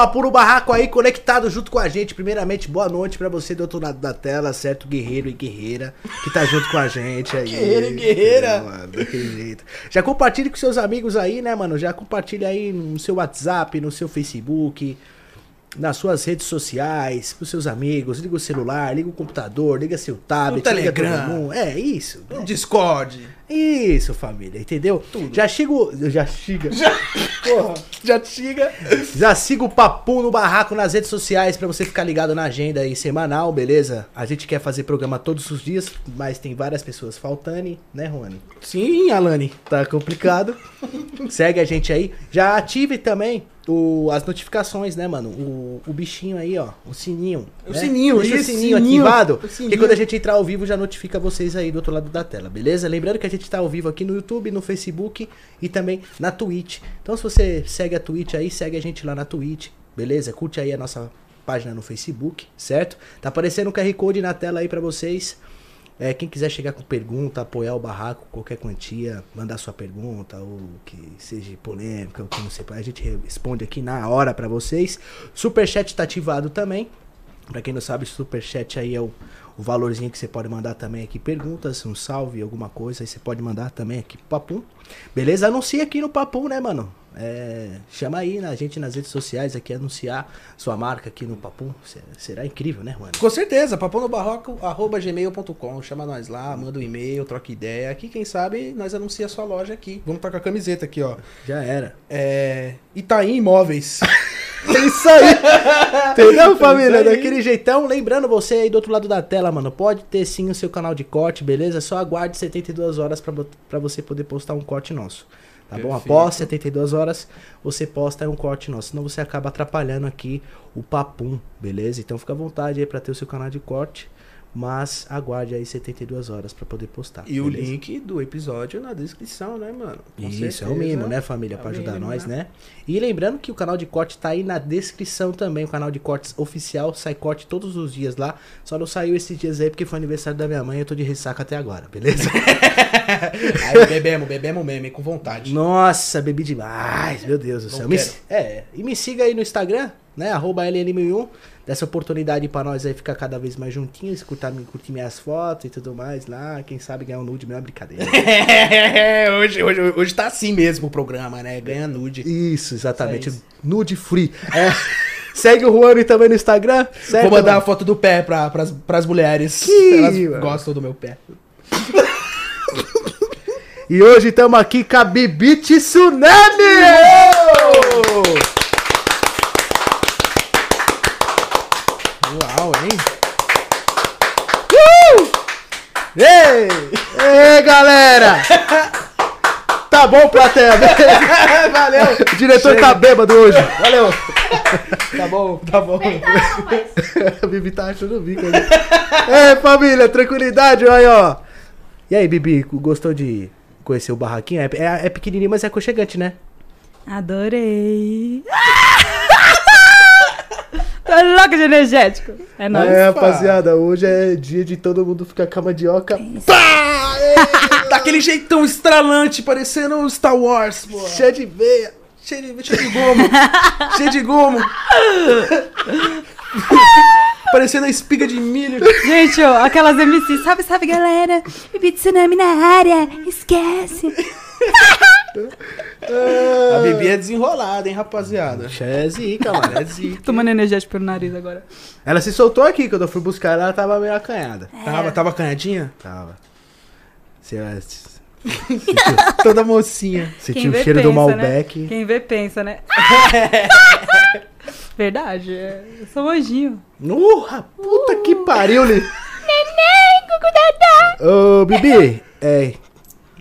No barraco aí, conectado junto com a gente. Primeiramente, boa noite pra você do outro lado da tela, certo? Guerreiro e guerreira que tá junto com a gente aí. Guerreiro e guerreira. É, mano, daquele jeito. Já compartilhe com seus amigos aí, né, mano? Já compartilha aí no seu WhatsApp, no seu Facebook, nas suas redes sociais, pros seus amigos. Liga o celular, liga o computador, liga seu tablet, No liga Telegram. todo mundo. É, isso. No Discord. Isso, família, entendeu? Já sigo. Já siga. Porra, Já chega. já siga o Papo no Barraco nas redes sociais pra você ficar ligado na agenda aí semanal, beleza? A gente quer fazer programa todos os dias, mas tem várias pessoas faltando, né, Rony? Sim, Alane. Tá complicado. Segue a gente aí. Já ative também o, as notificações, né, mano? O, o bichinho aí, ó. O sininho. O né? sininho, Deixa o sininho, sininho. ativado. O sininho. quando a gente entrar ao vivo já notifica vocês aí do outro lado da tela, beleza? Lembrando que a gente tá ao vivo aqui no YouTube, no Facebook e também na Twitch. Então se você segue a Twitch aí, segue a gente lá na Twitch, beleza? Curte aí a nossa página no Facebook, certo? Tá aparecendo o QR Code na tela aí pra vocês. É, quem quiser chegar com pergunta, apoiar o barraco, qualquer quantia, mandar sua pergunta, ou que seja polêmica, ou que não sei, a gente responde aqui na hora pra vocês. Superchat tá ativado também. Pra quem não sabe, Superchat aí é o, o valorzinho que você pode mandar também aqui. Perguntas, um salve, alguma coisa, aí você pode mandar também aqui pro Papum. Beleza? Anuncia aqui no Papum, né, mano? É, chama aí na gente nas redes sociais aqui, anunciar sua marca aqui no Papum. Se- Será incrível, né, Juan? Com certeza, paponobarroco.gmail.com. Chama nós lá, manda um e-mail, troca ideia. Aqui, quem sabe, nós anuncia a sua loja aqui. Vamos estar com a camiseta aqui, ó. Já era. É. Itaim Imóveis. É isso aí. Entendeu, família? É. Daquele jeitão. Lembrando você aí do outro lado da tela, mano. Pode ter sim o seu canal de corte, beleza? Só aguarde 72 horas pra você poder postar um corte nosso. Tá bom? Perfeito. Após 72 horas, você posta um corte nosso. Senão você acaba atrapalhando aqui o papum, beleza? Então fica à vontade aí pra ter o seu canal de corte. Mas aguarde aí 72 horas pra poder postar. E o beleza? link do episódio na descrição, né, mano? Com Isso, é certeza. o mínimo, né, família? É Pra o ajudar mínimo, nós, né? né? E lembrando que o canal de corte tá aí na descrição também. O canal de cortes oficial sai corte todos os dias lá. Só não saiu esses dias aí porque foi aniversário da minha mãe e eu tô de ressaca até agora, beleza? Aí bebemos, bebemos meme com vontade. Nossa, bebi demais, meu Deus do céu. Me- é, e me siga aí no Instagram, né? Arroba LN1001. Dessa oportunidade pra nós aí ficar cada vez mais juntinhos, curtir, curtir minhas fotos e tudo mais lá. Quem sabe ganhar um nude, não é brincadeira. É, hoje, hoje, hoje tá assim mesmo o programa, né? Ganha nude. Isso, exatamente. É isso. Nude free. É. Segue o Juan também no Instagram. certo, Vou mandar a foto do pé pra, pras, pras mulheres. Que, Elas mano. gostam do meu pé. E hoje estamos aqui com a Bibi Tsunami! Uau, hein? Ei! Ei, galera! Tá bom, plateia? Valeu! O diretor Chega. tá bêbado hoje. Valeu! Tá bom, tá bom. a Bibi tá achando o bico ali. Ei, família, tranquilidade, aí, ó. E aí, Bibi, gostou de conhecer o barraquinho? É, é, é pequenininho, mas é aconchegante, né? Adorei. Tô louca de energético. É nóis. É, rapaziada, hoje é dia de todo mundo ficar com a mandioca. Daquele jeitão estralante, parecendo um Star Wars, pô. Cheia de veia. Cheio de, cheio de gomo. cheio de gomo. parecendo a espiga de milho. Gente, ó, aquelas MCs, sabe, sabe, galera? Bibi Tsunami na área. Esquece. É desenrolada, hein, rapaziada. É zica, mano. É zica. Tomando energético pelo nariz agora. Ela se soltou aqui, quando eu fui buscar ela, ela tava meio acanhada. Tava, tava canhadinha? Tava. Você Toda mocinha. sentiu o cheiro do Malbec. Né? Quem vê pensa, né? Verdade, é. eu sou um anjinho. Urra, puta que pariu, Li. Neném, Ô, Bibi, é.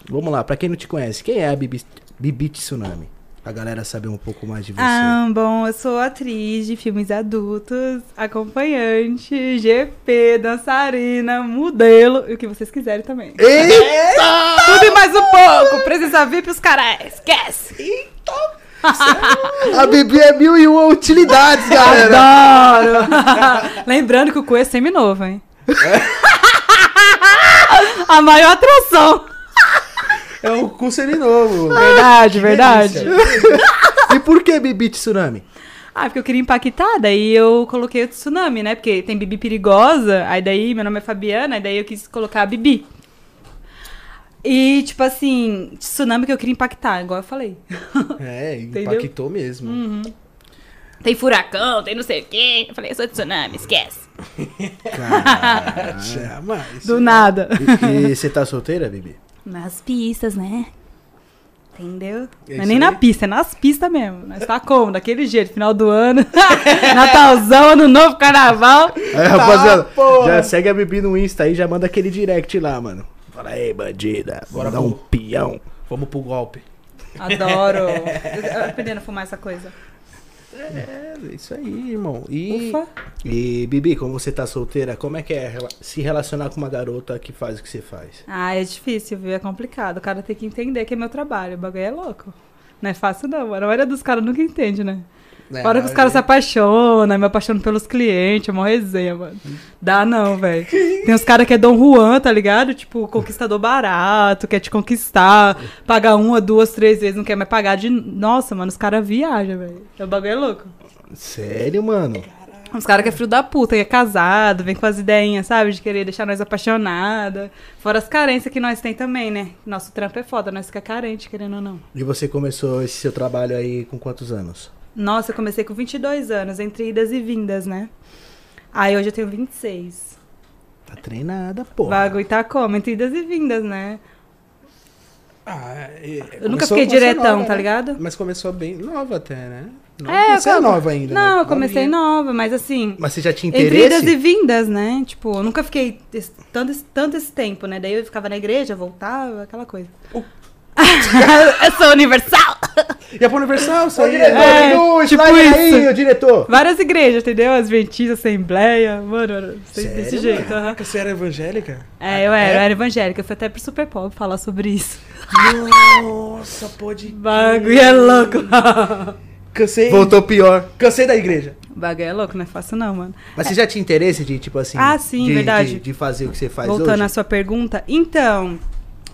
Vamos lá, pra quem não te conhece, quem é a Bibi, Bibi Tsunami? Pra galera saber um pouco mais de você. Ah, bom, eu sou atriz de filmes adultos, acompanhante, GP, dançarina, modelo e o que vocês quiserem também. Eita! Tudo e mais um pouco! Presença VIP os caras, esquece! A Bibi é mil e uma utilidades, galera. Adoro! Lembrando que o cu é seminovo, hein? A maior atração! É um cu seminovo. Verdade, verdade. E por que Bibi Tsunami? Ah, porque eu queria impactar, daí eu coloquei o tsunami, né? Porque tem Bibi perigosa, aí daí meu nome é Fabiana, aí daí eu quis colocar a Bibi. E, tipo assim, tsunami que eu queria impactar, igual eu falei. É, impactou mesmo. Uhum. Tem furacão, tem não sei o quê. Eu falei, eu sou tsunami, esquece. Jamais. Do nada. E, e você tá solteira, Bibi? Nas pistas, né? Entendeu? É não é nem aí. na pista, é nas pistas mesmo. Nós tá como? Daquele jeito, final do ano. Natalzão, ano novo, carnaval. Aí, rapaziada, porra. já segue a Bibi no Insta aí, já manda aquele direct lá, mano. Fala aí, bandida. Bora dar um peão. Vamos pro golpe. Adoro. Eu aprendendo a fumar essa coisa. É, isso aí, irmão. E Ufa. E, Bibi, como você tá solteira, como é que é se relacionar com uma garota que faz o que você faz? Ah, é difícil, viu? É complicado. O cara tem que entender que é meu trabalho. O bagulho é louco. Não é fácil, não. A maioria dos caras nunca entende, né? É, A hora que os caras se apaixonam, me apaixonam pelos clientes, é uma resenha, mano. Dá não, velho. Tem os caras que é Dom Juan, tá ligado? Tipo, conquistador barato, quer te conquistar, paga uma, duas, três vezes, não quer mais pagar de. Nossa, mano, os caras viajam, velho. O bagulho é louco. Sério, mano? Os caras que é filho da puta, que é casado, vem com as ideinhas, sabe? De querer deixar nós apaixonada. Fora as carências que nós tem também, né? Nosso trampo é foda, nós fica carente, querendo ou não. E você começou esse seu trabalho aí com quantos anos? Nossa, eu comecei com 22 anos, entre idas e vindas, né? Aí hoje eu tenho 26. Tá treinada, O porra. bagulho tá como? Entre idas e vindas, né? Ah, é, Eu nunca fiquei diretão, nova, tá né? ligado? Mas começou bem nova até, né? É, você é nova ainda, né? Não, eu comecei Novinha. nova, mas assim. Mas você já tinha Entre idas e interesse? vindas, né? Tipo, eu nunca fiquei esse- tanto, tanto esse tempo, né? Daí eu ficava na igreja, voltava, aquela coisa. eu sou universal! E a pro Universal, isso aí. diretor, É, tipo aí, ô, diretor. Várias igrejas, entendeu? Adventistas, Assembleia, mano, desse Sério, jeito. mano? aham. Caraca, Você era evangélica? É, eu era, eu era evangélica, eu fui até pro Super Pop falar sobre isso. Nossa, pode. Bagulho é louco. Cansei. Voltou pior. Cansei da igreja. Bagulho é louco, não é fácil não, mano. Mas você já tinha interesse de, tipo assim... Ah, sim, de, verdade. De, de fazer o que você faz Voltando hoje? à sua pergunta, então,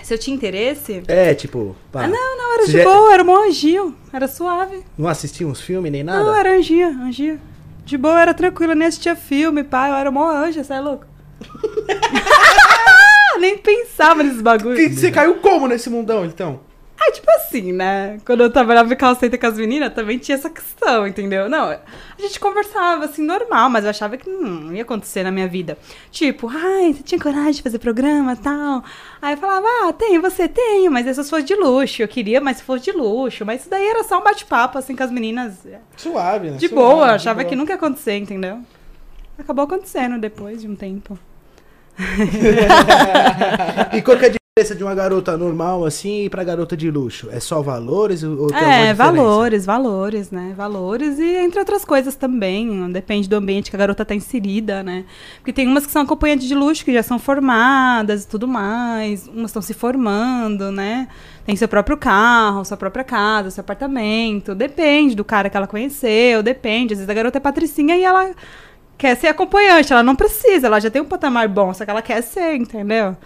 se eu tinha interesse... É, tipo... Pá, Ah, não, não, era de já- boa, era um anjinho, era suave. Não assistia uns filmes nem nada? Não, era anjinha, anjinha. De boa, era tranquila, nem assistia filme, pai, eu era mó anja, você é louco? nem pensava nesses bagulhos. Você caiu como nesse mundão, então? Ah, tipo assim, né? Quando eu trabalhava em call center com as meninas, também tinha essa questão, entendeu? Não, a gente conversava assim, normal, mas eu achava que não ia acontecer na minha vida. Tipo, ai, você tinha coragem de fazer programa e tal? Aí eu falava, ah, tenho, você tem, mas essas fosse de luxo. Eu queria, mas se fosse de luxo. Mas isso daí era só um bate-papo, assim, com as meninas. Suave, né? De Suave, boa, de achava boa. que nunca ia acontecer, entendeu? Acabou acontecendo depois de um tempo. E qual que é a diferença de uma garota normal, assim, e pra garota de luxo? É só valores ou tem É, valores, valores, né? Valores e entre outras coisas também. Depende do ambiente que a garota tá inserida, né? Porque tem umas que são acompanhantes de luxo, que já são formadas e tudo mais. Umas estão se formando, né? Tem seu próprio carro, sua própria casa, seu apartamento. Depende do cara que ela conheceu, depende. Às vezes a garota é patricinha e ela quer ser acompanhante. Ela não precisa, ela já tem um patamar bom, só que ela quer ser, entendeu?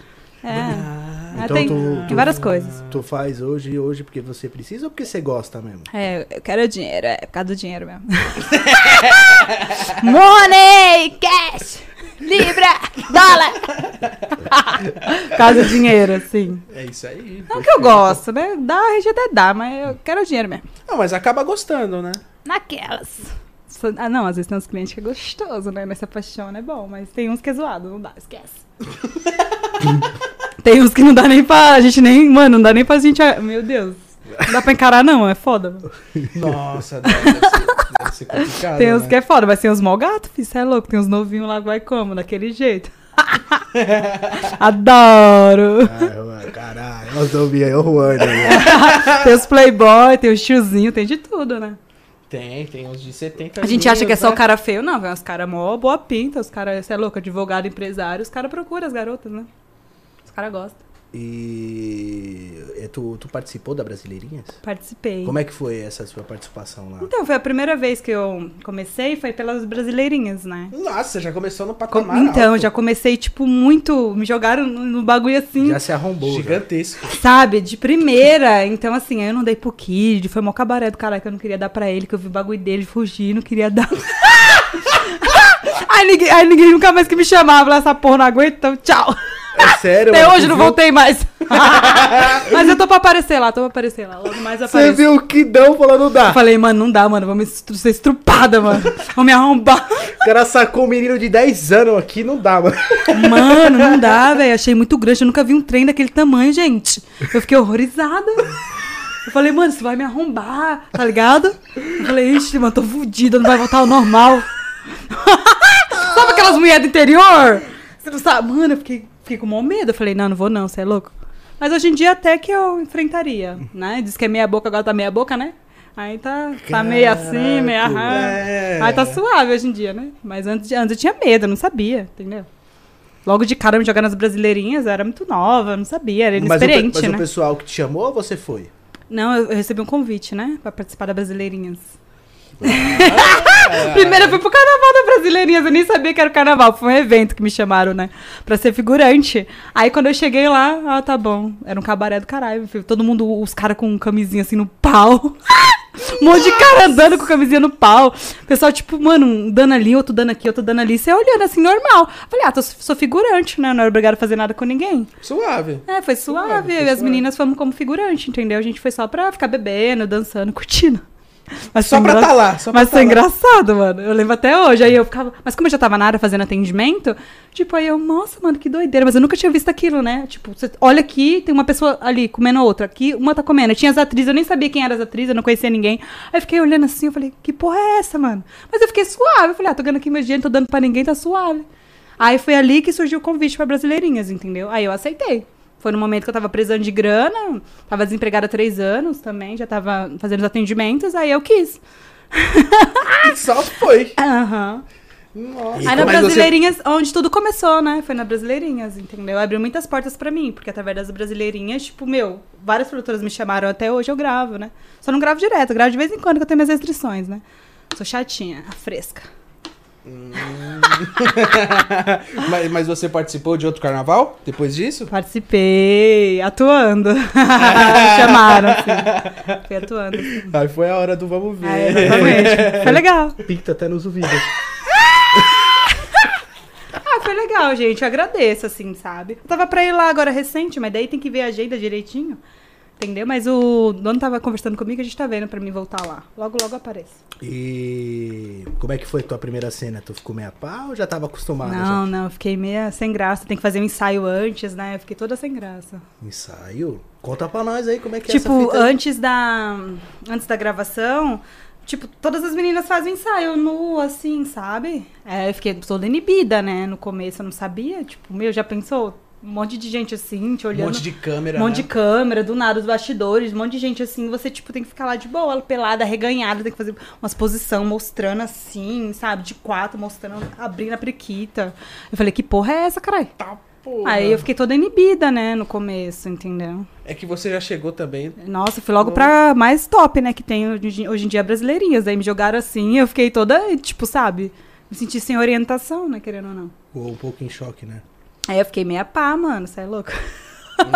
É. Ah, É, então tem, tu- tu- várias coisas. Tu faz hoje hoje porque você precisa ou porque você gosta mesmo? É, eu quero dinheiro, é por causa do dinheiro mesmo. Money, cash, libra, dólar. por causa do dinheiro, assim. É isso aí. Não que eu gosto, né? Dá, a gente até dá, mas eu quero dinheiro mesmo. Não, mas acaba gostando, né? Naquelas. Ah, não, às vezes tem uns clientes que é gostoso, né? Mas se apaixona é bom, mas tem uns que é zoado, não dá, esquece. tem uns que não dá nem pra. A gente nem. Mano, não dá nem pra gente. Meu Deus. Não dá pra encarar, não, é foda. mano. Nossa, deve ser, deve ser complicado. Tem uns né? que é foda, mas tem uns mal gato, filho, cê é louco. Tem uns novinhos lá que vai como, daquele jeito. Adoro. Caralho, nós ouvimos aí o Juan, né? tem os playboy, tem os tiozinho, tem de tudo, né? Tem, tem uns de 70 A gente acha que é só né? o cara feio, não, vem uns caras mó boa pinta, os caras, você é louco, advogado, empresário, os caras procuram as garotas, né? Os caras gostam. E é, tu, tu participou da Brasileirinhas? Participei. Como é que foi essa sua participação lá? Então, foi a primeira vez que eu comecei, foi pelas brasileirinhas, né? Nossa, já começou no Com- patamar então, alto. já comecei, tipo, muito. Me jogaram no, no bagulho assim, Já se arrombou. já. Gigantesco. sabe? De primeira. Então, assim, eu não dei pro Kid, foi mó cabaré do caralho que eu não queria dar pra ele, que eu vi o bagulho dele fugir, não queria dar. aí, ninguém, aí ninguém nunca mais que me chamava, essa porra não aguento, então tchau. É sério, Até mano, hoje não viu- voltei mais. Mas eu tô pra aparecer lá, tô pra aparecer lá. Logo mais Você viu o que dão falando Eu dá? falei, mano, não dá, mano. Estru- ser estrupada, mano. Vou me arrombar. O cara sacou um menino de 10 anos aqui, não dá, mano. Mano, não dá, velho. Achei muito grande. Eu nunca vi um trem daquele tamanho, gente. Eu fiquei horrorizada. Eu falei, mano, isso vai me arrombar, tá ligado? Eu falei, ixi, mano, tô fudida, não vai voltar ao normal. sabe aquelas mulheres do interior? Você não sabe? Mano, eu fiquei, fiquei com maior medo. Eu falei, não, não vou não, você é louco. Mas hoje em dia até que eu enfrentaria, né? Diz que é meia boca, agora tá meia boca, né? Aí tá, tá meio assim, meio aham. é. Aí tá suave hoje em dia, né? Mas antes, antes eu tinha medo, eu não sabia, entendeu? Logo de cara me jogar nas brasileirinhas, eu era muito nova, eu não sabia, era Mas, o, inexperiente, mas o né? pessoal que te chamou ou você foi? Não, eu, eu recebi um convite, né? Pra participar da Brasileirinhas. Ah. Primeiro eu fui pro carnaval da Brasileirinhas, eu nem sabia que era o carnaval. Foi um evento que me chamaram, né? Pra ser figurante. Aí quando eu cheguei lá, ah, tá bom. Era um cabaré do caralho. filho. Todo mundo, os caras com camisinha assim no pau. um monte de cara andando com camisinha no pau. O pessoal, tipo, mano, um dando ali, outro dando aqui, outro dando ali. Você olhando assim, normal. Falei, ah, tô, sou figurante, né? Não era obrigado a fazer nada com ninguém. Suave. É, foi suave. Suave, foi e as suave. meninas fomos como figurante, entendeu? A gente foi só pra ficar bebendo, dançando, curtindo. Mas Só pra engra- tá lá. Só pra Mas tá foi lá. engraçado, mano. Eu lembro até hoje. Aí eu ficava. Mas como eu já tava na área fazendo atendimento, tipo, aí eu, nossa, mano, que doideira. Mas eu nunca tinha visto aquilo, né? Tipo, você olha aqui, tem uma pessoa ali comendo outra. Aqui, uma tá comendo. Tinha as atrizes, eu nem sabia quem eram as atrizes, eu não conhecia ninguém. Aí eu fiquei olhando assim, eu falei, que porra é essa, mano? Mas eu fiquei suave. Eu falei, ah, tô ganhando aqui meu dinheiro, não tô dando pra ninguém, tá suave. Aí foi ali que surgiu o convite pra Brasileirinhas, entendeu? Aí eu aceitei. Foi no momento que eu tava precisando de grana, tava desempregada há três anos também, já tava fazendo os atendimentos, aí eu quis. Só foi. Aham. Nossa. E Aí na Brasileirinhas, onde tudo começou, né? Foi na Brasileirinhas, entendeu? Abriu muitas portas pra mim, porque através das Brasileirinhas, tipo, meu, várias produtoras me chamaram, até hoje eu gravo, né? Só não gravo direto, eu gravo de vez em quando, que eu tenho minhas restrições, né? Sou chatinha, a fresca. mas, mas você participou de outro carnaval depois disso? Participei, atuando. me chamaram, assim. Fui atuando. assim. Aí foi a hora do vamos ver. Ah, exatamente. Foi legal. Pinta até nos ouvidos. Ah, foi legal, gente. Eu agradeço, assim, sabe? Eu tava pra ir lá agora recente, mas daí tem que ver a agenda direitinho. Entendeu? Mas o dono tava conversando comigo, a gente tá vendo pra mim voltar lá. Logo, logo aparece. E como é que foi tua primeira cena? Tu ficou meia pá ou já tava acostumada? não, já? não, eu fiquei meio sem graça. Tem que fazer um ensaio antes, né? Eu fiquei toda sem graça. Ensaio? Conta pra nós aí como é que é tipo, fita aí. antes da. Antes da gravação, tipo, todas as meninas fazem ensaio nu, assim, sabe? É, eu fiquei toda inibida, né? No começo eu não sabia. Tipo, meu, já pensou? Um monte de gente assim, te Um olhando. monte de câmera. Um monte né? de câmera, do nada, os bastidores, um monte de gente assim, você, tipo, tem que ficar lá de boa, pelada, reganhada, tem que fazer umas posição mostrando assim, sabe? De quatro, mostrando, abrindo a prequita. Eu falei, que porra é essa, caralho? Tá, porra. Aí eu fiquei toda inibida, né, no começo, entendeu? É que você já chegou também. Nossa, fui logo pra mais top, né, que tem hoje, em dia brasileirinhas. Daí me jogaram assim, eu fiquei toda, tipo, sabe? Me senti sem orientação, né, querendo ou não. Ficou um pouco em choque, né? Aí eu fiquei meia pá, mano, você é louco.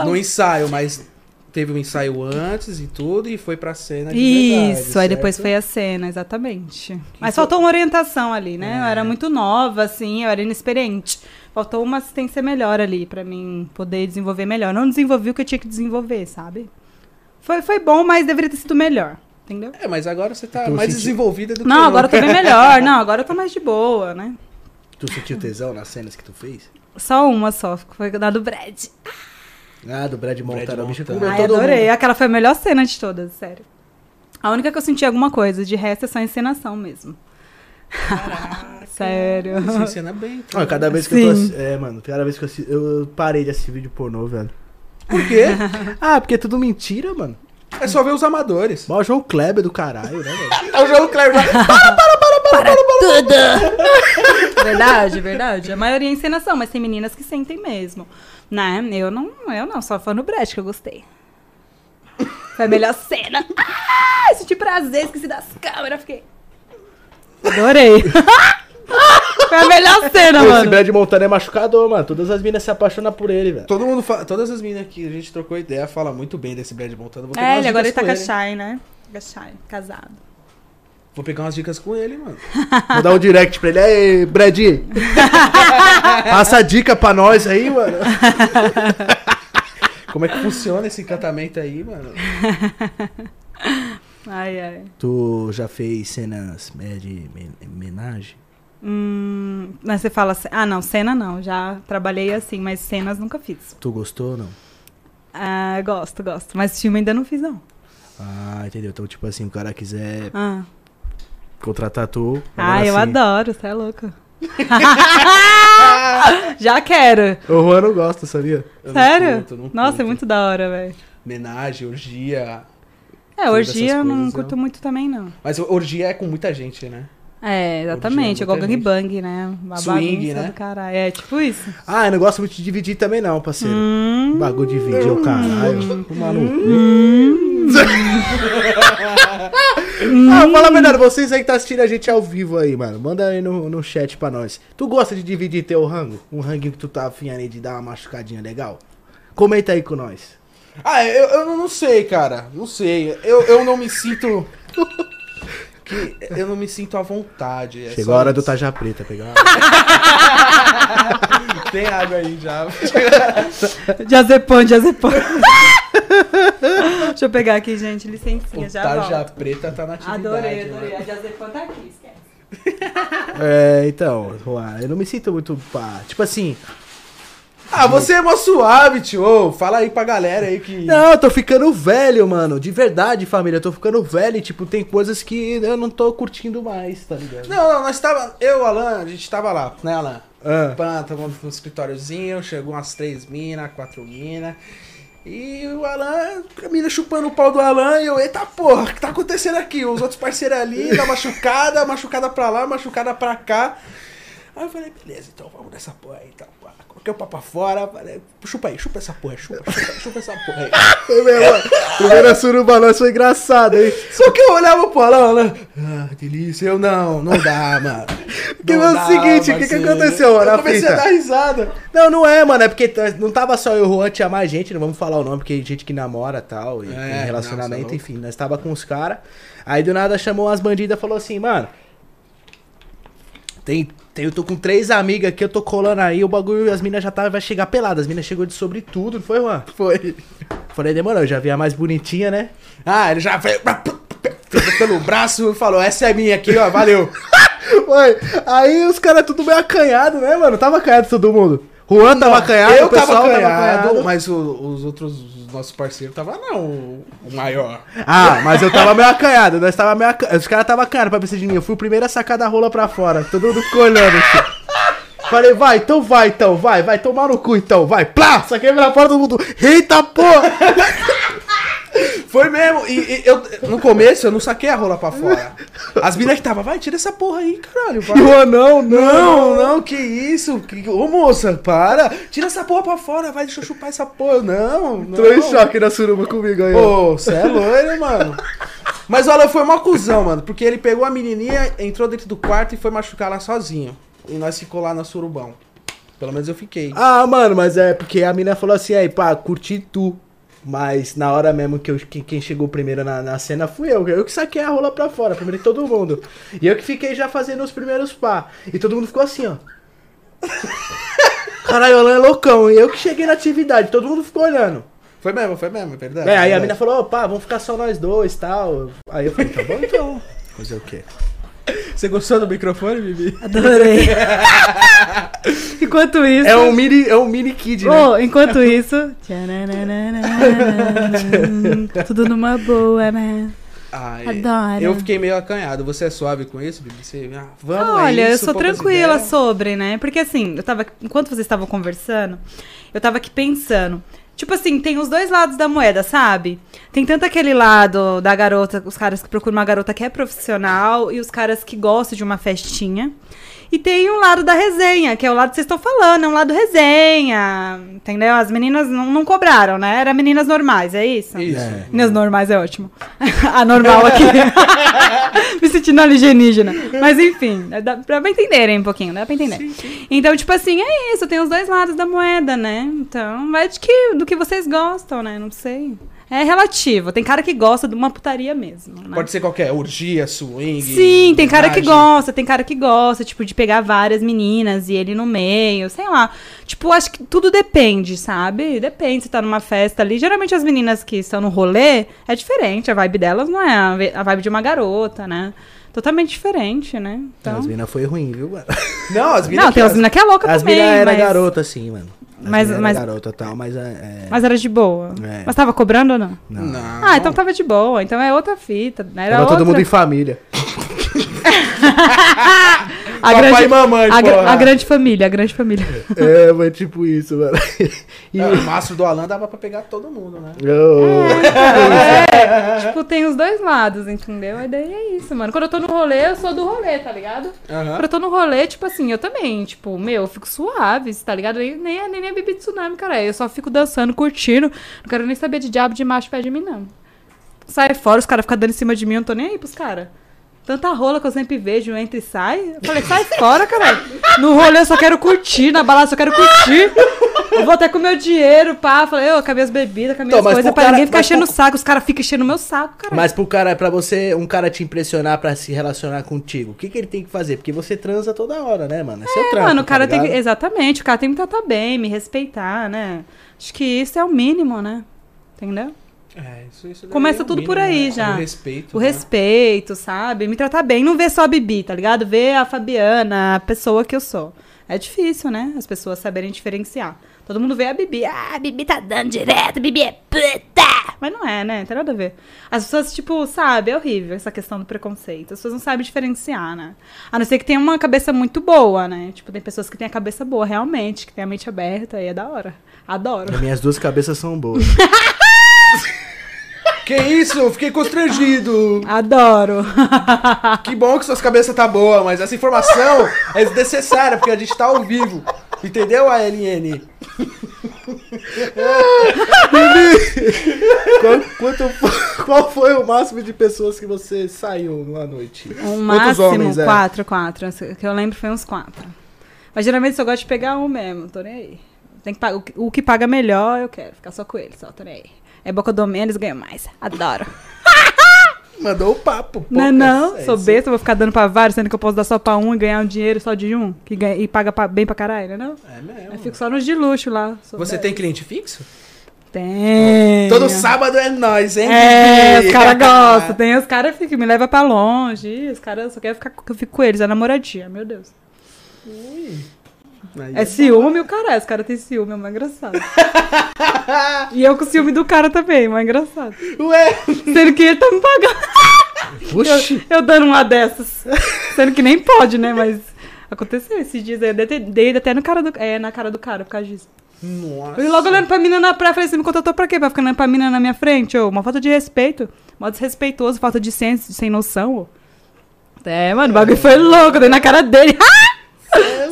No ensaio, mas teve um ensaio antes e tudo, e foi pra cena de verdade, Isso, aí depois foi a cena, exatamente. Mas foi- faltou uma orientação ali, né? Eu É. era muito nova, assim, eu era inexperiente. Faltou uma assistência melhor ali pra mim poder desenvolver melhor. Não desenvolvi o que eu tinha que desenvolver, sabe? Foi, foi bom, mas deveria ter sido melhor, entendeu? É, mas agora você tá Tu mais senti- desenvolvida do que Não, agora eu tô bem melhor. Não, agora eu tô mais de boa, né? Tu sentiu tesão nas cenas que tu fez? Só uma só, foi da do Brad. Ah, do Brad Montana. O bicho Montana. Ai, adorei. mundo. Aquela foi a melhor cena de todas, sério. A única que eu senti alguma coisa, de resto é só encenação mesmo. sério. Você encena bem. então. Olha, cada vez que eu tô Sim. assi- É, mano, cada vez que eu assisto. Eu parei de assistir vídeo pornô, velho. Por quê? Ah, porque é tudo mentira, mano. É só ver os amadores. Mó João Kleber do caralho, né, velho? É o João Kleber. Para tudo! Verdade, verdade. A maioria é encenação, mas tem meninas que sentem mesmo. Né? Eu não, eu não, só fã no Brecht que eu gostei. Foi a melhor cena. Ah, senti prazer, esqueci das câmeras, fiquei. Adorei. Foi a melhor cena, Esse mano. Brad Montana é machucador, mano. Todas as minas se apaixonam por ele, velho. Todo mundo fa- Todas as meninas que a gente trocou ideia falam muito bem desse Brad Montana. Vou É, ele agora ele tá com com a Shai, né? Com a Shai, casado. Vou pegar umas dicas com ele, mano. Vou dar um direct pra ele. Aí, Brad. Passa a dica pra nós aí, mano. Como é que funciona esse encantamento aí, mano? Ai, ai. Tu já fez cenas é, de men- homenagem? Hum, mas você fala. Ah, não, cena não. Já trabalhei assim, mas cenas nunca fiz. Tu gostou ou não? Ah, gosto, gosto. Mas filme ainda não fiz, não. Ah, entendeu? Então, tipo assim, o cara quiser Ah, contratar tu. ah eu adoro, você é louco. Já quero. O Juan não gosta, sabia? Eu não Sério? curto, não Nossa, é curto. muito da hora, velho. Homenagem, orgia. É, orgia eu não coisas, curto muito também, não. Mas orgia é com muita gente, né? É, exatamente. Orgia, Igual gente. gangbang, né? Uma Swing, né? do caralho. É, tipo isso. Ah, eu não gosto muito de dividir também, não, parceiro. Hum, Bagulho de vídeo, ô caralho. O maluco. hum. Ah, fala a verdade, vocês aí que tá assistindo a gente ao vivo aí, mano. Manda aí no, no chat pra nós. Tu gosta de dividir teu rango? Um ranguinho que tu tá afim aí de dar uma machucadinha legal? Comenta aí com nós. Ah, eu, eu não sei, cara. Não sei. Eu, eu não me sinto. que eu não me sinto à vontade. é Chegou a hora do isso. Taja Preta pegar. Tem água aí já. Diazepam, diazepam. Deixa eu pegar aqui, gente. Licencinha, O já Taja volto. Preta tá na atividade. Adorei, né? adorei. A diazepam tá aqui, esquece. é, então, Juan, eu não me sinto muito pá. Tipo assim, Ah, você é mó suave, tio. Ô, Fala aí pra galera aí que. não, eu tô ficando velho, mano. De verdade, família, eu tô ficando velho e, tipo, tem coisas que eu não tô curtindo mais, tá ligado? Não, não, nós tava. Eu Alan, a gente tava lá, né, Alan? Ah. Pã, tava no escritóriozinho, chegou umas três minas, quatro minas. E o Alan, a mina chupando o pau do Alan, e eu, eita porra, o que tá acontecendo aqui? Os outros parceiros ali, dá machucada, machucada pra lá, machucada pra cá. Aí eu falei, beleza, então vamos nessa porra aí, então. Pá. Coloquei o papo fora, falei, chupa aí, chupa essa porra, chupa, chupa, chupa essa porra aí. Foi mesmo, Primeira suruba nossa foi engraçado, hein? Só que eu olhava pro Alan, Alan, ah, delícia, eu não, não dá, mano. Porque Não é o seguinte, o que que aconteceu, Eu na comecei a dar risada. Não, não é, mano. É porque não tava só eu e o Juan, tinha mais gente, não vamos falar o nome, porque gente que namora e tal, e É, tem não, relacionamento, é enfim. Nós tava com os caras. Aí do nada chamou umas bandidas e falou assim, mano. Tem, tem, eu tô com três amigas aqui, eu tô colando aí, o bagulho, as minas já tá, vai chegar peladas. As minas chegou de sobretudo, não foi, Juan? Foi. Falei, demorou, eu já vi a mais bonitinha, né? Ah, ele já veio pelo braço e falou: Essa é minha aqui, ó, valeu. Foi. Aí os caras tudo meio acanhado, né, mano? Tava acanhado todo mundo. Juan tava acanhado, eu o pessoal tava acanhado, acanhado. mas o- os outros, os nossos parceiros tava não, o o maior. Ah, mas eu tava meio acanhado, nós tava meio acanhado. Os caras tava acanhado pra pensar de mim. Eu fui o primeiro a sacar da rola pra fora. Todo mundo ficou olhando assim. Falei, vai, então vai, então, vai, vai tomar no cu então, vai, plá! Saquei pra fora todo mundo. Eita porra! Foi mesmo, e, e eu, no começo eu não saquei a rola pra fora. As minas que tava, vai, tira essa porra aí, caralho. Vai. E o anão, não, Não, não, que isso? Que- Ô moça, para! Tira essa porra pra fora, vai, deixa eu chupar essa porra. Não, não. Entrou em choque na suruba comigo aí. Ô, você é loiro, mano. Mas olha, foi uma cuzão, mano. Porque ele pegou a menininha, entrou dentro do quarto e foi machucar ela sozinho. E nós ficou lá na surubão. Pelo menos eu fiquei. Ah, mano, mas é porque a mina falou assim, aí, pá, curti tu. Mas na hora mesmo que eu, que- quem chegou primeiro na, na cena fui eu. Eu que saquei a rola pra fora, primeiro de todo mundo. E eu que fiquei já fazendo os primeiros pá. E todo mundo ficou assim, ó. Caralho, o Alan é loucão. E eu que cheguei na atividade, todo mundo ficou olhando. Foi mesmo, foi mesmo, é verdade. É, aí a verdade. mina falou, opa, vamos ficar só nós dois e tal. Aí eu falei, tá bom então. Fazer o quê? Você gostou do microfone, Bibi? Adorei. enquanto isso. É um mini, é um mini kid, né? Oh, enquanto isso. Tudo numa boa, né? Ai, Adoro. Eu fiquei meio acanhado. Você é suave com isso, Bibi? Você, ah, vamos, Olha, é eu isso, sou poucas tranquila sobre, né? Porque assim, eu tava. Enquanto vocês estavam conversando, eu tava aqui pensando. Tipo assim, tem os dois lados da moeda, sabe? Tem tanto aquele lado da garota, os caras que procuram uma garota que é profissional e os caras que gostam de uma festinha. E tem um lado da resenha, que é o lado que vocês estão falando, é um lado resenha. Entendeu? As meninas não, não cobraram, né? Era meninas normais, é isso? Isso. É. Meninas normais é ótimo. A normal aqui. Me sentindo alienígena. Mas enfim, dá pra entenderem um pouquinho, dá pra entender. Então, tipo assim, é isso, tem os dois lados da moeda, né? Então, vai de que, do que vocês gostam, né? Não sei. É relativo. Tem cara que gosta de uma putaria mesmo. Né? Pode ser qualquer, orgia, swing. Sim, tem cara que gosta, tem cara que gosta, tipo, de pegar várias meninas e ele no meio, sei lá. Tipo, acho que tudo depende, sabe? Depende se tá numa festa ali. Geralmente as meninas que estão no rolê é diferente, a vibe delas não é a vi- a vibe de uma garota, né? Totalmente diferente, né? Então... As minas foi ruim, viu, mano? Não, as minas Não, que tem as- meninas que é louca As também, minas era mas... garota, sim, mano. As Mas- era mas- garota tal, mas é... é- Mas era de boa. É. Mas tava cobrando ou não? Não. Não. Ah, então tava de boa. Então é outra fita. né? Era Tava todo outra... mundo em família. a Papai grande... e mamãe, a, porra. a grande família, a grande família. é, mas tipo isso, mano. E... É, o mastro do Alan dava pra pegar todo mundo, né? Oh. É, tipo, tem os dois lados, entendeu? E daí é isso, mano. Quando eu tô no rolê, eu sou do rolê, tá ligado? Aham. Quando eu tô no rolê, tipo assim, eu também, tipo, meu, eu fico suave, tá ligado? Nem, nem, é- nem é bebê de tsunami, cara. Eu só fico dançando, curtindo. Não quero nem saber de diabo de macho perto de mim, não. Sai fora, os caras ficam dando em cima de mim, eu não tô nem aí pros caras. Tanta rola que eu sempre vejo, entra e sai. Eu falei, sai fora, caralho. No rolê eu só quero curtir, na balada eu só quero curtir. Eu vou até com meu dinheiro, pá. Falei, eu acabei as bebidas, acabei Então, as coisas, pra cara- ninguém ficar enchendo o pro- saco. Os caras ficam enchendo o meu saco, cara. Mas pro cara, pra você, um cara te impressionar pra se relacionar contigo, o que, que ele tem que fazer? Porque você transa toda hora, né, mano? É seu trampo, Mano, o cara tá tem que. Exatamente, o cara tem que me tratar bem, me respeitar, né? Acho que isso é o mínimo, né? Entendeu? É, isso, isso Começa é tudo por mínimo, aí né? já. O respeito. O né? respeito, sabe? Me tratar bem. Não ver só a Bibi, tá ligado? Ver a Fabiana, a pessoa que eu sou. É difícil, né? As pessoas saberem diferenciar. Todo mundo vê a Bibi. Ah, a Bibi tá dando direto, a Bibi é puta! Mas não é, né? Não tem nada a ver. As pessoas, tipo, sabe, é horrível essa questão do preconceito. As pessoas não sabem diferenciar, né? A não ser que tenha uma cabeça muito boa, né? Tipo, tem pessoas que têm a cabeça boa, realmente, que tem a mente aberta e é da hora. Adoro. As minhas duas cabeças são boas. Que isso? Eu Fiquei constrangido. Adoro. Que bom que suas cabeças tá boa, mas essa informação é desnecessária, porque a gente tá ao vivo. Entendeu, ALN? qual, quanto qual foi o máximo de pessoas que você saiu numa noite? Um máximo, homens, é? quatro, quatro. O que eu lembro foi uns quatro. Mas geralmente eu gosto de pegar um mesmo, tô nem aí. Tem que pagar, o, que, o que paga melhor, eu quero ficar só com ele, só, tô nem aí. É boca do menos, ganho mais. Adoro. Mandou o papo. pô, não, não, é sou isso. besta, vou ficar dando pra vários, sendo que eu posso dar só pra um e ganhar um dinheiro só de um, que ganha, e paga pra- bem pra caralho, né? Não? É mesmo. Eu fico só nos de luxo lá. Você besta. tem cliente fixo? Tem. Todo sábado é nós, hein? É, os caras gostam. Tem os caras que me levam pra longe. Os caras só querem ficar que eu fico com eles, é namoradinha, meu Deus. Aí É ciúme o cara, os caras têm ciúme, é mais engraçado. e eu com ciúme do cara também, mais engraçado. Ué, Sendo que ele tá me pagando. Oxi. Eu, eu dando uma dessas. Sendo que nem pode, né? Mas aconteceu esses dias aí. Eu dei, dei até no cara do, é, na cara do cara por causa disso. nossa. Eu logo olhando pra mina na praia, falei, você me contratou pra quê? Pra ficar olhando pra mina na minha frente? Ô, uma falta de respeito. Mó desrespeitoso, falta de senso, sem noção, ô. É, mano, o bagulho foi louco, eu dei na cara dele.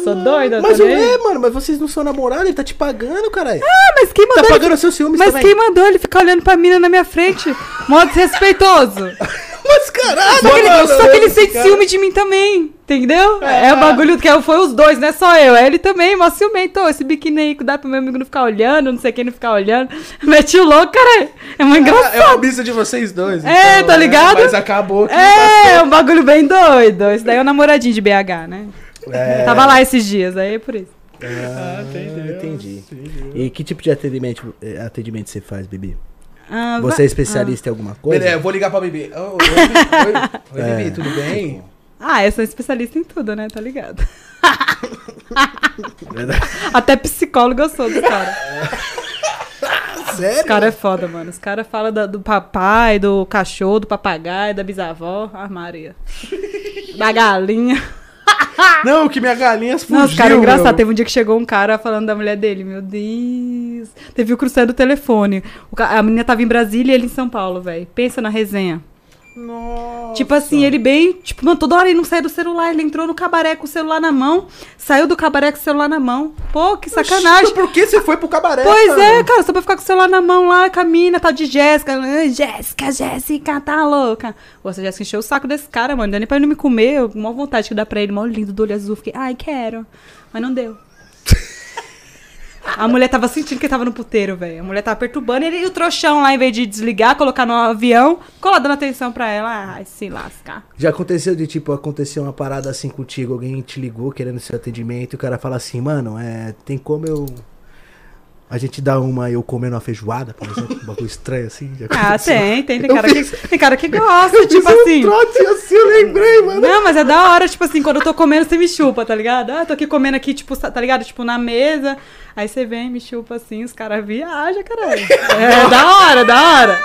Sou doida, Mas o nem aí. é, mano, mas vocês não são namorados, ele tá te pagando, caralho. Ah, mas quem tá mandou ele pagando seus ciúmes Mas também. quem mandou ele ficar olhando pra mina na minha frente? Mó desrespeitoso. Mas caralho, Só que, ele, mano, só que ele sente cara- ciúme de mim também, entendeu? É, o bagulho que foi os dois, não é só eu. É ele também, mó ciumento. Esse biquíni aí que dá pro meu amigo não ficar olhando, não sei quem não ficar olhando. Mete o louco, cara. É muito Ah, é uma engraçado. missa de vocês dois. É, então, tá né? ligado? Mas acabou É, é um bagulho bem doido. Esse daí é o namoradinho de BH, né? É. Tava lá esses dias, aí é por isso. Ah, entendeu. entendi. E que tipo de atendimento, eh, atendimento você faz, Bibi? Ah, Você é especialista em alguma coisa? Beleza, eu vou ligar pra Bibi. Ô, oi, oi, oi, É. Bibi, tudo bem? Ah, eu sou especialista em tudo, né? Tá ligado? Até psicólogo eu sou do cara. Os Sério? caras é foda, mano. Os caras falam da- do papai, do cachorro, do papagaio, da bisavó. Ah, Maria. Da galinha. Não, que minha galinha fugiu. Não, os caras é engraçado. meu. Teve um dia que chegou um cara falando da mulher dele. Meu Deus. Teve o cruzando o telefone. O ca- a menina tava em Brasília e ele em São Paulo, velho. Pensa na resenha. Nossa. Tipo assim, ele bem. Tipo, mano, toda hora ele não saía do celular. Ele entrou no cabaré com o celular na mão, saiu do cabaré com o celular na mão. Pô, que sacanagem. Mas Por que você foi pro cabaré? Pois mano? é, cara, só pra ficar com o celular na mão lá, com a mina, tal de Jéssica. Jéssica, Jéssica, tá louca. Pô, essa Jéssica encheu o saco desse cara, mano. Deu nem pra ele não me comer. Eu, Mó vontade que dá pra ele, mó lindo do olho azul. Fiquei, ai, quero. Mas não deu. A mulher tava sentindo que ele tava no puteiro, velho. A mulher tava perturbando ele e o trouxão lá, em vez de desligar, colocar no avião, ficou dando atenção pra ela. Ai, se lascar. Já aconteceu de, tipo, aconteceu uma parada assim contigo, alguém te ligou querendo seu atendimento e o cara fala assim, mano, é, tem como eu... A gente dá uma eu comendo uma feijoada, por exemplo, um bagulho estranho assim. Ah, tem, tem. Tem cara, fiz- que, tem cara que gosta, Eu tipo fiz um assim. trote assim, eu lembrei, mano. Não, mas é da hora, tipo assim, quando eu tô comendo, você me chupa, tá ligado? Ah, tô aqui comendo aqui, tipo, tá ligado? Tipo, na mesa. Aí você vem, me chupa assim, os caras viajam, caralho. É da hora, da hora.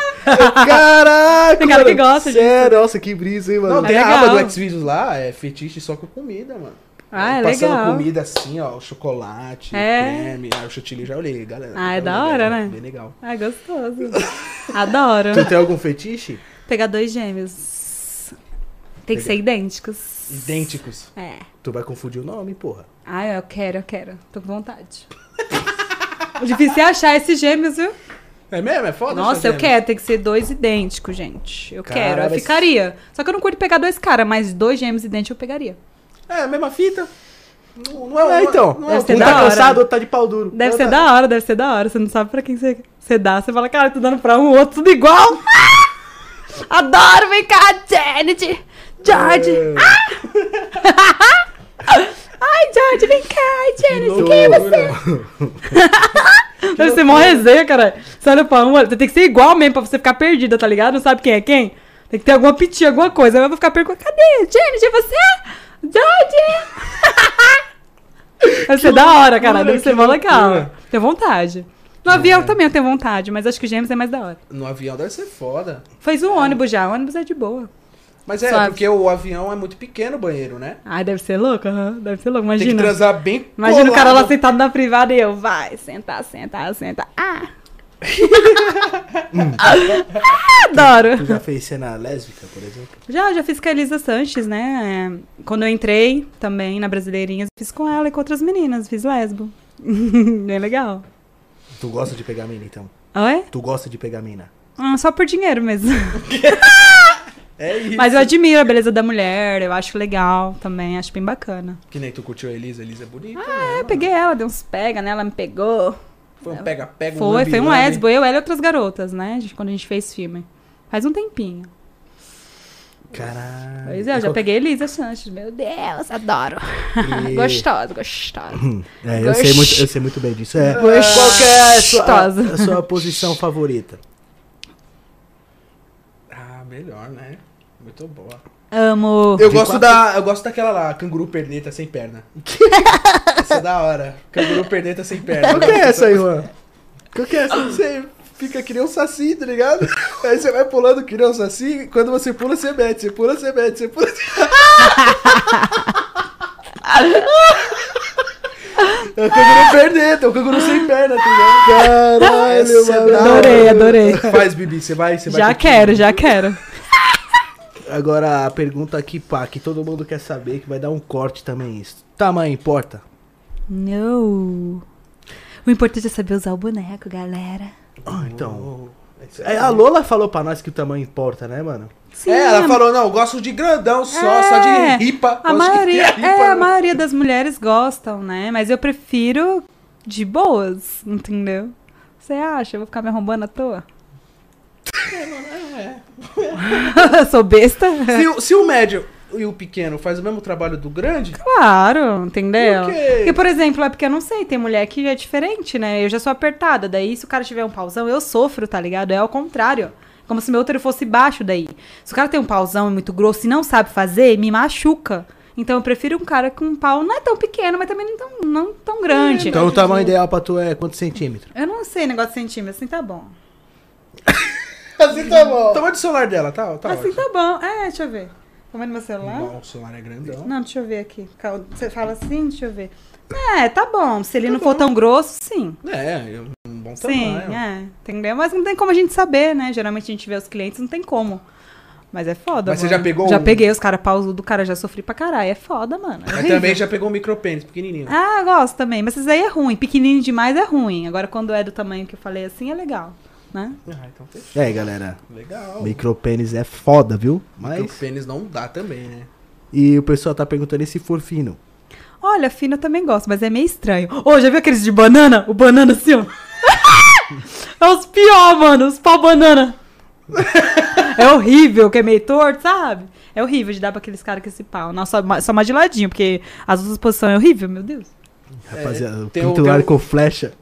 Caraca! Tem cara que mano. gosta disso. Sério, nossa, que brisa, hein, mano. Não, É tem a legal. aba do Xvideos lá, é fetiche só com comida, mano. Ah, é Passando legal. comida assim, ó, chocolate, É. creme. Ah, o chantilly já olhei, galera. Ah, é da olhei, hora, bem- né? Bem legal. Ah, gostoso. Adoro. Tu tem algum fetiche? Pegar dois gêmeos. Tem que Pegar. ser idênticos. Idênticos. É. Tu vai confundir o nome, porra. Ah, eu quero, eu quero. Tô com vontade. Difícil é achar esses gêmeos, viu? É mesmo? É foda? Nossa, eu quero, tem que ser dois idênticos, gente. Eu Cara, quero, eu mas- ficaria. Só que eu não curto pegar dois caras, mas dois gêmeos idênticos eu pegaria. É, a mesma fita. Não, não é, É, então. Não Deve é, ser um da tá hora. cansado, outro tá de pau duro. Deve Não ser dá. da hora, deve ser da hora. Você não sabe pra quem você, você dá. Você fala, cara, tô dando pra um, outro tudo igual. Ah! Adoro, vem cá, Janet. George. É. Ai, George, vem cá, Janet. Quem é você? Deve ser mó resenha, cara. Você olha pra um, olha, tem que ser igual mesmo pra você ficar perdida, tá ligado? Não sabe quem é quem? Tem que ter alguma pitinha, alguma coisa. Eu vou ficar perdida. Cadê? Janet, é você? George! Deve ser da hora, cara. Deve ser mó legal. Tenho vontade. No avião também eu tenho vontade, mas acho que o Gêmeos é mais da hora. No avião deve ser foda. Fez um ônibus já, o ônibus é de boa. Mas é, Suave. porque o avião é muito pequeno o banheiro, né? Ai, deve ser louco, aham. Deve ser louco, Tem que imagina. transar bem Imagina o cara lá sentado na privada e eu, vai, sentar, sentar, sentar. Ah! Adoro! Tu já fez cena lésbica, por exemplo? Já, já fiz com a Elisa Sanches, né? É, Quando eu entrei também na Brasileirinhas, fiz com ela e com outras meninas, fiz lesbo. Bem legal. Tu gosta de pegar mina, então? Oi? Tu gosta de pegar mina? Ah, só por dinheiro mesmo. É isso. Mas eu admiro a beleza da mulher, eu acho legal também, acho bem bacana. Que nem tu curtiu a Elisa, a Elisa é bonita. Ah, eu peguei ela, dei uns pega nela, me pegou. Foi um pega-pega, um Foi, foi um lesbo, eu, ela e outras garotas, né? Quando a gente fez filme. Faz um tempinho. Caralho. Pois é, eu já qual- peguei Elisa Sanches. Meu Deus, adoro. E- gostosa, gostosa. É, eu sei, muito, eu sei muito bem disso. É. Gostosa. Qual que é a sua, a- a sua posição favorita? Ah, melhor, né? Muito boa. Amo. Eu gosto da. Eu gosto daquela lá, canguru perneta sem perna. essa é da hora. Canguru perneta sem perna. Qual que é essa aí, Juan? Qual que é essa? Você fica que nem um saci, tá ligado? Aí você vai pulando que nem um saci, e quando você pula, você mete, você pula, você mete, você pula. É o canguru perneta, é o canguru sem perna, tá ligado? Caralho, mano. Adorei, adorei. Faz, Bibi, você vai, você vai. Já quero, já quero. Agora a pergunta aqui, pá, que todo mundo quer saber, que vai dar um corte também isso. Tamanho importa? Não. O importante é saber usar o boneco, galera. Ah, então. É, a Lola falou pra nós que o tamanho importa, né, mano? Sim, É, ela falou, não, eu gosto de grandão só, É. só de ripa. A maioria, ripa, é, a né? maioria das mulheres gostam, né? Mas eu prefiro de boas, entendeu? Você acha? Eu vou ficar me arrombando à toa? Sou besta? Se, o- se o médio e o pequeno faz o mesmo trabalho do grande, Claro, entendeu? Por quê? Porque, por exemplo, é porque eu não sei, tem mulher que é diferente, né? Eu já sou apertada, daí se o cara tiver um pauzão, eu sofro, tá ligado? É ao contrário. Como se meu útero fosse baixo daí. Se o cara tem um pauzão muito grosso e não sabe fazer, me machuca. Então eu prefiro um cara com um pau não é tão pequeno, mas também não tão, não tão grande. Então o tamanho ideal pra tu é quantos centímetros? Eu não sei negócio de centímetros, assim tá bom. assim tá bom. O tamanho do celular dela, tá? tá assim ótimo. tá bom. É, deixa eu ver. Tamanho do meu celular? Bom, o celular é grandão. Não, deixa eu ver aqui. Você fala assim, deixa eu ver. É, tá bom. Se ele não for tão grosso, sim. É, eu- um bom Sim, tamanho. é. Entendeu? Mas não tem como a gente saber, né? Geralmente a gente vê os clientes, não tem como. Mas é foda, Mas você mano. já pegou Já um- peguei os caras pausudo, cara, já sofri pra caralho. É foda, mano. É Mas horrível. também já pegou um micropênis pequenininho. Ah, gosto também. Mas isso aí é ruim. Pequenininho demais é ruim. Agora, quando é do tamanho que eu falei assim, é legal. Né? Ah, então fechou. E aí, galera? Legal. Micropênis é foda, viu? Mas. Micropênis não dá também, né? E o pessoal tá perguntando se for fino. Olha, fino eu também gosto, mas é meio estranho. Ô, já viu aqueles de banana? O banana assim, ó. é os pior, mano. Os pau banana. é horrível, que é meio torto, sabe? É horrível de dar pra aqueles caras com esse pau. Não, só, só mais de ladinho, porque as outras posições é horrível, meu Deus. Rapaziada, o- pinto tem o- arco flecha.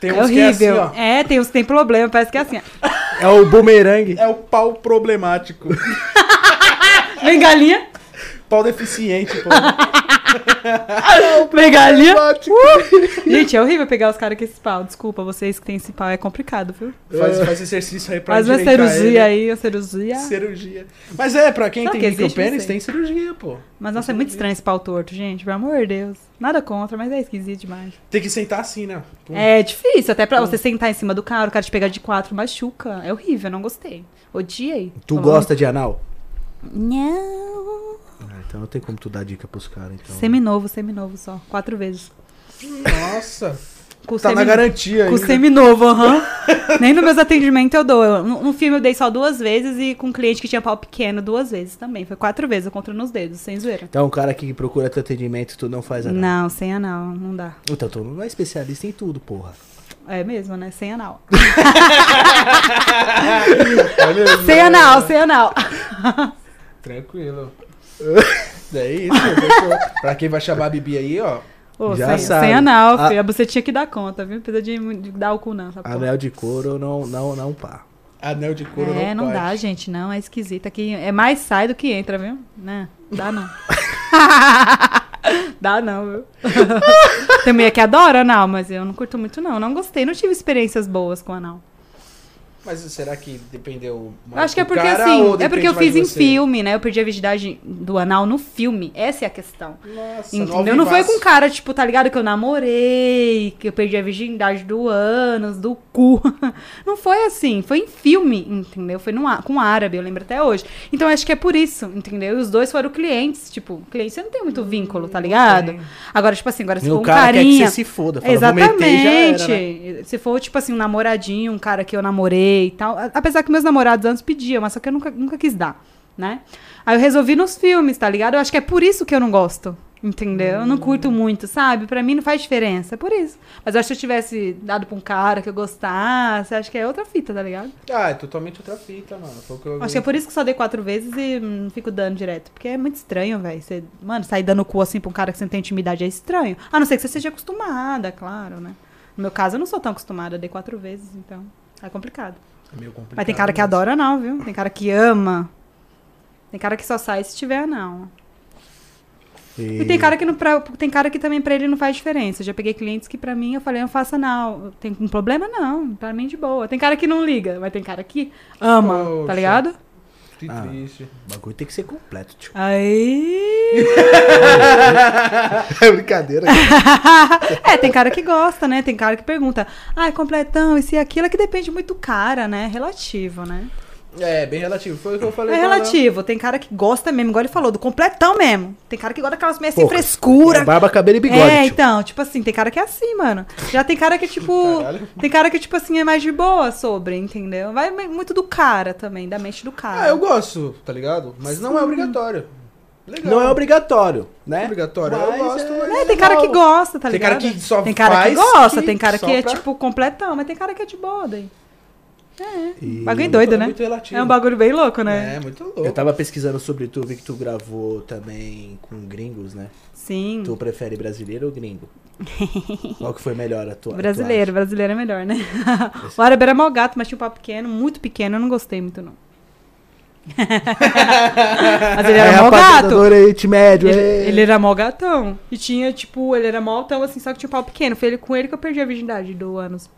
Tem é uns que é assim, horrível. ó. é, tem uns que tem problema, parece que é assim. ó. É o bumerangue. É o pau problemático. Vem galinha, pau deficiente, pô. vem galinha. Problemático. Gente, é horrível pegar os caras com esse pau. Desculpa, vocês que têm esse pau, é complicado, viu? Faz, faz exercício aí pra Faz uma cirurgia ele. aí, uma cirurgia. Cirurgia. Mas é, pra quem Sabe tem que micropênis, sei. tem cirurgia, pô. Mas nossa, é muito estranho esse pau torto, gente. Pelo amor de Deus. Nada contra, mas é esquisito demais. Tem que sentar assim, né? Pum. É difícil, até pra você sentar em cima do cara, o cara te pegar de quatro, machuca. É horrível, não gostei. Odiei. Tu Falou- gosta de anal? Não. Ah, então não tem como tu dar dica pros caras, então. Seminovo, seminovo só. Quatro vezes. Nossa. Com Tá na semi- garantia Com ainda. seminovo, aham. Nem nos meus atendimentos eu dou. Eu- no, no filme eu dei só duas vezes e com um cliente que tinha pau pequeno duas vezes também. Foi quatro vezes, eu conto nos dedos, sem zoeira. Então, um cara que procura teu atendimento, tu não faz anal. Não, sem anal, não dá. Então, tu não é especialista em tudo, porra. É mesmo, né? Sem anal. Sem anal, sem anal. Tranquilo. É isso. Pra quem vai chamar a Bibi aí, ó. Ô, Já sem, sabe. sem anal, Ah. filho. Você tinha que dar conta, viu? Precisa de, de dar o cu, não. Anel de couro, não, não, não pá. Anel de couro É, não não pode. dá, gente, não. É esquisito. Aqui é mais sai do que entra, viu? Né? Dá não. dá não, viu? Tem mulher que adora anal, mas eu não curto muito, não. Não gostei, não tive experiências boas com anal. Mas será que dependeu Eu mais acho que é porque cara assim, é porque eu fiz em você? filme, né? Eu perdi a virgindade do anal no filme. Essa é a questão. Nossa, Entendeu? Não foi com cara, tipo, tá ligado? Que eu namorei, que eu perdi a virgindade do ânus, do cu. Não foi assim. Foi em filme, entendeu? Foi no, com árabe, eu lembro até hoje. Então acho que é por isso, entendeu? E os dois foram clientes. Tipo, cliente, você não tem muito vínculo, tá ligado? Agora, tipo assim, agora se for um cara quer carinha. que você se foda. Fala, e já era, Exatamente. né? Se for, tipo assim, um namoradinho, um cara que eu namorei e tal. Apesar que meus namorados antes pediam, mas só que eu nunca, nunca quis dar, né? Aí eu resolvi nos filmes, tá ligado? Eu acho que é por isso que eu não gosto. Entendeu? Eu não curto muito, sabe? Pra mim não faz diferença. É por isso. Mas eu acho que se eu tivesse dado pra um cara que eu gostasse, acho que é outra fita, tá ligado? Ah, é totalmente outra fita, mano. Que. Acho que é por isso que só dei quatro vezes e hum, não fico dando direto. Porque é muito estranho, velho. Você, mano, sair dando cu assim pra um cara que você não tem intimidade é estranho. A não ser que você seja acostumada, claro, né? No meu caso, eu não sou tão acostumada. Dei quatro vezes, então é complicado. É meio complicado. Mas tem cara que mesmo. adora não, viu? Tem cara que ama. Tem cara que só sai se tiver não. E tem cara que não, pra- tem cara que também pra ele não faz diferença. Eu já peguei clientes que pra mim eu falei, não faça não. Tem um problema não, pra mim de boa. Tem cara que não liga, mas tem cara que ama, Poxa. tá ligado? Que Ah. triste. O bagulho tem que ser completo, tio. Aí. É brincadeira. é, tem cara que gosta, né? Tem cara que pergunta, ah, é completão, isso e aquilo, é que depende muito do cara, né? Relativo, né? É, bem relativo. Foi o que eu falei. É relativo. Tem cara que gosta mesmo, igual ele falou, do completão mesmo. Tem cara que gosta daquelas meias sem frescura. É barba, cabelo e bigode, É, tio. então, tipo assim, tem cara que é assim, mano. Já tem cara que, tipo. Caralho. Tem cara que, tipo assim, é mais de boa sobre, entendeu? Vai muito do cara também, da mente do cara. Ah, eu gosto, tá ligado? Mas não é obrigatório. Legal. Não é obrigatório, Não é né? obrigatório. Mas eu gosto, é- mas... É, tem cara que gosta, tá Tem ligado? cara que só Tem cara que faz gosta, que- tem cara que é, pra- tipo, completão, mas tem cara que é de boa daí. É. E- Bagulho doido, É né? É um bagulho bem louco, né? É, muito louco. Eu tava pesquisando sobre tu, vi que tu gravou também com gringos, né? Sim. Tu prefere brasileiro ou gringo? Qual que foi melhor a tua? Brasileiro, brasileiro é melhor, né? o árabe era mal gato, mas tinha um papo pequeno, muito pequeno, eu não gostei muito, não. mas ele É, era mal rapaziada gato. do Oriente Médio. Ele, é. ele era mó gatão. E tinha, tipo, ele era mó altão, assim, só que tinha um pau pequeno. Foi ele, com ele que eu perdi a virgindade do anos.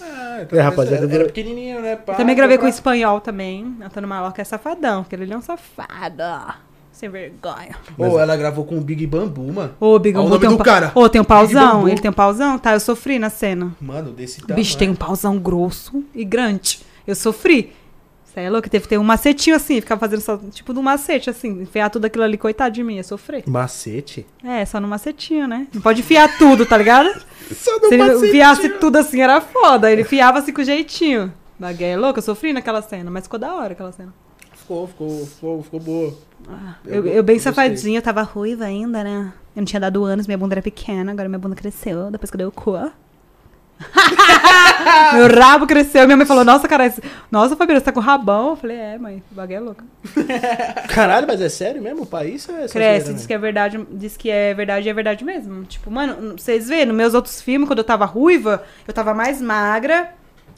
Ah, então É, rapaziada, era, era pequenininho, né? Pá, também gravei deu com pra- espanhol também. Antônio Maloca é safadão, porque ele é um safado. Sem vergonha. Ô, ela gravou com o Big Bambu, mano. Ô, o ô, nome tem um do pa- cara. Ô, tem um Big pauzão. Bambu. Ele tem um pauzão? Tá, eu sofri na cena. Mano, desse O tamanho. bicho tem um pauzão grosso e grande. Eu sofri. Você é louco? Teve que ter um macetinho assim, ficava fazendo só, tipo, no macete, assim, enfiar tudo aquilo ali, coitado de mim, ia sofrer. Macete? É, só no macetinho, né? Não pode enfiar tudo, tá ligado? Só Se ele enfiasse tudo assim, era foda. Ele enfiava assim com jeitinho. Bagué é louco, eu sofri naquela cena, mas ficou da hora aquela cena. Ficou, ficou, ficou, ficou boa. Eu, Eu eu, bem safadinha, eu tava ruiva ainda, né? Eu não tinha dado anos, minha bunda era pequena, agora minha bunda cresceu, depois que eu dei o cu. Meu rabo cresceu, minha mãe falou, nossa, cara, esse- nossa, Fabiana, você tá com rabão? Eu falei, é, mãe, o bagulho é louco. Caralho, mas é sério mesmo? O país é Cresce, diz que é verdade, diz que é verdade e é verdade mesmo. Tipo, mano, vocês vêem, nos meus outros filmes, quando eu tava ruiva, eu tava mais magra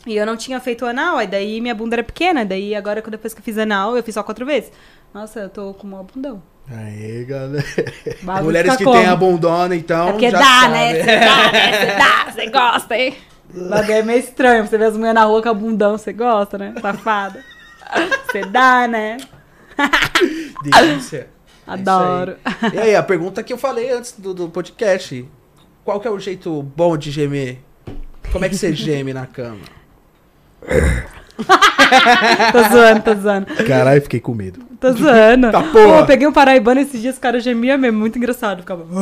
e eu não tinha feito anal, aí daí minha bunda era pequena, daí agora, depois que eu fiz anal, eu fiz só quatro vezes. Nossa, eu tô com um bundão. Aê, galera. Mulheres que como? têm a bundona, então. É porque já dá, sabe. né? Você dá, né? Você dá, você gosta, hein? O bagulho é meio estranho. Você vê as mulheres na rua com a bundão, você gosta, né? Safada. Você dá, né? Delícia. É Adoro. isso aí. E aí, a pergunta que eu falei antes do, do podcast. Qual que é o jeito bom de gemer? Como é que você geme na cama? Tô zoando, tô zoando. Caralho, fiquei com medo. Tô zoando. Tá porra. Pô, eu peguei um paraibano esses dias, o cara gemia mesmo, muito engraçado. Ficava.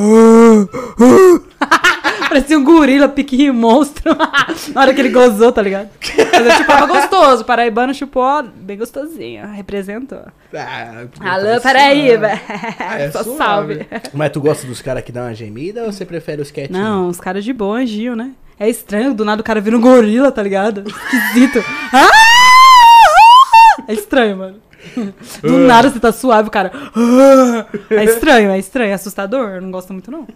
Parecia um gorila, piquinho monstro. Na hora que ele gozou, tá ligado? Mas eu chupava gostoso. O paraibano chupou bem gostosinho. Representou. Ah, Alô, peraí, velho. É Só suave. salve. Mas tu gosta dos caras que dão uma gemida ou você prefere os quietinhos? Não, os caras de boa agiam, né? É estranho, do nada o cara vira um gorila, tá ligado? Esquisito. Ah! É estranho, mano. Do nada você tá suave, o cara. "Ah!" É estranho, é estranho, é assustador. Eu não gosto muito, não.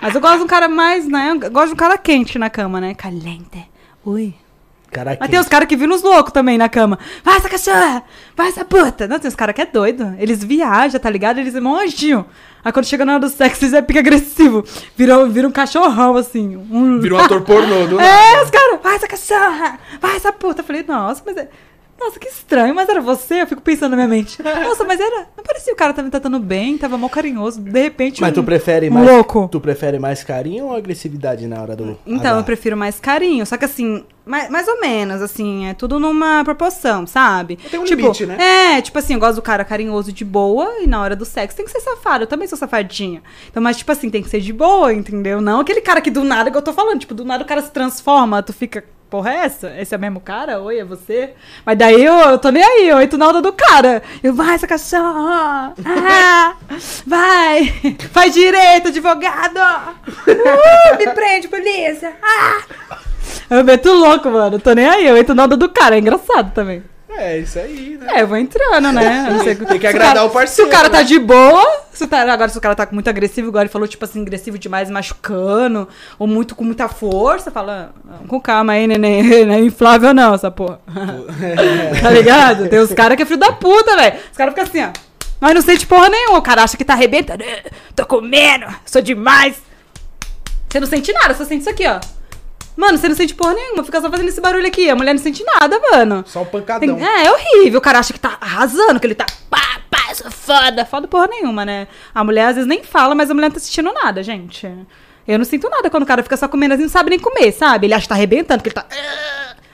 Mas eu gosto de um cara mais, né? Eu gosto de um cara quente na cama, né? Caliente. Ui. Caraca. Mas tem os caras que viram os loucos também na cama. Vai essa cachorra! Vai essa puta! Não, tem os caras que é doido. Eles viajam, tá ligado? Eles é mó anjinho. Aí quando chega na hora do sexo, eles é pica agressivo. Vira, vira um cachorrão, assim. Um... Virou um ator pornô do. É, os caras, vai essa cachorra! Vai essa puta! Eu falei, nossa, mas é. Nossa, que estranho, mas era você? Eu fico pensando na minha mente. Nossa, mas era. Não parecia o cara tava me tratando bem, tava mó carinhoso. De repente. Mas um- tu prefere um mais. louco. Tu prefere mais carinho ou agressividade na hora do. Então, Ah, eu prefiro mais carinho. Só que assim, mais, mais ou menos, assim, é tudo numa proporção, sabe? Tem um tipo, limite, né? É, tipo assim, eu gosto do cara carinhoso de boa e na hora do sexo tem que ser safado. Eu também sou safadinha. Então, mas, tipo assim, tem que ser de boa, entendeu? Não aquele cara que do nada, que eu tô falando, tipo, do nada o cara se transforma, tu fica. Porra, é essa? Esse é o mesmo cara? Oi, é você? Mas daí eu, eu tô nem aí, eu entro na onda do cara. Eu, vai, essa cachorra! Ah, vai! Faz direito, advogado! Uh, me prende, polícia! Ah! Eu meto louco, mano. Tô nem aí. Eu entro na onda do cara. É engraçado também. É, isso aí, né? É, eu vou entrando, né? Sei- Tem que agradar cara- o parceiro, Se o cara tá né? de boa, se o cara- agora se o cara tá muito agressivo, igual ele falou, tipo assim, agressivo demais, machucando, ou muito com muita força, fala, "Ah, com calma aí, neném, não é inflável não, essa porra. tá ligado? Tem os caras que é filho da puta, velho. Os caras ficam assim, ó. Mas não sente porra nenhuma. O cara acha que tá arrebentando. "Eh, Tô comendo, sou demais. Você não sente nada, só sente isso aqui, ó. Mano, você não sente porra nenhuma, fica só fazendo esse barulho aqui. A mulher não sente nada, mano. Só o Tem- pancadão. é, é horrível. O cara acha que tá arrasando, que ele tá. Pá, pá, sou foda. Foda porra nenhuma, né? A mulher às vezes nem fala, mas a mulher não tá sentindo nada, gente. Eu não sinto nada quando o cara fica só comendo assim, não sabe nem comer, sabe? Ele acha que tá arrebentando, que ele tá.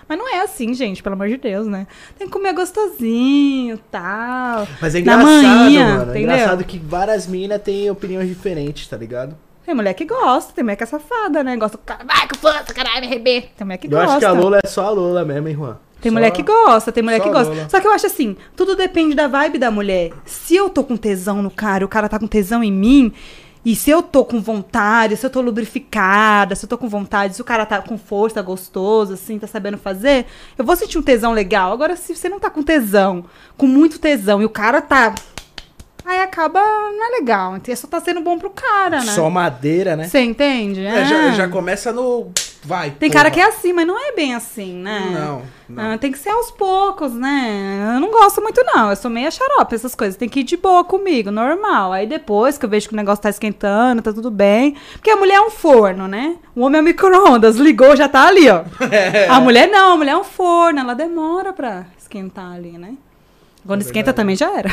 Mas não é assim, gente, pelo amor de Deus, né? Tem que comer gostosinho tal. Mas é engraçado, manhã, mano. É entendeu? engraçado que várias minas têm opiniões diferentes, tá ligado? Tem mulher que gosta, tem mulher que é safada, né? Gosta do cara, vai com força, caralho, me arrebenta. Tem mulher que Eu gosta. acho que a Lola é só a Lola mesmo, hein, Juan? Tem Só- mulher que gosta, tem mulher que gosta. Lola. Só que eu acho assim, tudo depende da vibe da mulher. Se eu tô com tesão no cara, o cara tá com tesão em mim, e se eu tô com vontade, se eu tô lubrificada, se eu tô com vontade, se o cara tá com força, gostoso, assim, tá sabendo fazer, eu vou sentir um tesão legal. Agora, se você não tá com tesão, com muito tesão, e o cara tá. Aí acaba, não é legal. Só tá sendo bom pro cara, né? Só madeira, né? Você entende? É, já, já começa no. Vai. Tem cara que é assim, mas não é bem assim, né? Não, não. Ah, tem que ser aos poucos, né? Eu não gosto muito, não. Eu sou meio xarope, essas coisas. Tem que ir de boa comigo, normal. Aí depois que eu vejo que o negócio tá esquentando, tá tudo bem. Porque a mulher é um forno, né? O homem é um micro-ondas. Ligou, já tá ali, ó. A mulher não, a mulher é um forno. Ela demora pra esquentar ali, né? Quando esquenta também já era.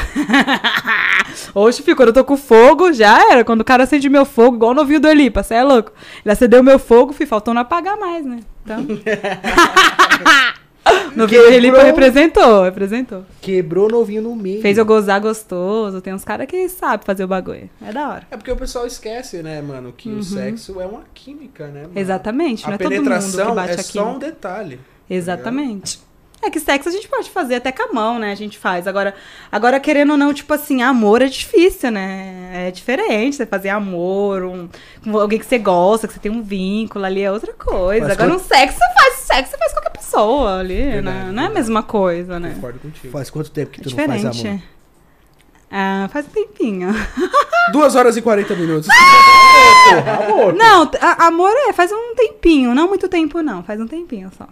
Oxe, filho, quando eu tô com fogo, já era. Quando o cara acende meu fogo, igual no ouvido do Elipa, você é louco. Ele acendeu meu fogo, filho, faltou não apagar mais, né? Então. No Vila ele Quebrou. representou, representou. Quebrou novinho no meio. Fez eu gozar gostoso. Tem uns caras que sabem fazer o bagulho. É da hora. É porque o pessoal esquece, né, mano, que Uhum. o sexo é uma química, né? mano? Exatamente. Não A é todo mundo penetração que bate é só um detalhe. Exatamente. É que sexo a gente pode fazer até com a mão, né? A gente faz. Agora, agora querendo ou não, tipo assim, amor é difícil, né? É diferente você fazer amor um, com alguém que você gosta, que você tem um vínculo ali, é outra coisa. Mas agora um sexo você faz, sexo você faz com qualquer pessoa ali, Verdade, né? Não é a verdade. mesma coisa, né? Concordo contigo. Faz quanto tempo que É tu não faz amor? diferente. Ah, faz um tempinho. Duas horas e 40 minutos. Porra, amor. Não, a- amor é, faz um tempinho. Não muito tempo, não. Faz um tempinho só.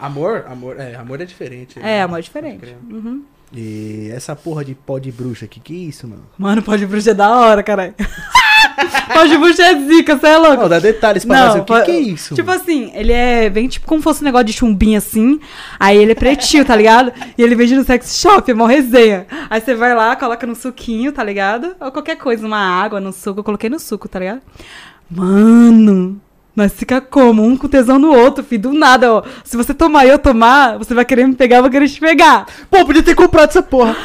Amor, amor, é, amor é diferente. né? É, amor é diferente. Uhum. E essa porra de pó de bruxa, que que é isso, mano? Mano, pode bruxa é da hora, caralho. pode bruxa é zica, você é louco. Não, dá detalhes pra nós. O que, que é isso? Tipo mano? assim, ele é bem tipo como fosse um negócio de chumbinho assim. Aí ele é pretinho, tá ligado? E ele vende no sex shop, é mó resenha. Aí você vai lá, coloca no suquinho, tá ligado? Ou qualquer coisa, uma água no suco. Eu coloquei no suco, tá ligado? Mano, nós fica como? Um com tesão no outro, filho. Do nada, ó. Se você tomar e eu tomar, você vai querer me pegar, eu vou querer te pegar. Pô, podia ter comprado essa porra.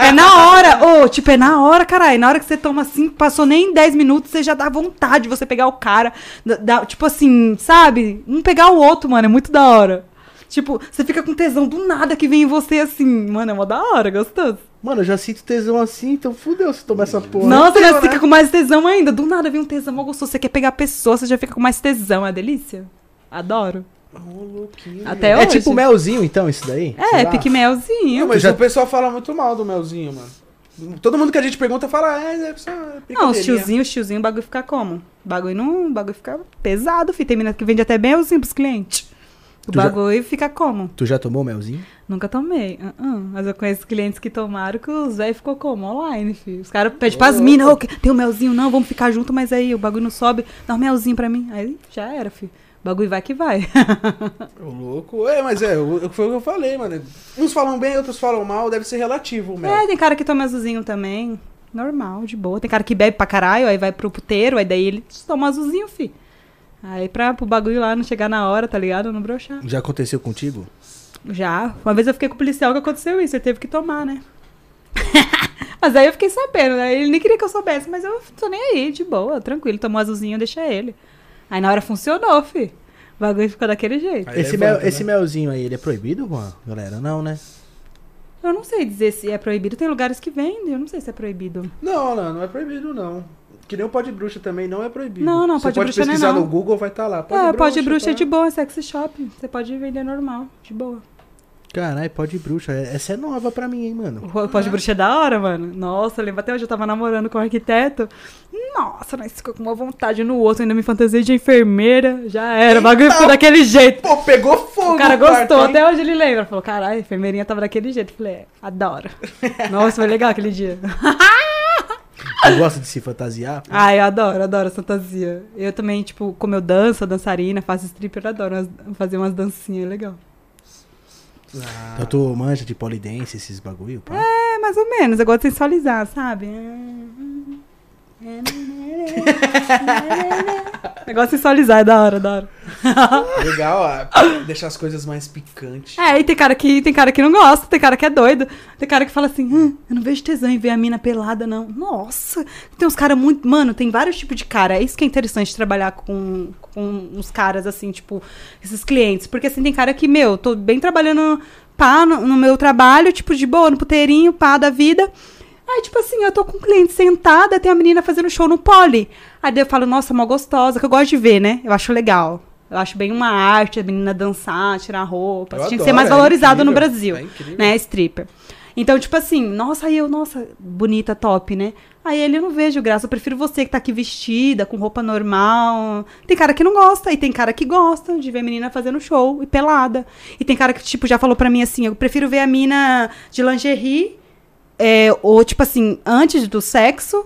É na hora, ô, tipo, é na hora, caralho. Na hora que você toma assim, passou nem 10 minutos, você já dá vontade de você pegar o cara. dá- dá- tipo assim, sabe? Um pegar o outro, mano, é muito da hora. Tipo, você fica com tesão do nada que vem em você assim. Mano, é mó da hora, gostoso. Mano, eu já sinto tesão assim, então fudeu se tomar essa porra. Nossa, Não já tem, fica né? com mais tesão ainda. Do nada vem um tesão mó gostoso. Você quer pegar a pessoa, você já fica com mais tesão. É delícia. Adoro. Ô, louquinho. Até É hoje. tipo melzinho, então, isso daí? É, pique melzinho. Não, mas Já- o pessoal fala muito mal do melzinho, mano. Todo mundo que a gente pergunta fala, é, é só Não, os tiozinhos, os tiozinhos, o bagulho fica como? O bagulho não. O bagulho fica pesado, filho. Tem menina que vende até melzinho pros clientes. O Tu já- bagulho fica como? Tu já tomou melzinho? Nunca tomei. uh -uh. Mas eu conheço clientes que tomaram que os velhos ficou como? Online, filho. Os caras pedem pras minas, que- tem um melzinho, não, vamos ficar junto, mas aí o bagulho não sobe, dá um melzinho pra mim. Aí já era, filho. O bagulho vai que vai. Ô, louco. É, mas é, o- foi o que eu falei, mano. Uns falam bem, outros falam mal, deve ser relativo o mel. é, tem cara que toma azulzinho também. Normal, de boa. Tem cara que bebe pra caralho, aí vai pro puteiro, aí daí ele toma azulzinho, filho. Aí pra pro bagulho lá não chegar na hora, tá ligado? Não broxar. Já aconteceu contigo? Já. Uma vez eu fiquei com o policial que aconteceu isso, ele teve que tomar, né? mas aí eu fiquei sabendo, né? Ele nem queria que eu soubesse, mas eu tô nem aí, de boa, tranquilo. Tomou azulzinho, deixa ele. Aí na hora funcionou, fi. O bagulho ficou daquele jeito. Aí esse, levanta, mel, esse né? melzinho aí, ele é proibido, Juan? Galera, não, né? Eu não sei dizer se é proibido. Tem lugares que vendem, eu não sei se é proibido. Não, não, não é proibido, não. Que nem o pó de bruxa também não é proibido. Não, não, Você pode bruxa não é pesquisar não. no Google, vai estar lá. Pó é, pode bruxa é tá? de boa, é sexy shop. Você pode vender normal, de boa. Caralho, pó de bruxa. Essa é nova pra mim, hein, mano. O pó de bruxa é da hora, mano. Nossa, eu lembro até hoje eu tava namorando com um arquiteto. Nossa, nós ficou com uma vontade no outro, ainda me fantasiei de enfermeira. Já era, o bagulho ficou daquele jeito. Pô, pegou fogo O cara quarto, gostou, hein? até hoje ele lembra. Falou, caralho, a enfermeirinha tava daquele jeito. Eu Falei, é, adoro. Nossa, foi legal aquele dia. Tu gosta de se fantasiar? Ai, eu adoro, adoro essa fantasia. Eu também, tipo, como eu danço, dançarina, faço stripper, eu adoro umas- fazer umas dancinhas, é legal. Ah, Então tu manja de polidense, esses bagulho, pá? É, mais ou menos, eu gosto de sensualizar, sabe? Negócio sensualizar, é da hora, da hora. legal, ó, deixar as coisas mais picantes. É, e tem cara que tem cara que não gosta, tem cara que é doido. Tem cara que fala assim, eu não vejo tesão em ver a mina pelada, não. Nossa, tem uns caras muito. Mano, tem vários tipos de cara. É isso que é interessante trabalhar com, com uns caras, assim, tipo, esses clientes. Porque assim, tem cara que, meu, tô bem trabalhando pá no, no meu trabalho, tipo, de boa, no puteirinho, pá da vida. Aí, tipo assim, eu tô com um cliente sentada, tem a menina fazendo show no pole. Aí daí eu falo, nossa, mó gostosa, que eu gosto de ver, né? Eu acho legal. Eu acho bem uma arte, a menina dançar, tirar roupa. Tinha que ser mais é valorizado no incrível, Brasil, é incrível. né? Stripper. Então, tipo assim, nossa, aí eu, nossa, bonita, top, né? Aí ele eu não vejo graça, eu prefiro você que tá aqui vestida, com roupa normal. Tem cara que não gosta, e tem cara que gosta de ver a menina fazendo show e pelada. E tem cara que, tipo, já falou pra mim assim, eu prefiro ver a mina de lingerie, é, ou, tipo assim, antes do sexo,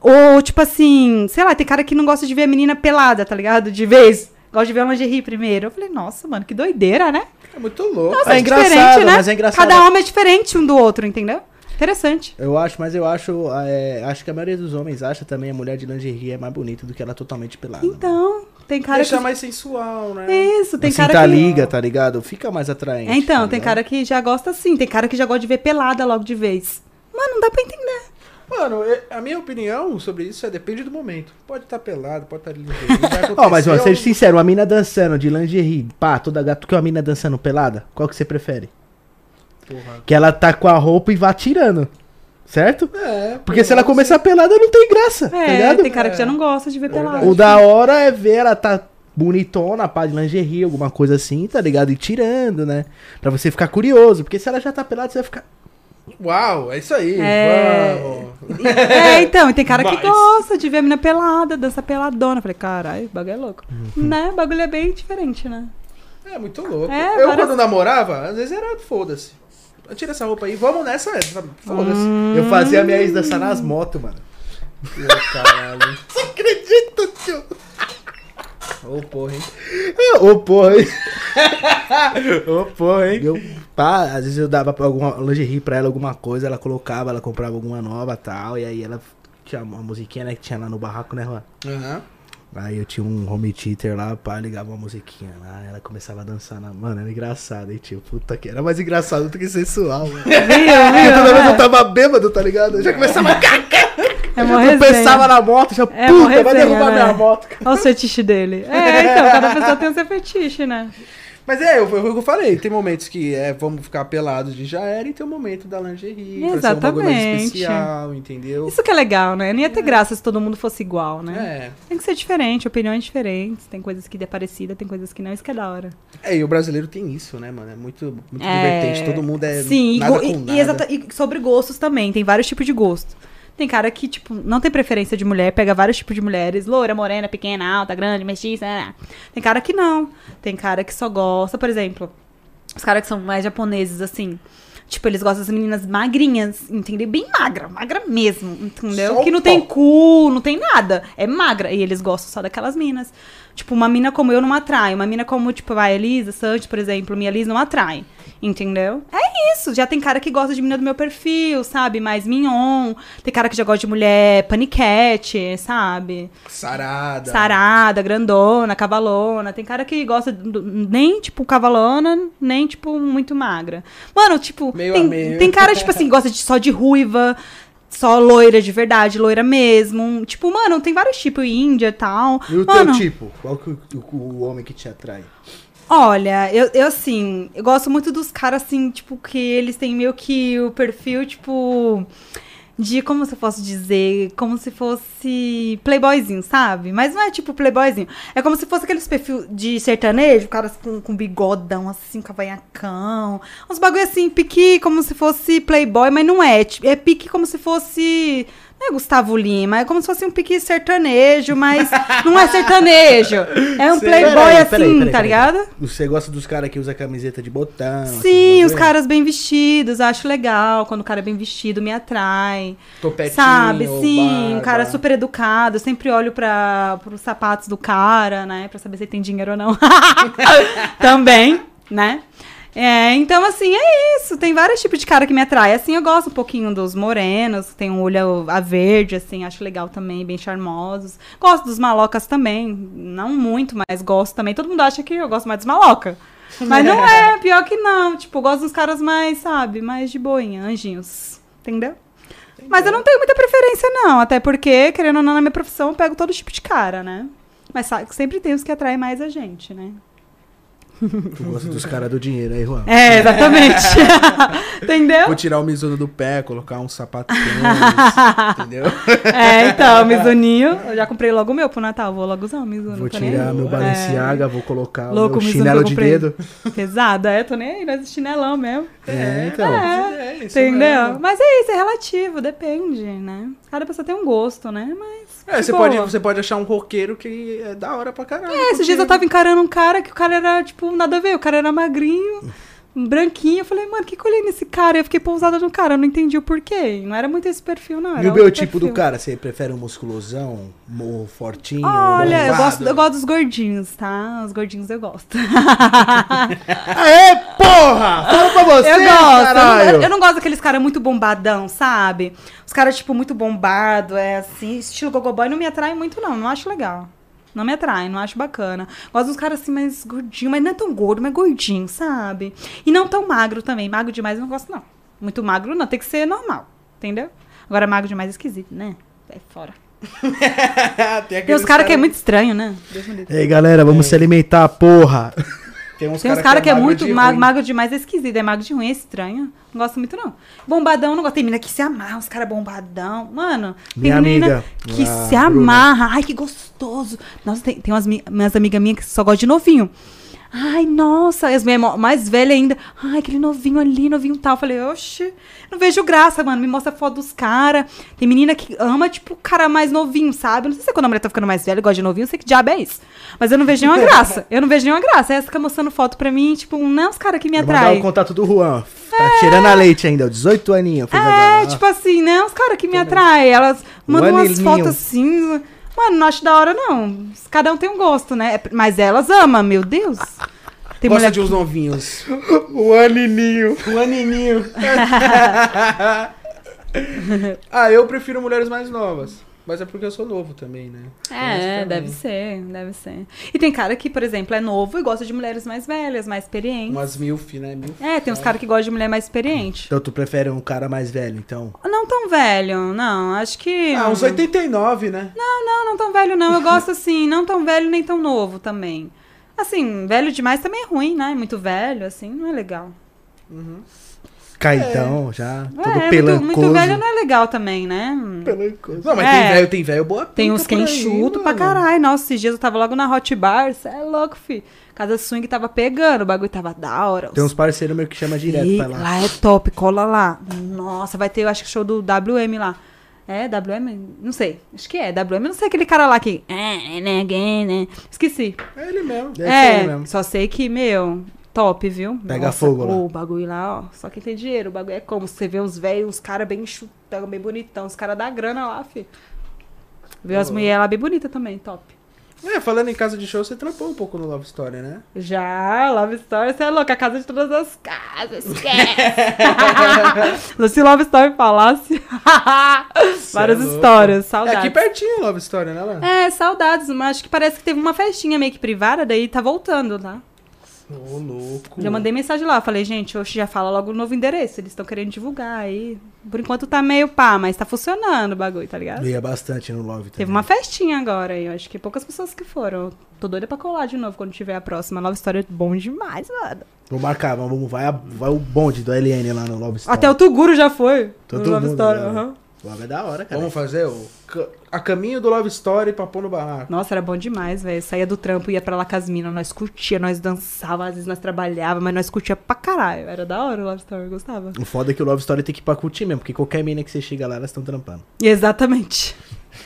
ou, tipo assim, sei lá, tem cara que não gosta de ver a menina pelada, tá ligado? De vez. Gosta de ver a lingerie primeiro. Eu falei, nossa, mano, que doideira, né? É muito louco. Nossa, É é, engraçado, diferente, né? mas é engraçado. Cada homem é diferente um do outro, entendeu? Interessante. Eu acho, mas eu acho. é, acho que a maioria dos homens acha também a mulher de lingerie é mais bonita do que ela totalmente pelada. Então, Tem cara Deixar que. mais sensual, né? Isso, tem assim, cara tá que. liga, tá ligado? Fica mais atraente. É, então, tá tem cara que já gosta assim, tem cara que já gosta de ver pelada logo de vez. Mano, não dá pra entender. Mano, eu- a minha opinião sobre isso é depende do momento. Pode estar pelado, pode estar lingerie. vai Ó, mas ó, seja sincero, uma mina dançando de lingerie, pá, toda gato que uma mina dançando pelada, qual que você prefere? Porra. Que ela tá com a roupa e vá tirando. Certo? É, Porque se ela começar pelada, não tem graça, tá É, ligado? tem cara que já não gosta de ver pelada. O da hora é ver ela tá bonitona, pá, de lingerie, alguma coisa assim, tá ligado? E tirando, né? Pra você ficar curioso. Porque se ela já tá pelada, você vai ficar. Uau, é isso aí. É. Vamos. É, então, e tem cara que Mas- gosta de ver a mina pelada, dança peladona. Eu Falei, caralho, o bagulho é louco. Uhum. Né? O bagulho é bem diferente, né? É muito louco. É, eu, várias- quando namorava, às vezes era foda-se. Tira essa roupa aí, vamos nessa, sabe? Foda-se. Hum. Eu fazia minha ex dançar nas motos, mano. Meu Caralho. Não acredito, tio. Ô, porra, hein? Ô, porra, hein? Ô, porra, hein? Eu, pá, às vezes eu dava pra alguma lingerie pra ela, alguma coisa, ela colocava, ela comprava alguma nova e tal, e aí ela tinha uma musiquinha, né, que tinha lá no barraco, né, Juan? Aham. Aí eu tinha um home theater lá, pá, ligava uma musiquinha lá, ela começava a dançar na. Mano, era engraçado, hein, tio? Puta que era mais engraçado do que sensual, mano. Viu, viu? toda vez eu É, tava bêbado, tá ligado? Eu já começava a. é uma Eu pensava na moto, já, É puta, vai resenha, derrubar né? minha moto. Olha o fetiche dele. É, então, cada pessoa tem o seu fetiche, né? Mas é, eu- que eu falei. Tem momentos que é, vamos ficar pelados de já era e tem o momento da lingerie. Pra ser um mais Exatamente. especial, entendeu? Isso que é legal, né? Não ia ter graça se todo mundo fosse igual, né? É. Tem que ser diferente, opiniões diferentes. Tem coisas que é parecida, tem coisas que não. Isso que é da hora. É, e o brasileiro tem isso, né, mano? É muito, muito É, divertente. Todo mundo é Sim, e nada go- com e, nada. e e sobre gostos também. Tem vários tipos de gosto. Tem cara que, tipo, não tem preferência de mulher, pega vários tipos de mulheres, loura, morena, pequena, alta, grande, mestiça. né? Tem cara que não. Tem cara que só gosta, por exemplo, os caras que são mais japoneses, assim. Tipo, eles gostam das meninas magrinhas, entendeu? Bem magra, magra mesmo, entendeu? O que não tem cu, não tem nada. É magra. E eles gostam só daquelas minas. Tipo, uma mina como eu não atrai. Uma mina como, tipo, a Elisa Santos, por exemplo, minha Liz não atrai. Entendeu? É isso. Já tem cara que gosta de menina do meu perfil, sabe? Mais mignon. Tem cara que já gosta de mulher paniquete, sabe? Sarada. Sarada, grandona, cavalona. Tem cara que gosta do- nem, tipo, cavalona, nem, tipo, muito magra. Mano, tipo, Meio a tem, meio. tem cara, tipo assim, gosta de, só de ruiva, só loira de verdade, loira mesmo. Tipo, mano, tem vários tipos, índia e tal. E o mano, teu tipo? Qual que o, o- o homem que te atrai? Olha, eu, eu assim, eu gosto muito dos caras, assim, tipo, que eles têm meio que o perfil, tipo. De, como se eu posso dizer, como se fosse playboyzinho, sabe? Mas não é tipo playboyzinho. É como se fosse aqueles perfil de sertanejo, caras com, com bigodão, assim, cavanhacão. Uns bagulho assim, pique como se fosse playboy, mas não é. É pique como se fosse... Não é Gustavo Lima, é como se fosse um pique sertanejo, mas não é sertanejo. É um Sei. playboy Peraí, assim, peraí, peraí, tá peraí. ligado? Você gosta dos caras que usa camiseta de botão? Sim, assim, os caras bem vestidos, acho legal. Quando o cara é bem vestido, me atrai. Topetinho, Sabe, sim, um barba. cara super educado. Eu sempre olho para os sapatos do cara, né? Pra saber se ele tem dinheiro ou não. Também, né? É, então, assim, é isso. Tem vários tipos de cara que me atrai. Assim, eu gosto um pouquinho dos morenos, tem um olho a verde, assim, acho legal também, bem charmosos. Gosto dos malocas também. Não muito, mas gosto também. Todo mundo acha que eu gosto mais dos maloca. Mas não é, pior que não. Tipo, eu gosto dos caras mais, sabe, mais de boinha, anjinhos. Entendeu? Mas eu não tenho muita preferência, não. Até porque, querendo ou não, na minha profissão, eu pego todo tipo de cara, né? Mas sabe, sempre tem os que atraem mais a gente, né? Tu gosta dos caras do dinheiro aí, Juan. É, exatamente. Entendeu? Vou tirar o Mizuno do pé, colocar um sapato tênis, entendeu? É, então, Mizuninho. Eu já comprei logo o meu pro Natal. Vou logo usar o Mizuno. Vou tirar meu É. Balenciaga, vou colocar Louco, o o chinelo de dedo. Pesado, é, tô nem aí, nós chinelão mesmo. É, então. É, É, isso entendeu? mesmo. Mas é isso, é relativo, depende, né? Cada pessoa tem um gosto, né? Mas. É, você boa. pode, você pode achar um roqueiro que é da hora pra caralho. É, esses dias eu tava encarando um cara que o cara era, tipo, nada a ver. O cara era magrinho, branquinho. Eu falei, mano, o que que eu olhei nesse cara? Eu fiquei pousada no cara, eu não entendi o porquê. Não era muito esse perfil, não. E o meu outro tipo do cara? Você prefere um musculosão, um fortinho? Olha, eu gosto, eu gosto dos gordinhos, tá? Os gordinhos eu gosto. Aê, porra! Fala pra você, eu gosto. Eu caralho! não, eu não gosto daqueles caras muito bombadão, sabe? Os caras, tipo, muito bombado, é assim. Estilo gogoboy não me atrai muito, não. Não acho legal. Não me atrai, não acho bacana. Gosto dos caras assim mais gordinho, mas não é tão gordo, mas gordinho, sabe? E não tão magro também. Magro demais eu não gosto, não. Muito magro não, tem que ser normal, entendeu? Agora magro demais é esquisito, né? É fora. tem Tem uns caras que é muito estranho, né? Deus me livre. Ei, galera, vamos se alimentar, porra. Tem uns Tem uns caras que é magro muito de magro, magro demais, é esquisito. É magro de ruim, é estranho. Não gosto muito, não. Bombadão, não gosto. Tem menina que se amarra, os caras bombadão. Mano, tem Minha menina amiga, que a se Bruna. amarra. Ai, que gostoso. Nossa, tem, tem umas mi- minhas amigas minhas que só gostam de novinho. Ai, nossa, as minhas mais velhas ainda. Ai, aquele novinho ali, novinho tal. Eu falei, oxe, não vejo graça, mano. Me mostra foto dos caras. Tem menina que ama, tipo, o cara mais novinho, sabe? Não sei se é quando a mulher tá ficando mais velha, gosta de novinho, não sei que diabo é isso. Mas eu não vejo nenhuma graça. Eu não vejo nenhuma graça. Aí essa fica mostrando foto pra mim, tipo, não é os caras que me atraem. o contato do Juan. Tá tirando a leite ainda, ó, 18 aninhos. fez É, agora. tipo assim, né? Os caras que me atraem. Elas mandam umas aninho. fotos assim. Mano, não acho da hora, não. Cada um tem um gosto, né? Mas elas amam, meu Deus. Tem Gosta mulher de uns novinhos. O aninho. Um aninho. ah, eu prefiro mulheres mais novas. Mas é porque eu sou novo também, né? Tem É, também. deve ser, deve ser. E tem cara que, por exemplo, é novo e gosta de mulheres mais velhas, mais experientes. Umas milf, né? Milf. É, tem uns caras que gostam de mulher mais experiente. Então tu prefere um cara mais velho, então? Não tão velho, não. Acho que. Ah, uns 89, né? Não, não tão velho, não. Eu gosto assim, não tão velho nem tão novo também. Assim, velho demais também é ruim, né? Muito velho, assim, não é legal. Caidão, já. Todo é, muito, pelancoso. muito velho não é legal também, né? Pelancoso. Não, mas É. tem velho, tem velho boa Tem uns que enxuto pra caralho. Nossa, esses dias eu tava logo na Hot Bar, cê é louco, fi. Casa swing tava pegando, o bagulho tava da hora. Tem uns parceiros meus que chama direto pra lá. lá é top, cola lá. Nossa, vai ter, eu acho que show do WM lá. É, WM? Não sei. Acho que é, WM. Não sei aquele cara lá que. É, né, né? Esqueci. É ele mesmo. Deve ser ele É, mesmo. só sei que, meu, top, viu? Pega fogo lá. O bagulho lá, ó. Só quem tem dinheiro. O bagulho é como você vê uns velhos, uns caras bem chutão, bem bonitão. Os caras da grana lá, fi. Viu as Ô. mulheres lá bem bonitas também, top. É, falando em casa de show, você trampou um pouco no Love Story, né? Já, Love Story, você é louca, a casa de todas as casas, esquece. Se Love Story falasse, várias Cê é histórias, É saudades. aqui pertinho o Love Story, né, Lan? É, saudades, mas acho que parece que teve uma festinha meio que privada, daí tá voltando, tá? Ô, louco. Já mandei mensagem lá, falei, gente, hoje já fala logo o novo endereço, eles estão querendo divulgar aí. Por enquanto tá meio pá, mas tá funcionando o bagulho, tá ligado? Ia bastante no Love também. Teve uma festinha agora aí, eu acho que poucas pessoas que foram. Tô doida pra colar de novo quando tiver a próxima. Nova história é bom demais, mano. Vou marcar, vamos, vai, a- vai o bonde do LN lá no Love Story. Até o Tuguro já foi. Todo no Love Story. né? Love é da hora, cara. Vamos fazer o a caminho do Love Story pra pôr no barraco. Nossa, era bom demais, velho. Saía do trampo, ia pra lá com as minas, nós curtia, nós dançava, às vezes nós trabalhava, mas nós curtia pra caralho. Era da hora o Love Story, eu gostava. O foda é que o Love Story tem que ir pra curtir mesmo, porque qualquer mina que você chega lá, elas estão trampando. Exatamente.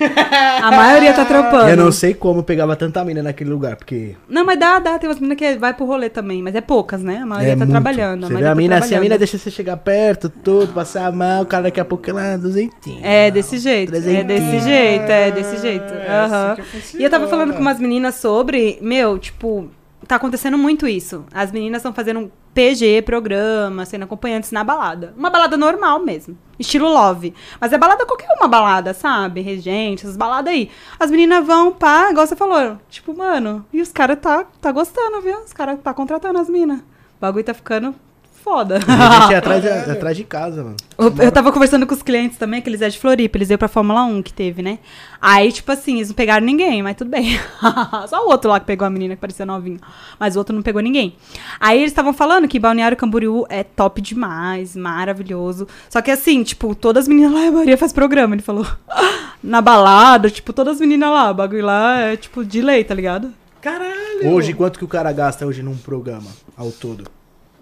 A maioria tá trampando. Eu não sei como pegava tanta mina naquele lugar, porque. Não, mas dá, dá. Tem umas meninas que vai pro rolê também, mas é poucas, né? A maioria é tá muito. trabalhando. Você vê a tá mina assim, a mina deixa você chegar perto, tudo, passar a mão, o cara daqui a pouco ela duzentinho. É desse jeito, é desse jeito, é desse jeito. É, assim funciona. E eu tava falando com umas meninas sobre, meu, tipo, tá acontecendo muito isso. As meninas estão fazendo PG, programa, sendo acompanhantes na balada. Uma balada normal mesmo. Estilo love. Mas é balada qualquer uma balada, sabe? Regente, essas baladas aí. As meninas vão, pá, igual você falou. Tipo, mano, e os caras tá, tá gostando, viu? Os caras tá contratando as minas. O bagulho tá ficando foda. A gente é atrás de, atrás de casa, mano. Eu eu tava conversando com os clientes também, que eles é de Floripa, eles iam pra Fórmula 1 que teve, né? Aí, tipo assim, eles não pegaram ninguém, mas tudo bem. Só o outro lá que pegou a menina que parecia novinha. Mas o outro não pegou ninguém. Aí eles estavam falando que Balneário Camboriú é top demais, maravilhoso. Só que assim, tipo, todas as meninas lá, a maioria faz programa, ele falou. Na balada, tipo, todas as meninas lá, o bagulho lá é tipo de lei, tá ligado? Caralho! Hoje, quanto que o cara gasta hoje num programa ao todo?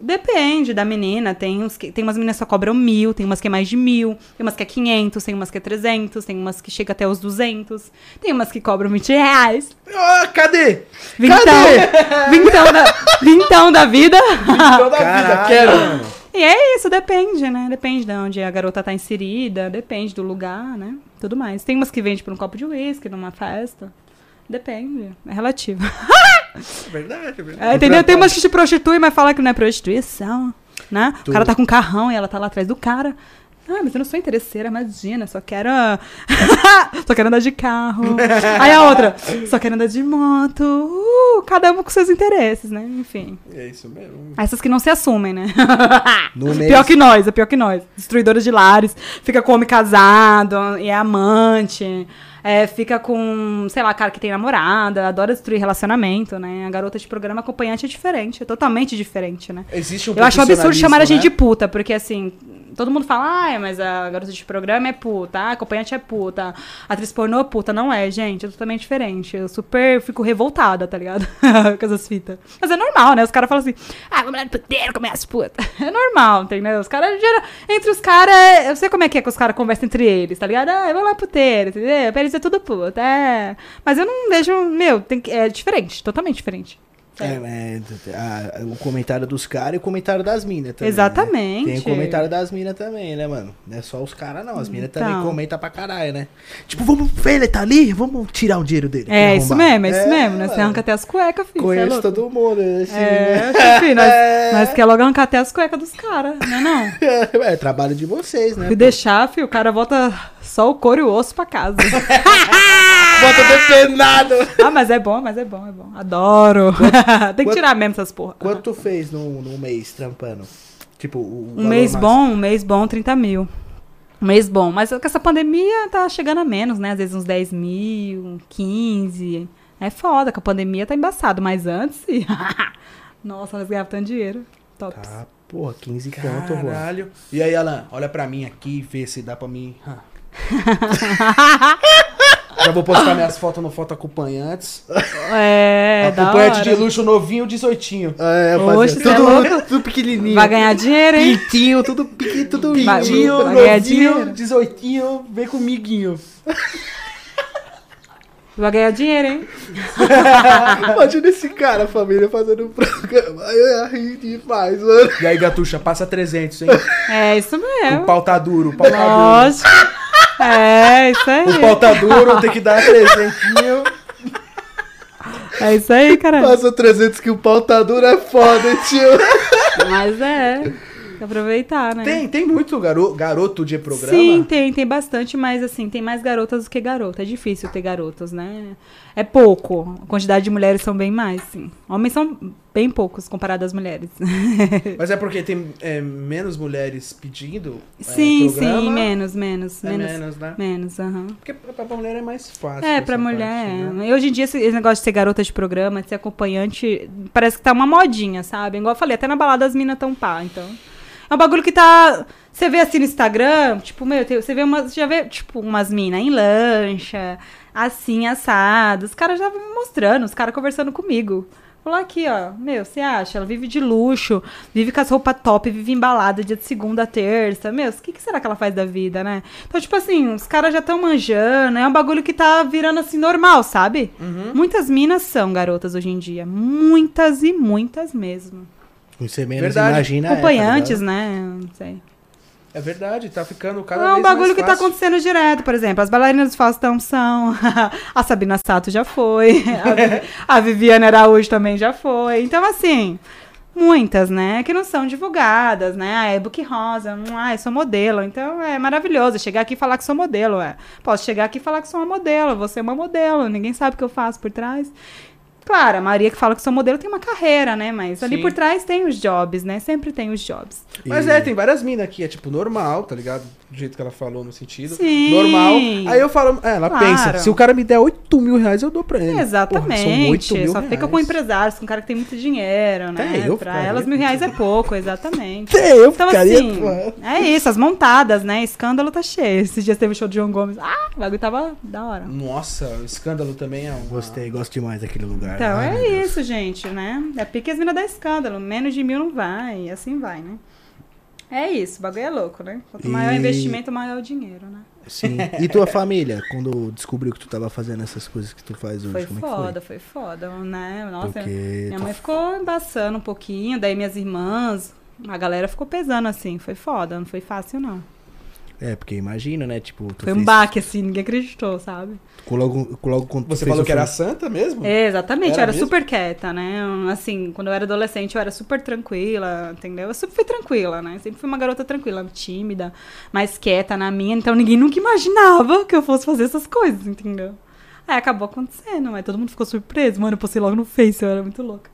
Depende da menina. Tem, uns que, tem umas meninas que só cobram mil, tem umas que é mais de mil, tem umas que é 500, tem umas que é 300, tem umas que chega até os 200, tem umas que cobram 20 reais. Ah, cadê? Vintão, vintão, da, vintão da vida. Toda a vida, quero. E é isso, depende, né? Depende de onde a garota tá inserida, depende do lugar, né? Tudo mais. Tem umas que vende por um copo de uísque numa festa. Depende, é relativo. É verdade, é verdade. É, entendeu? Tem umas que te prostituem, mas fala que não é prostituição, né? Tu- O cara tá com um carrão e ela tá lá atrás do cara. Ah, mas eu não sou interesseira, imagina, só quero. só quero andar de carro. Aí a outra, só quero andar de moto. Uh, cada um com seus interesses, né? Enfim. É isso mesmo. Essas que não se assumem, né? No mês. Pior que nós, é pior que nós. Destruidora de lares, fica com homem casado, e é amante. É, fica com, sei lá, cara que tem namorada, adora destruir relacionamento, né? A garota de programa acompanhante é diferente, é totalmente diferente, né? Existe um Eu acho um absurdo chamar a gente de né? puta, porque assim, todo mundo fala, ah, mas a garota de programa é puta, a acompanhante é puta, a atriz pornô é puta. Não é, gente, é totalmente diferente. Eu super fico revoltada, tá ligado? Com essas fitas. Mas é normal, né? Os caras falam assim, ah, vamos lá no puteiro, comer as putas. É normal, entendeu? Os caras, entre os caras, eu sei como é que é que os caras conversam entre eles, tá ligado? Ah, vamos lá pro puteiro, entendeu? Pra eles é tudo puta, é. Mas eu não vejo, meu, tem é diferente, totalmente diferente. É, é, a- o comentário dos caras e o comentário das minas também. né? Exatamente. Tem o comentário das minas também, né, mano? Não é só os caras, não. As minas também Então. comentam pra caralho, né? Tipo, vamos ver, ele tá ali? Vamos tirar o dinheiro dele. É, isso mesmo, é isso mesmo, né? Você mano. arranca até as cuecas, filho. é Conheço todo mundo. Assim, É, né? filho, nós, É. nós quer logo arrancar até as cuecas dos caras, né não? É, trabalho de vocês, né? Se deixar, filho, o cara volta só o couro e o osso pra casa. Bota depenado. ah, mas é bom, mas é bom, é bom. Adoro. Tem que quanto- tirar mesmo essas porra. Quanto tu fez num, num mês trampando? Tipo, o Um mês máximo. bom, um mês bom, 30 mil. Um mês bom. Mas com essa pandemia tá chegando a menos, né? Às vezes uns 10 mil, 15. É foda, com a pandemia tá embaçado. Mas antes, nossa, nós ganhávamos tanto dinheiro. Top. Tá, porra, 15 conto. Caralho. E aí, Alan, olha pra mim aqui e vê se dá pra mim. Já vou postar minhas fotos no Foto Acompanhantes. É, Acompanhante de luxo novinho, 18. É, Oxe, cê é tudo, louco? tudo pequenininho. Vai ganhar dinheiro, hein? Pintinho, tudo pequenininho, tudo Vai- lindinho. vai ganhar dinheiro. novinho, 18, vem comiguinho. Vai ganhar dinheiro, hein? Imagina esse cara, a família, fazendo um programa. Aí eu ia rir demais, mano. E aí, Gatuxa, passa 300, hein? É isso O mesmo. pau tá duro, o pau tá duro. Lógico. É, isso aí. O pau tá duro, tem que dar 300. É isso aí, cara. Passa 300 que o pau tá duro, é foda, tio. Mas é. Tem que aproveitar, né? Tem, tem muito garo, garoto de programa? Sim, tem, tem bastante, mas assim, tem mais garotas do que garota. É difícil ter garotas, né? É pouco. A quantidade de mulheres são bem mais, sim. Homens são bem poucos comparado às mulheres. Mas é porque tem é, menos mulheres pedindo é, sim, programa? sim, menos, menos, É menos. menos, né? Menos, aham. Porque pra, pra mulher é mais fácil. É, pra mulher. parte, né? é. E hoje em dia, esse esse negócio de ser garota de programa, de ser acompanhante, parece que tá uma modinha, sabe? Igual eu falei, até na balada as minas tão pá, então. É um bagulho que tá. Você vê assim no Instagram, tipo, meu, você vê umas. Já vê, tipo, umas minas em lancha, assim, assadas. Os caras já me mostrando, os caras conversando comigo. Falou aqui, ó, meu, você acha? Ela vive de luxo, vive com as roupas top, vive embalada dia de segunda a terça. Meu, o que, que será que ela faz da vida, né? Então, tipo assim, os caras já estão manjando, é um bagulho que tá virando assim normal, sabe? Muitas minas são garotas hoje em dia. Muitas e muitas mesmo. Você menos Verdade. imagina. é, tá Acompanhantes, né? Não sei. É verdade, tá ficando cada Não é um vez bagulho mais que tá acontecendo direto, por exemplo. As bailarinas do Faustão são. a Sabina Sato já foi. A, Vivi- a Viviane Araújo também já foi. Então, assim. Muitas, né? Que não são divulgadas, né? Ah, é book rosa. hum, Ah, eu sou modelo. Então é maravilhoso. Chegar aqui e falar que sou modelo. É. Posso chegar aqui e falar que sou uma modelo. Você é uma modelo. Ninguém sabe o que eu faço por trás. Claro, a Maria que fala que sou modelo tem uma carreira, né? Mas ali Sim. por trás tem os jobs, né? Sempre tem os jobs. Mas E- é, tem várias minas aqui, é tipo normal, tá ligado? Do jeito que ela falou no sentido. Sim. Normal. Aí eu falo, é, ela Claro. pensa, se o cara me der 8 mil reais, eu dou pra ele. Exatamente. Porra, são 8 mil Só reais. fica com empresários, com cara que tem muito dinheiro, né? Até eu pra ficaria. elas, mil reais é pouco, exatamente. Até eu Então, ficaria. assim, pô. é isso, as montadas, né? Escândalo tá cheio. Esses dias teve o show de João Gomes. Ah, o bagulho tava da hora. Nossa, o escândalo também é um. Gostei, gosto demais daquele lugar. Então, Ai, é Deus. isso, gente, né? É pique as minas da escândalo. Menos de mil não vai, e assim vai, né? É isso, o bagulho é louco, né? Quanto maior o E- investimento, maior o dinheiro, né? Sim. E tua família, quando descobriu que tu tava fazendo essas coisas que tu faz hoje, Foi como foda, foi foda, né? é Nossa, que foi? Porque Minha tu- mãe ficou embaçando um pouquinho, daí minhas irmãs, a galera ficou pesando assim, foi foda, não foi fácil não. É, porque imagina, né? Tipo, tu Foi um fez- baque, assim, ninguém acreditou, sabe? Logo, logo quando Você falou que era filme- santa mesmo? É, exatamente, Era eu era mesmo? super quieta, né? Assim, quando eu era adolescente, eu era super tranquila, entendeu? Eu sempre fui tranquila, né? Sempre fui uma garota tranquila, tímida, mais quieta na minha, então ninguém nunca imaginava que eu fosse fazer essas coisas, entendeu? Aí acabou acontecendo, mas todo mundo ficou surpreso. Mano, eu postei logo no Face, eu era muito louca.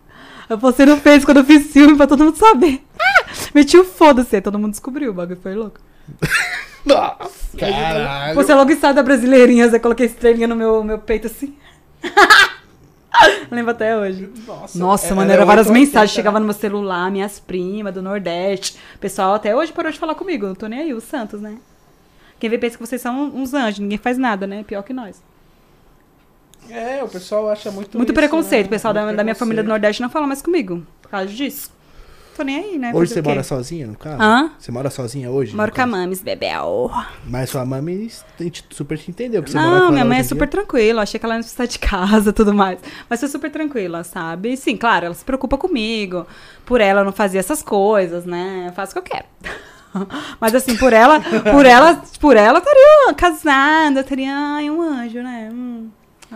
Eu postei no Face quando eu fiz filme pra todo mundo saber. Ah! Meti o foda-se, todo mundo descobriu, o bagulho foi louco. Nossa, caralho. Postei logo estado da Brasileirinhas, aí coloquei estrelinha no meu, meu peito assim. Lembro até hoje. Nossa, Nossa, é- mano, era era várias 880, mensagens, né? chegava no meu celular, minhas primas do Nordeste. O pessoal até hoje parou de falar comigo, não tô nem aí, os Santos, né? Quem vê pensa que vocês são uns anjos, ninguém faz nada, né? Pior que nós. É, o pessoal acha muito Muito isso, preconceito, né? o pessoal da, Muito da minha família do. Nordeste não fala mais comigo, por causa disso. Tô nem aí, né? Hoje Fazer você mora sozinha, no carro? Hã? Você mora sozinha hoje? Moro com a mames, bebel. Mas sua gente super te entendeu. Que você mora com Não, minha mãe é super tranquila. Achei que ela não precisa de casa e tudo mais. Mas foi super tranquila, sabe? E sim, claro, ela se preocupa comigo. Por ela eu não fazer essas coisas, né? Eu faço o que eu quero. Mas assim, por ela, por ela, por ela, eu estaria casada, eu teria ai, um anjo, né? Hum,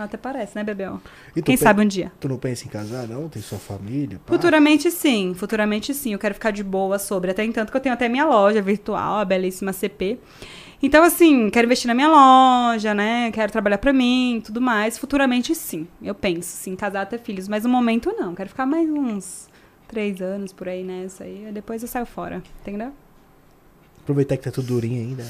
até parece, né, Bebel? Quem sabe um dia. Tu não pensa em casar, não? Tem sua família? pá? Futuramente sim, futuramente sim. Eu quero ficar de boa sobre. Até entanto que eu tenho até minha loja virtual, a belíssima CP. Então, assim, quero investir na minha loja, né? Quero trabalhar pra mim tudo mais. Futuramente sim. Eu penso, sim, casar até filhos. Mas no momento não. Quero ficar mais uns três anos por aí nessa aí. aí Depois eu saio fora. Entendeu? Aproveitar que tá tudo durinho ainda.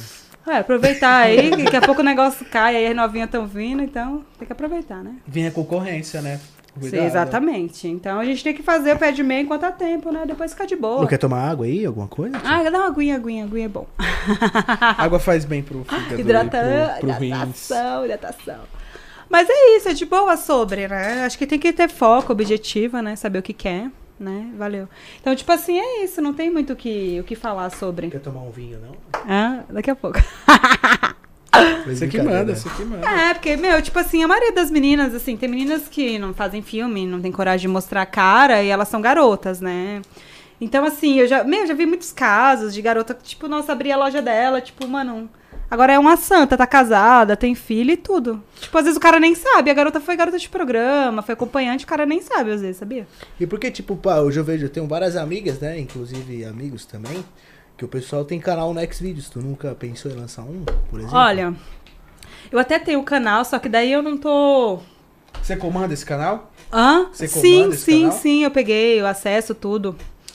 É, aproveitar aí, que daqui a pouco o negócio cai, aí as novinhas estão vindo, então tem que aproveitar, né? Vinha concorrência, né? Sim, exatamente. Então a gente tem que fazer o pé de meia enquanto há tempo, né? Depois ficar de boa. Não quer tomar água aí? Alguma coisa? Ah, dá uma aguinha, aguinha, aguinha é bom. Água faz bem pro fígado Hidrata... e pro, pro rins. hidratação, hidratação. Mas é isso, é de boa sobre, né? Acho que tem que ter foco, objetivo, né? Saber o que quer, né? Valeu. Então, tipo assim, é isso. Não tem muito o que, o que falar sobre. Quer tomar um vinho, não? Ah, daqui a pouco. Você que manda, você que manda. É, porque, meu, tipo assim, a maioria das meninas, assim, tem meninas que não fazem filme, não tem coragem de mostrar a cara e elas são garotas, né? Então, assim, eu já, meu, já vi muitos casos de garota que, tipo, nossa, abria a loja dela, tipo, mano, agora é uma santa, tá casada, tem filho e tudo. Tipo, às vezes o cara nem sabe, a garota foi garota de programa, foi acompanhante, o cara nem sabe, às vezes, sabia? E porque, tipo, pá, hoje eu vejo, eu tenho várias amigas, né? Inclusive amigos também. Que o pessoal tem canal no Xvideos. Tu nunca pensou em lançar um, por exemplo? Olha, eu até tenho o canal, só que daí eu não tô Você comanda esse canal? Hã? Você sim, sim, canal? sim, eu peguei, eu acesso tudo.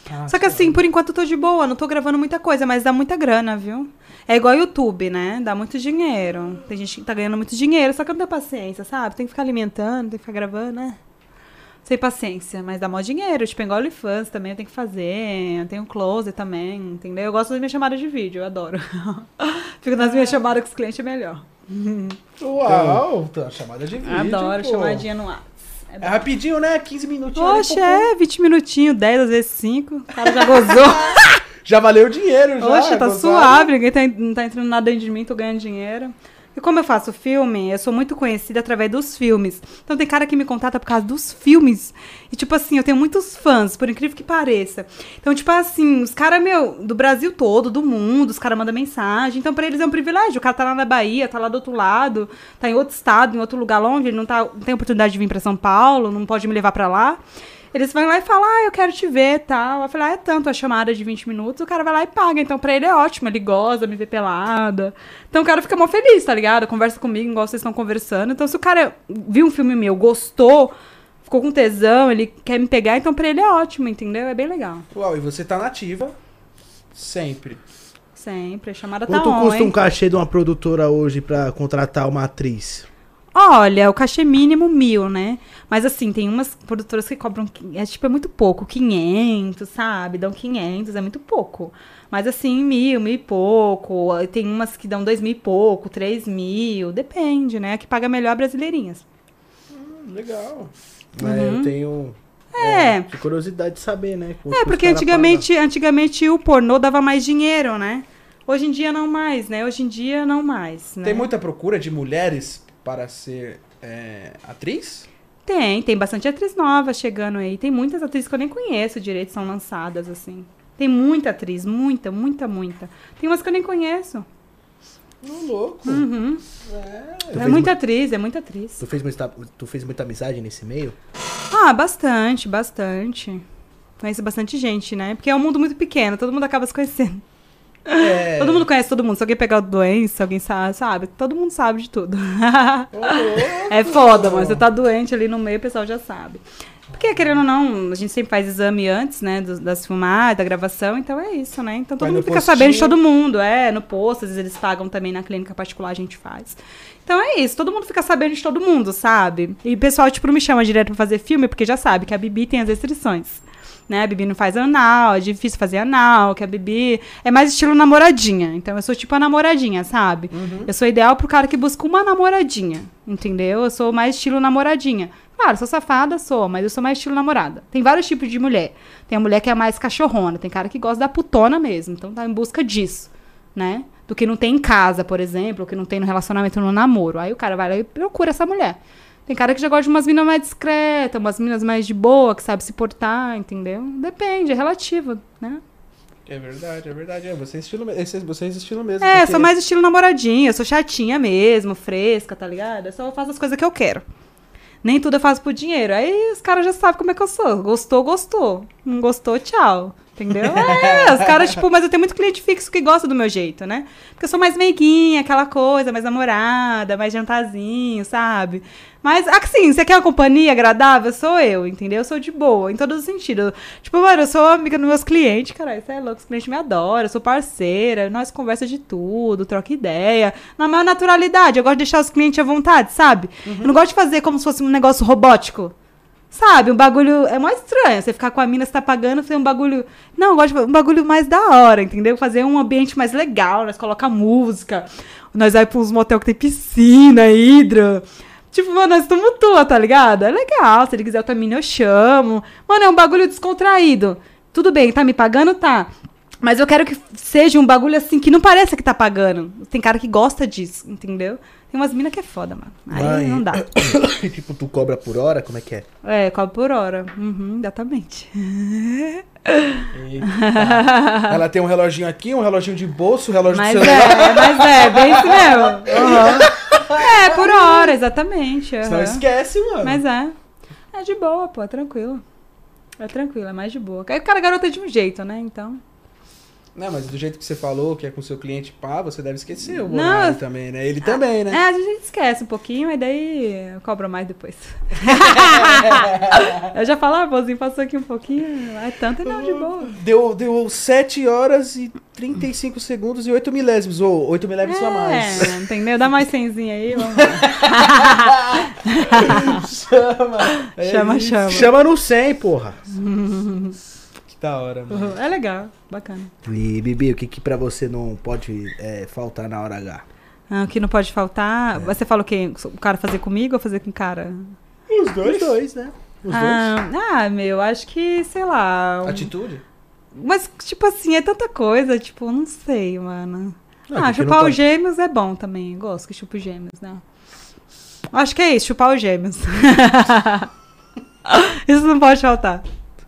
Ah, Só que assim, por enquanto eu tô de boa, não tô gravando muita coisa, mas dá muita grana, viu? É igual YouTube, né? Dá muito dinheiro. Tem gente que tá ganhando muito dinheiro, só que eu não tenho paciência, sabe? Tem que ficar alimentando, tem que ficar gravando, né? Sem paciência, mas dá mó dinheiro. Tipo, igual OnlyFans também eu tenho que fazer. Eu tenho close também, entendeu? Eu gosto das minhas chamadas de vídeo, eu adoro. Fico nas minhas chamadas com os clientes, é melhor. Uau, tá, chamada de vídeo. adoro pô. chamadinha no ar. É É rapidinho, né? 15 minutinhos. pô, é, 20 minutinhos, 10, às vezes 5. O cara já gozou. Já valeu o dinheiro, já. Oxe, tá gozado. suave, ninguém tá, não tá entrando nada dentro de mim, tô ganhando dinheiro. E como eu faço filme, eu sou muito conhecida através dos filmes. Então tem cara que me contata por causa dos filmes. E tipo assim, eu tenho muitos fãs, por incrível que pareça. Então, tipo assim, os caras, meu, do Brasil todo, do mundo, os caras mandam mensagem. Então, pra eles é um privilégio. O cara tá lá na Bahia, tá lá do outro lado, tá em outro estado, em outro lugar longe, ele não, tá, não tem oportunidade de vir pra São Paulo, não pode me levar pra lá. Eles vão lá e falam, ah, eu quero te ver tal. Eu falei, ah, é tanto a chamada de 20 minutos, o cara vai lá e paga. Então, pra ele é ótimo, ele goza, me vê pelada. Então, o cara fica mó feliz, tá ligado? Conversa comigo, igual vocês estão conversando. Então, se o cara viu um filme meu, gostou, ficou com tesão, ele quer me pegar, então pra ele é ótimo, entendeu? É bem legal. Uau, e você tá nativa sempre. Sempre, a chamada tá Quanto on, custa hein? um cachê de uma produtora hoje pra contratar uma atriz? Olha, o cachê mínimo mil, né? Mas assim, tem umas produtoras que cobram, é tipo, é muito pouco, 500, sabe? Dão 500, é muito pouco. Mas assim, mil, mil e pouco. Tem umas que dão dois mil e pouco, três mil, depende, né? A que paga melhor brasileirinhas. Hum, legal. É, eu tenho. Uhum. É. que curiosidade de saber, né? É, que porque antigamente, antigamente o pornô dava mais dinheiro, né? Hoje em dia não mais, né? Hoje em dia não mais, né? Tem muita procura de mulheres para ser é, atriz? Tem, tem bastante atriz nova chegando aí. Tem muitas atrizes que eu nem conheço direito, são lançadas, assim. Tem muita atriz, muita, muita, muita. Tem umas que eu nem conheço. No louco. Uhum. É. É muita atriz, é muita atriz. Tu fez, muita, tu fez muita amizade nesse meio? Ah, bastante, bastante. Conheço bastante gente, né? Porque é um mundo muito pequeno, todo mundo acaba se conhecendo. É. Todo mundo conhece todo mundo. Se alguém pegar doença, alguém sabe, sabe? Todo mundo sabe de tudo. Louco. é foda, mas você tá doente ali no meio, o pessoal já sabe. Porque, querendo ou não, a gente sempre faz exame antes, né? dos- das filmagens, da gravação, então é isso, né? Então todo Vai mundo fica postinho. sabendo de todo mundo. É, no posto, às vezes eles pagam também na clínica particular, a gente faz. Então é isso, todo mundo fica sabendo de todo mundo, sabe? E o pessoal, tipo, me chama direto pra fazer filme, porque já sabe que a Bibi tem as restrições. Né? A Bibi não faz anal, é difícil fazer anal, que a Bibi é mais estilo namoradinha. Então eu sou tipo a namoradinha, sabe? Eu sou ideal pro cara que busca uma namoradinha, entendeu? Eu sou mais estilo namoradinha. Claro, sou safada, sou, mas eu sou mais estilo namorada. Tem vários tipos de mulher. Tem a mulher que é mais cachorrona, tem cara que gosta da putona mesmo, então tá em busca disso, né? Do que não tem em casa, por exemplo, ou que não tem no relacionamento no namoro. Aí o cara vai lá e procura essa mulher. Tem cara que já gosta de umas minas mais discretas, umas minas mais de boa, que sabe se portar, entendeu? Depende, é relativo, né? É verdade, é verdade. É, você é estilo, você é estilo mesmo. É, porque- sou mais estilo namoradinha, sou chatinha mesmo, fresca, tá ligado? Eu só faço as coisas que eu quero. Nem tudo eu faço por dinheiro. Aí os caras já sabem como é que eu sou. Gostou, gostou. Não gostou, tchau. Entendeu? É, os caras, tipo, mas eu tenho muito cliente fixo que gosta do meu jeito, né? Porque eu sou mais meiguinha, aquela coisa, mais namorada, mais jantarzinho, sabe? Mas, assim, você quer uma companhia agradável? Sou eu, entendeu? Eu sou de boa, em todos os sentidos. Tipo, mano, eu sou amiga dos meus clientes, cara. Isso é louco, os clientes me adoram, eu sou parceira, nós conversa de tudo, troca ideia. Na maior naturalidade, eu gosto de deixar os clientes à vontade, sabe? Eu não gosto de fazer como se fosse um negócio robótico. Sabe, um bagulho. É mais estranho. Você ficar com a mina, você tá pagando, fazer um bagulho. Não, eu gosto de um bagulho mais da hora, entendeu? Fazer um ambiente mais legal, nós colocar música. Nós vai pra uns motel que tem piscina, hidra. Tipo, mano, nós tumultua, tá ligado? É legal. Se ele quiser outra mina, eu chamo. Mano, é um bagulho descontraído. Tudo bem, tá me pagando? Tá. Mas eu quero que seja um bagulho assim que não pareça que tá pagando. Tem cara que gosta disso, entendeu? Tem umas minas que é foda, mano. Aí não dá. tipo, tu cobra por hora? Como é que é? É, cobra por hora. Uhum, exatamente. Ela tem um reloginho aqui, um reloginho de bolso, um relógio Mas de celular. é, mas é, bem isso mesmo. Uhum. É, por hora, exatamente. uhum. Senão esquece, mano. Mas é. É de boa, pô, é tranquilo. É tranquilo, é mais de boa. Aí o cara garota é de um jeito, né? Então. Não, mas do jeito que você falou, que é com o seu cliente pá, você deve esquecer o horário também, né? Ele também, né? É, a gente esquece um pouquinho, e daí eu cobro mais depois. eu já falo, ah, pôzinho, passou aqui um pouquinho. É tanto não, de boa. Deu, deu 7 horas e 35 segundos e 8 milésimos, ou 8 milésimos a mais. É, entendeu? Dá mais cenzinha aí, vamos chama! É Chama, isso. chama. Chama no 100, porra. Da hora, mano. É legal, bacana. E, Bibi, o que que pra você não pode é, faltar na hora H? Ah, o que não pode faltar. Você fala o quê? O cara fazer comigo ou fazer com o cara? Os dois? Os dois, né? Os dois. Ah, ah, meu, acho que, sei lá. um- Atitude? Mas, tipo assim, é tanta coisa, tipo, não sei, mano. Não, ah, que não chupar pode- os gêmeos é bom também. Gosto que chupa os gêmeos, né? Acho que é isso, chupar os gêmeos. isso não pode faltar.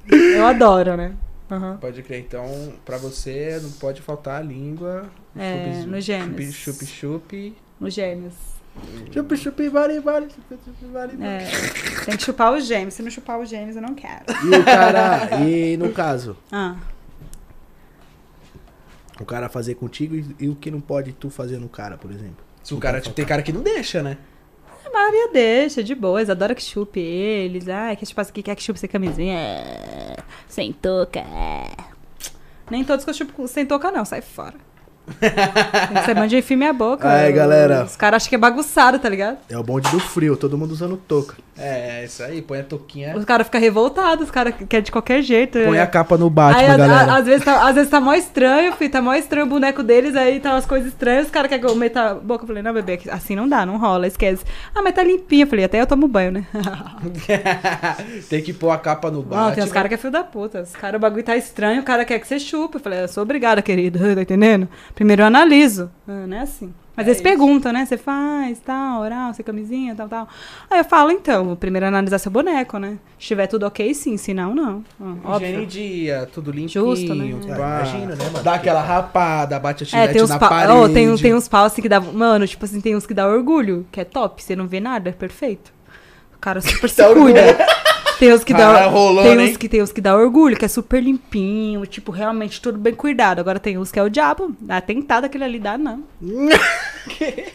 Eu adoro, né? Aham. Pode crer. Então, pra você, não pode faltar a língua. É, nos gêmeos. Chupi, chupi, chupi. Os gêmeos. Chupi, chupi, vale, vale. Chupi, vale, vale. É, tem que chupar os gêmeos. Se não chupar os gêmeos, eu não quero. E o cara, e no caso, Ah, o cara fazer contigo e, e o que não pode tu fazer no cara, por exemplo. Se o cara, tipo, tem cara que não deixa, né? A maioria deixa, de boas. Adora que chupe eles. Ah, que chupa aqui, quer que chupe sem camisinha. É, Sem touca. é. Nem todos que eu chupo sem touca, não. Sai fora. Bom de enfim minha boca. Aí, galera. Os caras acham que é bagunçado, tá ligado? É o bonde do frio, todo mundo usando touca. É, é isso aí. Põe a touquinha. Os caras ficam revoltados, os caras querem de qualquer jeito. Põe é. a capa no Aí, Batman, a- galera. a- às, vezes tá, às vezes tá mó estranho, filho, tá mó estranho o boneco deles, aí tá umas coisas estranhas, os caras querem que eu meta a boca. Eu falei, não, bebê, assim não dá, não rola, esquece. Ah, mas tá limpinho. Eu falei, até eu tomo banho, né? tem que pôr a capa no Não, tem Batman. uns caras que é filho da puta. Os caras, o bagulho tá estranho, o cara quer que você chupe. Eu falei, eu sou obrigada, querido, tá entendendo? Primeiro eu analiso. Ah, não é assim. Mas É eles isso. perguntam, né? Você faz, tal, oral, você camisinha, tal, tal. Aí eu falo, então, vou primeiro analisar seu boneco, né? Se tiver tudo ok, sim. Se não, não. Ah, Higiene dia, tudo limpinho. Justo, né? Ah, pá. imagino, né, mano? Dá aquela rapada, bate a É, tem uns, na pa... parede. oh, tem, tem uns paus assim que dá. Mano, tipo assim, tem uns que dá orgulho, que é top. Você não vê nada, é perfeito. O cara super se Dá orgulho. cuida. Tem uns que dá. tem uns hein? que tem uns que dá orgulho, que é super limpinho, tipo, realmente tudo bem cuidado. Agora tem uns que é o diabo. Dá tentado aquele ali, dá não.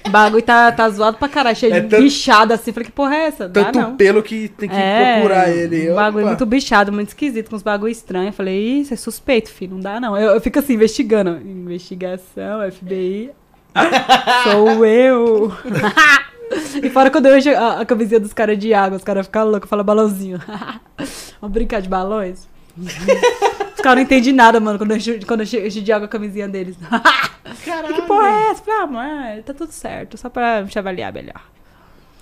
O bagulho tá, tá zoado pra caralho, cheio É de tanto- bichada assim. Falei que porra é essa? Dá Tanto não. pelo que tem que É, procurar ele. Um bagulho Opa. muito bichado, muito esquisito, com uns bagulho estranhos. Falei, isso é suspeito, filho, não dá não. Eu, eu fico assim, investigando. Investigação, FBI. Sou eu. e fora quando eu vejo a, a camisinha dos caras de água, os caras ficam loucos, falam balãozinho. Vamos brincar de balões? Os caras não entendem nada, mano, quando eu encho, quando eu encho- encho de água a camisinha deles. Caralho. que porra é essa? Falei, ah, mano, tá tudo certo, só pra te avaliar melhor.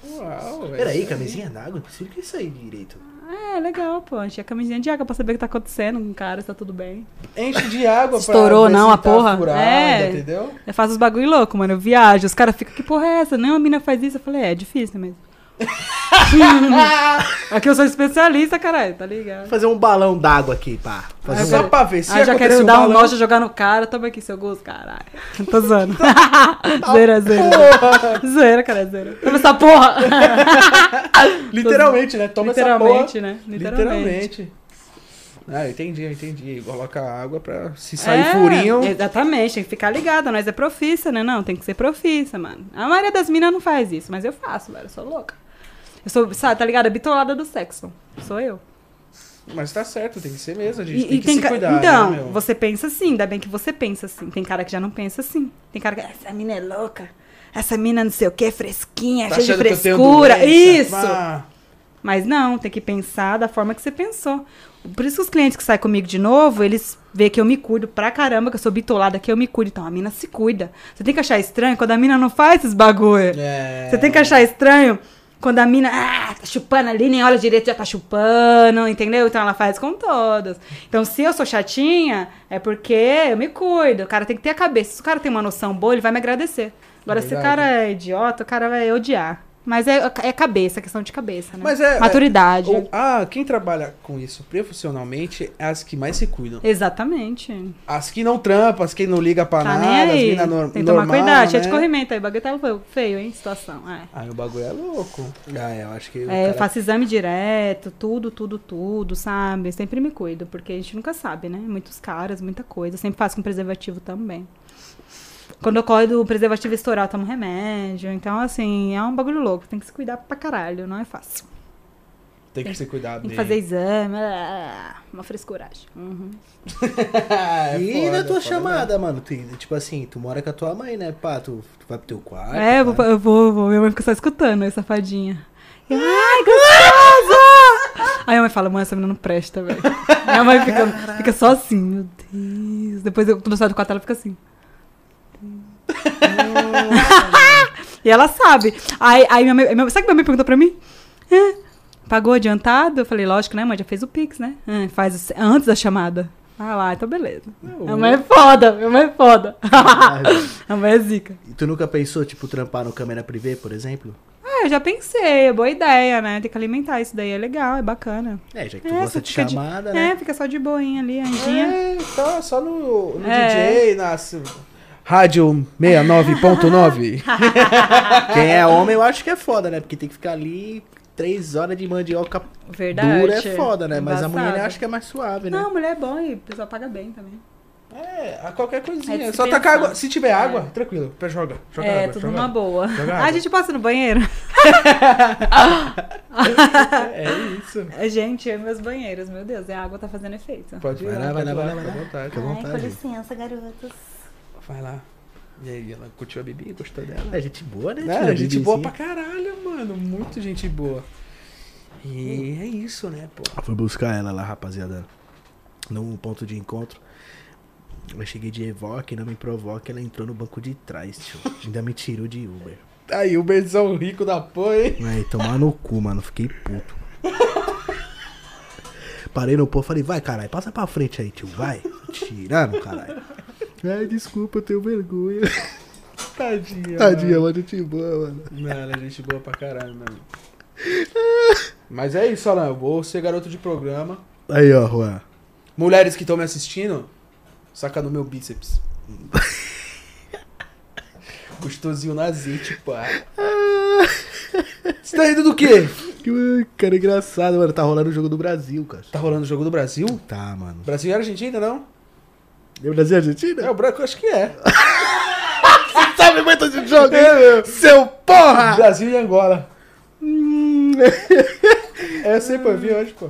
Uau. Peraí, camisinha d'água? Explica isso aí direito. É, legal, pô. Encher a camisinha de água pra saber o que tá acontecendo com o cara, se tá tudo bem. Enche de água Estourou, pra não, se a tá porra? furada, É. entendeu? Eu faço os bagulho louco, mano. Eu viajo. Os caras ficam, que porra é essa? Nem uma mina faz isso. Eu falei, é, é difícil mesmo. Aqui eu sou especialista, caralho, tá ligado? Fazer um balão d'água aqui, pá. Fazer Ah, um... Só pra ver se Ah, já quero dar um balão. nojo jogar no cara. Toma aqui seu gosto, caralho. Tô zoando. zera, zera. Zoeira, cara, zera. Toma essa porra. Literalmente, né? Toma Literalmente, essa né? porra. Literalmente. Ah, eu entendi, eu entendi. Coloca água pra se sair É, furinho. Exatamente, tem que ficar ligado. Nós é profissa, né? Não, tem que ser profissa, mano. A maioria das minas não faz isso, mas eu faço, velho. Eu sou louca. Eu sou, sabe, tá ligado? A bitolada do sexo. Sou eu. Mas tá certo, tem que ser mesmo. A gente E, tem e que se ca- cuidar, Então, né, você pensa assim, ainda bem que você pensa assim. Tem cara que já não pensa assim. Tem cara que. Essa mina é louca. Essa mina não sei o que, fresquinha, Tá cheia de frescura. Isso! Ah, Mas não, tem que pensar da forma que você pensou. Por isso que os clientes que saem comigo de novo, eles veem que eu me cuido pra caramba, que eu sou bitolada, que eu me cuido. Então a mina se cuida. Você tem que achar estranho quando a mina não faz esses bagulho. é... Você tem que achar estranho quando a mina ah, tá chupando ali, nem olha direito, já tá chupando, entendeu? Então ela faz com todas. Então se eu sou chatinha, é porque eu me cuido. O cara tem que ter a cabeça. Se o cara tem uma noção boa, ele vai me agradecer. Agora, se o cara é idiota, o cara vai odiar. Mas é, é cabeça, questão de cabeça, né? Mas é- Maturidade. O- ah, quem trabalha com isso profissionalmente é as que mais se cuidam. Exatamente. As que não trampam, as que não ligam pra Tá nada, nem as aí. mina nor Tem que tomar normal, cuidado. Cheio de né? corrimento aí. O bagulho tá feio, hein? Situação. É. Aí o bagulho é louco. Ah, é, eu acho que. o É, eu cara- faço exame direto, tudo, tudo, tudo, sabe? Eu sempre me cuido, porque a gente nunca sabe, né? Muitos caras, muita coisa. Eu sempre faço com preservativo também. Quando ocorre do preservativo estourar, eu tomo remédio. Então, assim, é um bagulho louco. Tem que se cuidar pra caralho, não é fácil. Tem que ser cuidado Tem que fazer exame, ah, uma frescuragem. Uhum. É E foda, na tua foda chamada, mano? Tu, tipo assim, tu mora com a tua mãe, né? Pá, tu, tu vai pro teu quarto. É, eu vou, eu vou, vou. Minha mãe fica só escutando, aí, safadinha. Eu, Ai, gostosa! Aí a mãe fala, mãe, essa menina não presta, velho. Minha mãe fica, fica só assim, meu Deus. Depois, eu, quando eu saio do quarto, ela fica assim. e ela sabe. Aí, aí minha mãe, minha sabe o que minha mãe perguntou pra mim? "É, pagou adiantado? Eu falei, lógico, né, mãe? Já fez o Pix, né? "Ah, faz antes da chamada. Ah lá, então beleza. Não, A mãe é foda, minha mãe é foda. Velho. a mãe é zica. E tu nunca pensou, tipo, trampar no câmera privê, por exemplo? Ah, eu já pensei, é boa ideia, né? Tem que alimentar isso daí, é legal, é bacana. É, já que tu É, gosta de fica de- chamada, né? É, fica só de boinha ali, anjinha. É, só, só no, no É. DJ, nas rádio 69.9. Quem é homem, eu acho que é foda, né? Porque tem que ficar ali três horas de mandioca Verdade. dura, é foda, né? Mas a mulher Embaçado. eu acho que é mais suave, né? Não, mulher é bom e o pessoal paga bem também. É, a qualquer É coisinha. se só pensar. tacar água. Se tiver É. água, tranquilo. Pé, Joga. Joga é, água. tudo joga numa água. boa. Joga Ah, a gente passa no banheiro. É isso. É, gente, é meus banheiros, meu Deus, a água tá fazendo efeito. Pode ir Vai lá, vai lá, vai lá. Fica à vontade. Ai, com licença, garotos. Vai lá. E aí, ela curtiu a Bibi? Gostou dela? É gente boa, né? É, gente Bibizinha. boa pra caralho, mano. Muito gente boa. E é isso, né, pô? Fui buscar ela lá, rapaziada. Num ponto de encontro. Eu cheguei de Evoque, não me provoca, ela entrou no banco de trás, tio. Ainda me tirou de Uber. Aí, o Berzão rico da porra, hein? Aí, tomar no cu, mano. Fiquei puto. Parei no pô, falei, vai, caralho, passa pra frente aí, tio, vai. Tirando, caralho. Ai, desculpa, eu tenho vergonha. Tadinha. Tadinha, mano. mano, gente boa, mano. Não, ela é gente boa pra caralho, mano. Mas é isso, Alan. Eu vou ser garoto de programa. Aí, ó, Juan. Mulheres que estão me assistindo, saca no meu bíceps. Gostosinho na azeite, pá. Você tá rindo do quê? Que cara engraçado, mano. Tá rolando o jogo do Brasil, cara. Tá rolando o jogo do Brasil? Tá, mano. Brasil e Argentina, não? É Brasil e Argentina? É, o Branco acho que é. Sabe muito esse jogo, hein? É. Seu porra! Brasil e Angola. Hum. É, eu sei, pô, eu vi hoje, pô.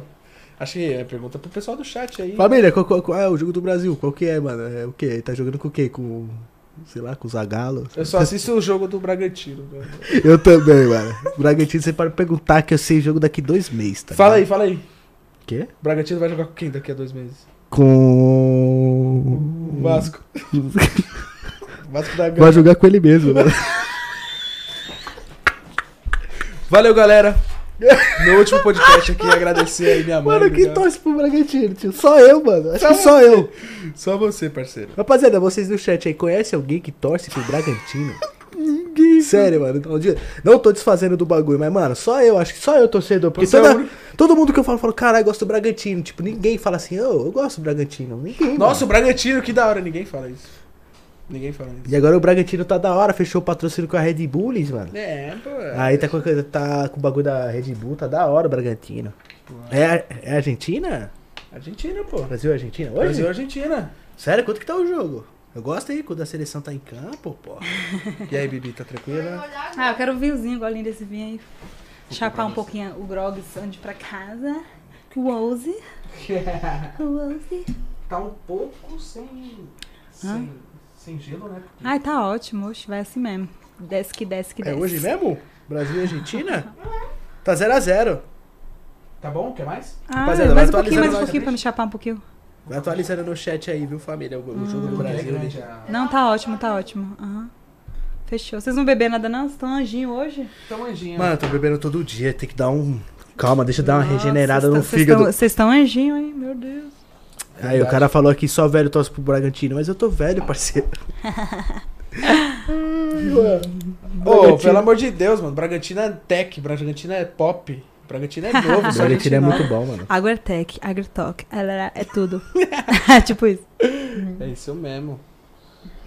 Acho que é pergunta pro pessoal do chat aí. Família, qual, qual, qual é o jogo do Brasil? Qual que é, mano? É o quê? Tá jogando com o quê? Com. Sei lá, com o Zagalo? Eu só assisto o jogo do Bragantino. velho. Eu também, mano. Bragantino, você pode perguntar que eu sei jogo daqui dois meses, tá? Fala aí, ligado? fala aí. Quê? O Bragantino vai jogar com quem daqui a dois meses? Com. O Vasco. Vasco da Vai Gama. jogar com ele mesmo, mano. Valeu, galera. No último podcast aqui, agradecer aí minha mãe. Mano, quem torce pro Bragantino, tio? Só eu, mano. Acho Só que só você. eu. Só você, parceiro. Rapaziada, vocês do chat aí, conhecem alguém que torce pro Bragantino? Sério, mano. Não, dia- não tô desfazendo do bagulho, mas, mano, só eu, acho que só eu torcedor. Porque é o toda, único- todo mundo que eu falo, fala, caralho, gosto do Bragantino. Tipo, ninguém fala assim, ô, eu gosto do Bragantino. Ninguém. Nossa, o mano. Bragantino, que da hora. Ninguém fala isso. Ninguém fala isso. E agora o Bragantino tá da hora, fechou o patrocínio com a Red Bulls, mano. É, pô. Aí tá com, tá com o bagulho da Red Bull, tá da hora o Bragantino. É, é Argentina? Argentina, pô. Brasil e Argentina? Hoje? Brasil e Argentina. Sério, quanto que tá o jogo? Eu gosto aí quando a seleção tá em campo, pô. E aí, Bibi, tá tranquila? Ah, eu quero um vinhozinho, golinho desse vinho aí. Chapar um pouquinho o grog antes pra casa. O Ouse. O Ouse. Tá um pouco sem. Sem, sem gelo, né? Ai, tá ótimo. Oxe, vai assim mesmo. Desce que desce que É desce. hoje mesmo? Brasil e Argentina? Tá 0x0. Tá bom? Quer mais? Ah, Rapaziada, mais um pouquinho, mais um pouquinho pra me chapar um pouquinho. Vai atualizando no chat aí, viu, família? O, o jogo do Brasil. É grande a- Não, tá ótimo, tá ótimo. Aham. Fechou. Vocês não beberam nada não? Vocês estão anjinho hoje? Então, anjinho. Mano, eu tô bebendo todo dia, tem que dar um. Calma, deixa eu dar uma Nossa, regenerada no fígado. Vocês estão anjinho, hein? Meu Deus. Aí o cara falou aqui só velho torce pro Bragantino, mas eu tô velho, parceiro. Ô, Bragantino. pelo amor de Deus, mano. Bragantino é tech, Bragantino é pop. Bragantino é novo, só Bragantino é muito bom, mano. Agrotalk, ela é tudo. tipo isso. É isso mesmo.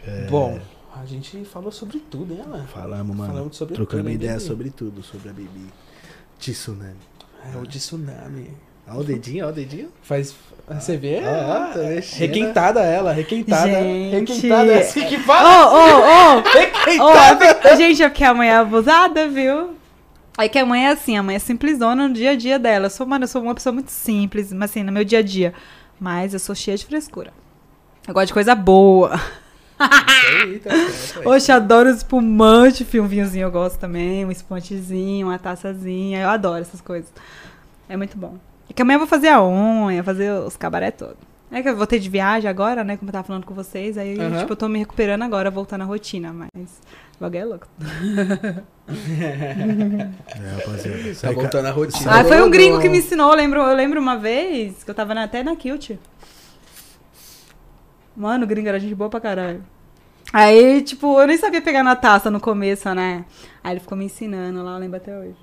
É. Bom, a gente falou sobre tudo, hein, Alan? Falamos, mano. Falamos sobre Trocando tudo, ideia sobre tudo, sobre a Bibi. Tsunami. É o de tsunami. Ó o dedinho, ó o dedinho. Faz. Você vê? Ah, tá mexendo. requentada ela, requentada. Gente. Requentada é assim que fala. ô, ô! Requentada. Ô, gente, é porque a mãe é abusada, viu? Aí que a mãe é assim, a mãe é simplesona no dia a dia dela. Eu sou, mano, eu sou uma pessoa muito simples, mas assim, no meu dia a dia. Mas eu sou cheia de frescura. Eu gosto de coisa boa. Aí, tá certo, aí. Oxe, adoro espumante, um vinhozinho eu gosto também, um espumantezinho, uma taçazinha. Eu adoro essas coisas. É muito bom. E que amanhã eu vou fazer a unha, fazer os cabaré todo. É que eu voltei de viagem agora, né? Como eu tava falando com vocês. Aí, Aham. tipo, eu tô me recuperando agora, voltando à rotina. Mas o bagulho é louco. É, rapaziada. Tá voltando à rotina. Ah, foi um gringo que me ensinou. Eu lembro, eu lembro uma vez que eu tava na- até na Kilt. Mano, o gringo era gente boa pra caralho. Aí, tipo, eu nem sabia pegar na taça no começo, né? Aí ele ficou me ensinando lá, eu lembro até hoje.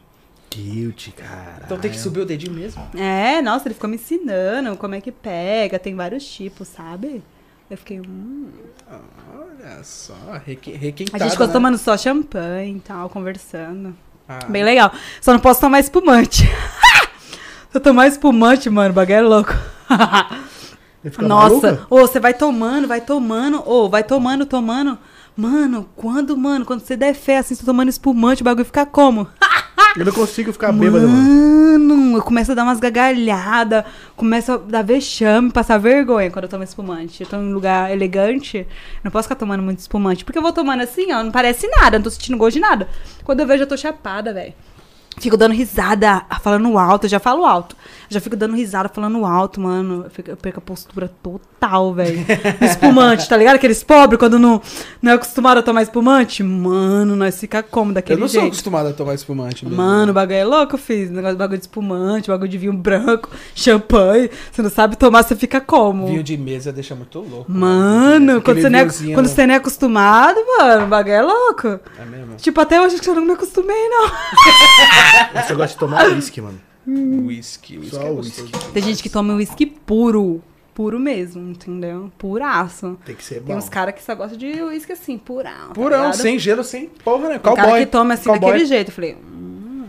Cute, cara. Então tem que subir o dedinho mesmo? É, nossa, ele ficou me ensinando como é que pega, tem vários tipos, sabe? Eu fiquei, hum. Olha só, reque, A gente ficou né? tomando só champanhe e tal, conversando. Ah, Bem legal. Só não posso tomar espumante. Se eu tomar espumante, mano, o bagulho é louco. Nossa, maluca? ô, você vai tomando, vai tomando, ô, vai tomando, tomando. Mano, quando, mano, quando você der fé assim, você tomando espumante, o bagulho fica como? Eu não consigo ficar bêbado, mano. Eu começo a dar umas gargalhadas, começo a dar vexame, passar vergonha quando eu tomo espumante. Eu tô em um lugar elegante, não posso ficar tomando muito espumante, porque eu vou tomando assim, ó, não parece nada, não tô sentindo gosto de nada. Quando eu vejo, eu tô chapada, velho. Fico dando risada, falando alto, já falo alto. Já fico dando risada, falando alto, mano. Eu, fico- eu perco a postura total, velho. espumante, tá ligado? Aqueles pobres, quando não, não é acostumado a tomar espumante. Mano, nós fica como Eu daquele não sou jeito. acostumado a tomar espumante mesmo. Mano, o bagulho é louco, eu fiz. Negócio de bagulho de espumante, bagulho de vinho branco, champanhe. Você não sabe tomar, você fica como? Vinho de mesa deixa muito louco. Mano, quando você, não é, quando você não é acostumado, mano, o bagulho é louco. É mesmo? Tipo, até hoje que eu não me acostumei, não. Você gosta de tomar uísque, mano. Whisky. Whisky Só é whisky. Tem gente que toma uísque puro. Puro mesmo, entendeu? Puraço. Tem que ser bom. Tem uns caras que só gostam de uísque assim, purão. tá Purão, ligado? sem gelo, sem porra, né? Tem cara Cowboy. que toma assim Cowboy. daquele jeito. Eu falei, hum,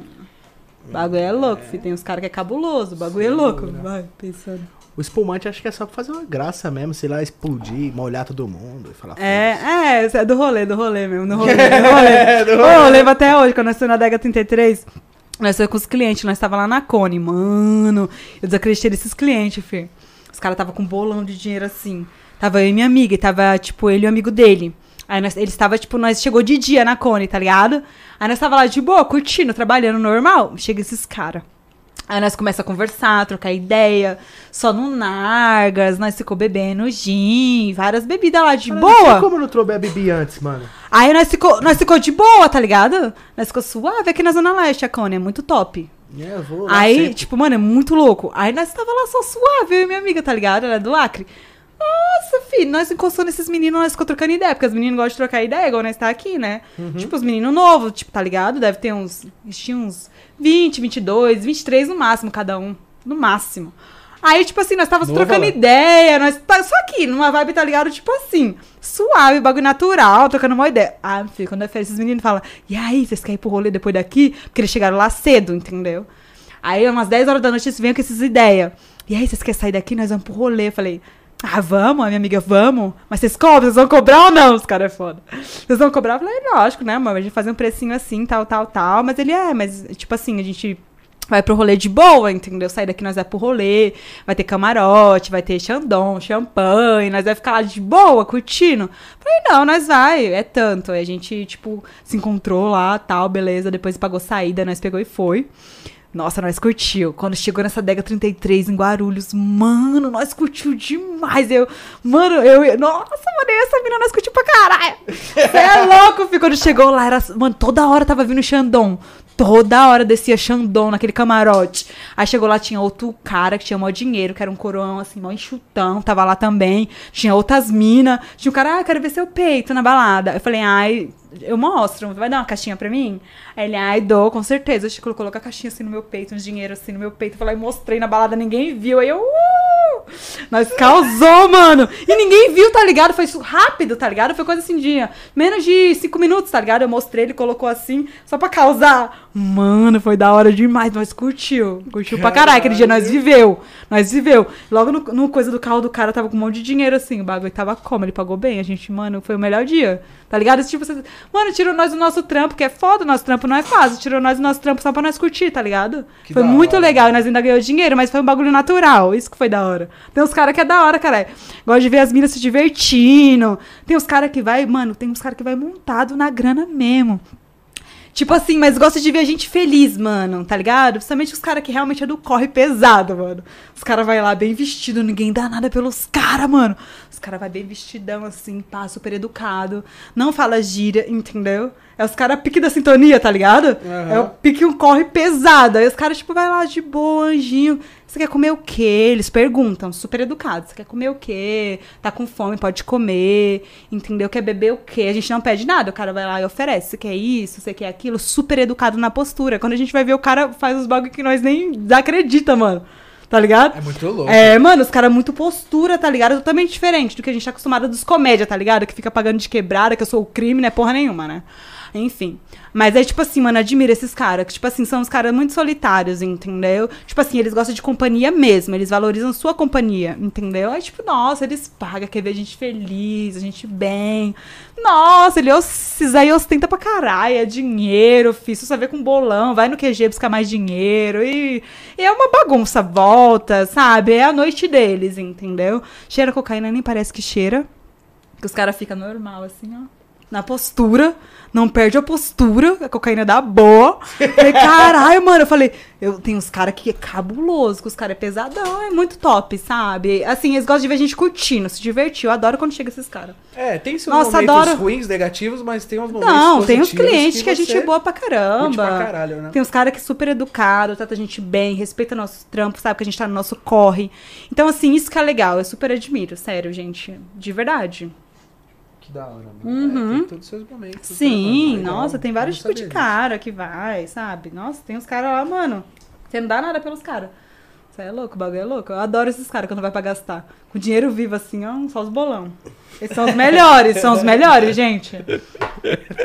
o bagulho é louco, filho. Tem uns caras que é cabuloso, o bagulho é louco. Vai, pensando. O espumante acho que é só pra fazer uma graça mesmo, sei lá, explodir, molhar todo mundo e falar. É, é, é do rolê, do rolê mesmo, do rolê, do rolê. Ô, eu lembro até hoje, quando nós fomos na Dega 33, nós fomos com os clientes, nós tava lá na Cone, mano, eu desacreditei desses clientes, filho. Os caras tava com um bolão de dinheiro assim. Tava eu e minha amiga, e tava, tipo, ele e o amigo dele. Aí nós, eles tava, tipo, nós chegou de dia na Cone, tá ligado? Aí nós tava lá de boa, curtindo, trabalhando normal. Chega esses caras. Aí nós começamos a conversar, trocar ideia, só no Nargas, nós ficou bebendo gin, várias bebidas lá de Cara, boa. Como eu não trouxe a Bibi antes, mano. Aí nós ficou, nós ficou de boa, tá ligado? Nós ficou suave aqui na Zona Leste, a Cone, é muito top. É, vou Aí, sempre. tipo, mano, é muito louco. Aí nós tava lá só suave, eu e minha amiga, tá ligado? Ela é do Acre. Nossa, filho, nós encostando nesses meninos, nós ficou trocando ideia, porque os meninos gostam de trocar ideia, igual nós tá aqui, né? Uhum. Tipo, os meninos novos, tipo, tá ligado? Deve ter uns. Eles tinham uns 20, 22, 23 no máximo, cada um. No máximo. Aí, tipo assim, nós Nova, trocando ideia, nós tá só aqui, numa vibe, tá ligado? Tipo assim, suave, bagulho natural, trocando uma ideia. Ah, filho, quando eu esses meninos falam, e aí, vocês querem ir pro rolê depois daqui? Porque eles chegaram lá cedo, entendeu? Aí, umas 10 horas da noite, eles vêm com essas ideias. E aí, vocês querem sair daqui? Nós vamos pro rolê. Eu falei, ah, vamos, a minha amiga, vamos. Mas vocês cobram? Vocês vão cobrar ou não? Os caras é foda. Vocês vão cobrar? Eu falei, lógico, né, mano? A gente fazer um precinho assim, tal, tal, tal. Mas ele é, mas, tipo assim, a gente vai pro rolê de boa, entendeu? Sair daqui, nós vai pro rolê, vai ter camarote, vai ter chandon, champanhe, nós vai ficar lá de boa, curtindo. Falei, não, nós vai, é tanto. Aí a gente, tipo, se encontrou lá, tal, beleza, depois pagou saída, nós pegou e foi. Nossa, nós curtiu. Quando chegou nessa Dega 33 em Guarulhos, mano, nós curtiu demais. Eu, mano, eu, nossa, mano, eu essa mina nós curtiu pra caralho. Você é louco, filho. Quando chegou lá, era, mano, toda hora tava vindo Xandão. Toda hora descia Xandão naquele camarote. Aí chegou lá, tinha outro cara que tinha maior dinheiro, que era um coroão, assim, mó enxutão, tava lá também. Tinha outras minas. Tinha um cara, ah, quero ver seu peito na balada. Eu falei, ai, eu mostro, vai dar uma caixinha pra mim? Aí ele, ai, dou, com certeza. Eu colocou a caixinha assim no meu peito, um dinheiro assim no meu peito. Eu falei, mostrei na balada, ninguém viu. Aí eu, uh! Nós causou, mano. E ninguém viu, tá ligado? Foi rápido, tá ligado? Foi coisa assim de menos de cinco minutos, tá ligado? Eu mostrei, ele colocou assim, só pra causar. Mano, foi da hora demais. Nós curtiu. Curtiu pra caralho. Aquele dia nós viveu. Nós viveu. Logo no, no coisa do carro do cara, tava com um monte de dinheiro assim. O bagulho tava como? Ele pagou bem. A gente, mano, foi o melhor dia. Tá ligado? Esse tipo, você, mano, tirou nós do nosso trampo, que é foda, o nosso trampo não é fácil. Tirou nós do nosso trampo só pra nós curtir, tá ligado? Que foi muito hora. legal. E nós ainda ganhou dinheiro, mas foi um bagulho natural. Isso que foi da hora. Tem uns caras que é da hora, cara. Gosta de ver as minas se divertindo. Tem uns caras que vai, mano, tem uns caras que vai montado na grana mesmo. Tipo assim, mas gosta de ver a gente feliz, mano, tá ligado? Principalmente os caras que realmente é do corre pesado, mano. Os caras vai lá bem vestido, ninguém dá nada pelos caras, mano. Os caras vai bem vestidão, assim, pá, super educado. Não fala gíria, entendeu? É os caras pique da sintonia, tá ligado? Aham. É o pique um corre pesado. Aí os caras, tipo, vai lá de boa, anjinho. Você quer comer o quê? Eles perguntam, super educados. Você quer comer o quê? Tá com fome, pode comer. Entendeu? Quer beber o quê? A gente não pede nada. O cara vai lá e oferece. Você quer isso? Você quer aquilo? Super educado na postura. Quando a gente vai ver, o cara faz os bagulho que nós nem acredita, mano. Tá ligado? É muito louco. É, mano, os caras muito postura, tá ligado? Totalmente diferente do que a gente tá acostumado dos comédia, tá ligado? Que fica pagando de quebrada, que eu sou o crime, né? Porra nenhuma, né? Enfim. Mas é tipo assim, mano, admiro esses caras. Que, tipo assim, são uns caras muito solitários, entendeu? Tipo assim, eles gostam de companhia mesmo. Eles valorizam sua companhia, entendeu? Aí, tipo, nossa, eles pagam, quer ver a gente feliz, a gente bem. Nossa, ele aí ostenta pra caralho, é dinheiro, filho. Você vê com bolão, vai no QG buscar mais dinheiro. E, e é uma bagunça, volta, sabe? É a noite deles, entendeu? Cheira cocaína, nem parece que cheira. Que os caras ficam normal, assim, ó. Na postura, não perde a postura, a cocaína dá boa. Falei, caralho, mano. Eu falei, eu tenho uns caras que é cabuloso, que os caras é pesadão, é muito top, sabe? Assim, eles gostam de ver a gente curtindo, se divertir. Eu adoro quando chega esses caras. É, tem seus Nossa, momentos adoro. ruins, negativos, mas tem uns momentos Não, tem uns clientes que, a gente é boa pra caramba. pra caralho, né? Tem uns caras que é super educado, trata a gente bem, respeita nosso trampo, sabe que a gente tá no nosso corre. Então, assim, isso que é legal. Eu super admiro, sério, gente. De verdade. Que da hora, mano. Uhum. É, tem todos os seus momentos. né, Sim, nossa, tem vários tipos de cara que vai, sabe? Nossa, tem uns caras lá, mano. Você não dá nada pelos caras. Você é louco, o bagulho é louco. Eu adoro esses caras quando vai pra gastar. Com dinheiro vivo assim, ó, só os bolão. Eles são os melhores, são os melhores, gente.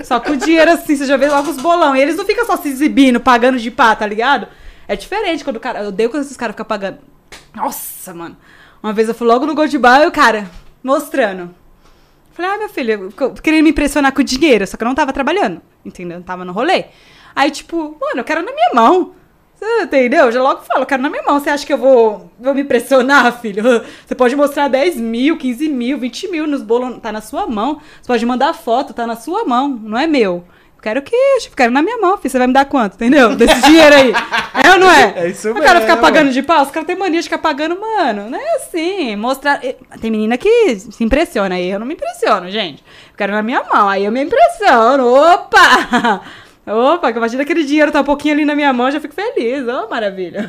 Só com o dinheiro assim, você já vê logo os bolão. E eles não ficam só se exibindo, pagando de pá, tá ligado? É diferente quando o cara. Eu odeio quando esses caras ficam pagando. Nossa, mano. Uma vez eu fui logo no Gold Bar e o cara mostrando. Falei, ah, meu filho, queria me impressionar com o dinheiro, só que eu não tava trabalhando, entendeu? Eu tava no rolê. Aí, tipo, mano, eu quero na minha mão. Entendeu? Eu já logo falo, eu quero na minha mão. Você acha que eu vou, vou me impressionar, filho? Você pode mostrar 10 mil, 15 mil, 20 mil nos bolos, tá na sua mão. Você pode mandar foto, tá na sua mão, não é meu. Quero que, tipo, quero na minha mão, filho. Você vai me dar quanto, entendeu? Desse dinheiro aí. É ou não é? É isso O cara ficar mesmo. pagando de pau, os caras têm mania de ficar pagando, mano. Não é assim. Mostrar. Tem menina que se impressiona aí. Eu não me impressiono, gente. Eu quero na minha mão. Aí eu me impressiono. Opa! Opa, que imagina aquele dinheiro tá um pouquinho ali na minha mão, já fico feliz. Ô, maravilha.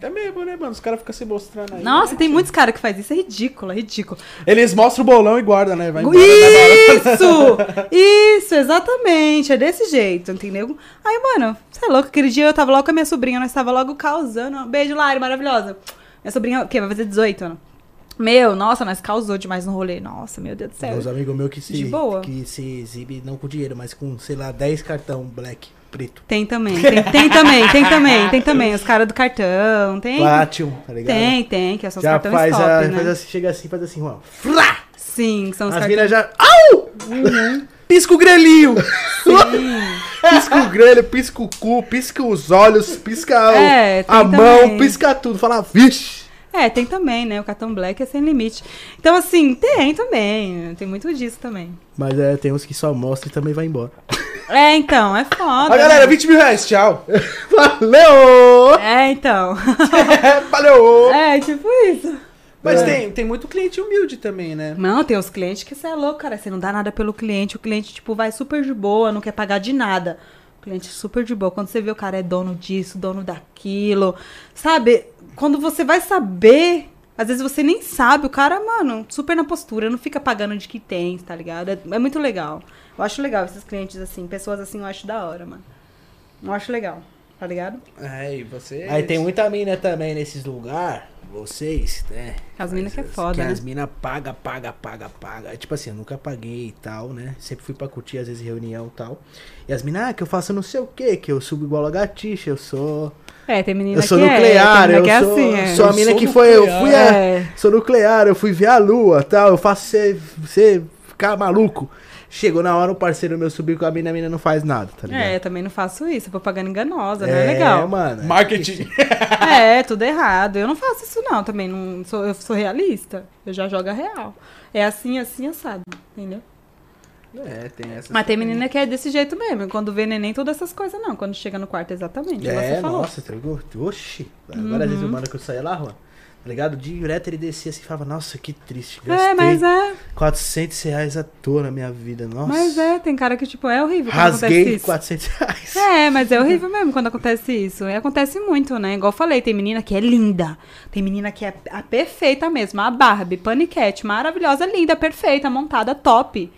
É mesmo, né, mano? Os caras ficam se mostrando aí. Nossa, né? tem muitos caras que fazem isso. É ridículo, é ridículo. Eles mostram o bolão e guardam, né? Vai embora. Isso! Isso, exatamente. É desse jeito, entendeu? Aí, mano, você é louco. Aquele dia eu tava logo com a minha sobrinha, nós tava logo causando. Beijo, Lari, maravilhosa. Minha sobrinha, o quê? Vai fazer 18 anos. Meu, nossa, nós causou demais no rolê. Nossa, meu Deus do céu. Uns amigos meus que se, De boa. que se exibe não com dinheiro, mas com, sei lá, 10 cartão black, preto. Tem também, tem, tem também, tem também, tem também. Os caras do cartão, tem. Platinum, tá ligado? Tem, tem, que são os Já cartões faz, top, a, né? faz assim, chega assim, faz assim, ó. Flá! Sim, são os As cartões. já. Au! Pisca o grelhinho! pisca o grelho, pisca o cu, pisca os olhos, pisca o- É, a mão, também. pisca tudo. Fala, vixe! É, tem também, né? O cartão black é sem limite. Então, assim, tem também. Tem muito disso também. Mas é, tem uns que só mostra e também vai embora. É, então, é foda. Ó, galera, né? 20 mil reais, tchau. Valeu! É, então. Valeu! É, tipo isso. Mas É. tem, tem muito cliente humilde também, né? Não, tem os clientes que você é louco, cara. Você não dá nada pelo cliente. O cliente, tipo, vai super de boa, não quer pagar de nada. O cliente super de boa. Quando você vê o cara é dono disso, dono daquilo. Sabe? Quando você vai saber. Às vezes você nem sabe, o cara, mano, super na postura, não fica pagando de que tem, tá ligado? É, é muito legal. Eu acho legal esses clientes assim, pessoas assim, eu acho da hora, mano. Eu acho legal, tá ligado? É, e você. Aí tem muita mina também nesses lugares, vocês, né? As minas que é foda, Que né? as minas paga, paga, paga, paga. Tipo assim, eu nunca paguei e tal, né? Sempre fui pra curtir, às vezes, reunião e tal. E as minas, ah, que eu faço não sei o que, que eu subo igual lagartixa, eu sou. É, tem menina Eu sou que nuclear, é, tem eu menina que é sou, assim, é. sou a Eu mina sou que foi, eu fui a, É. sou nuclear, eu fui ver a lua, tal, eu faço você, você ficar maluco. Chegou na hora o parceiro meu subir com a mina, a mina não faz nada, tá ligado? É, eu também não faço isso, propaganda enganosa, não é legal. mano. Marketing. É, tudo errado. Eu não faço isso não, também. Não sou, eu sou realista. Eu já jogo a real. É assim, assim, assado. Entendeu? É, tem essa. Mas tem menina que é desse jeito mesmo. Quando vê neném, todas essas coisas não. Quando chega no quarto, exatamente. É, você falou. Uhum. nossa, ligado? Oxi. Agora às vezes o mano que eu saía lá, rua, tá ligado? Direto ele descia assim e falava, nossa, que triste. Gastei É, mas é. 400 reais à toa na minha vida, nossa. Mas é, tem cara que, tipo, é horrível quando acontece Rasguei isso. 400 reais. É, mas é horrível mesmo quando acontece isso. E acontece muito, né? Igual eu falei, tem menina que é linda. Tem menina que é a perfeita mesmo. A Barbie, paniquete, maravilhosa, linda, perfeita, montada, top.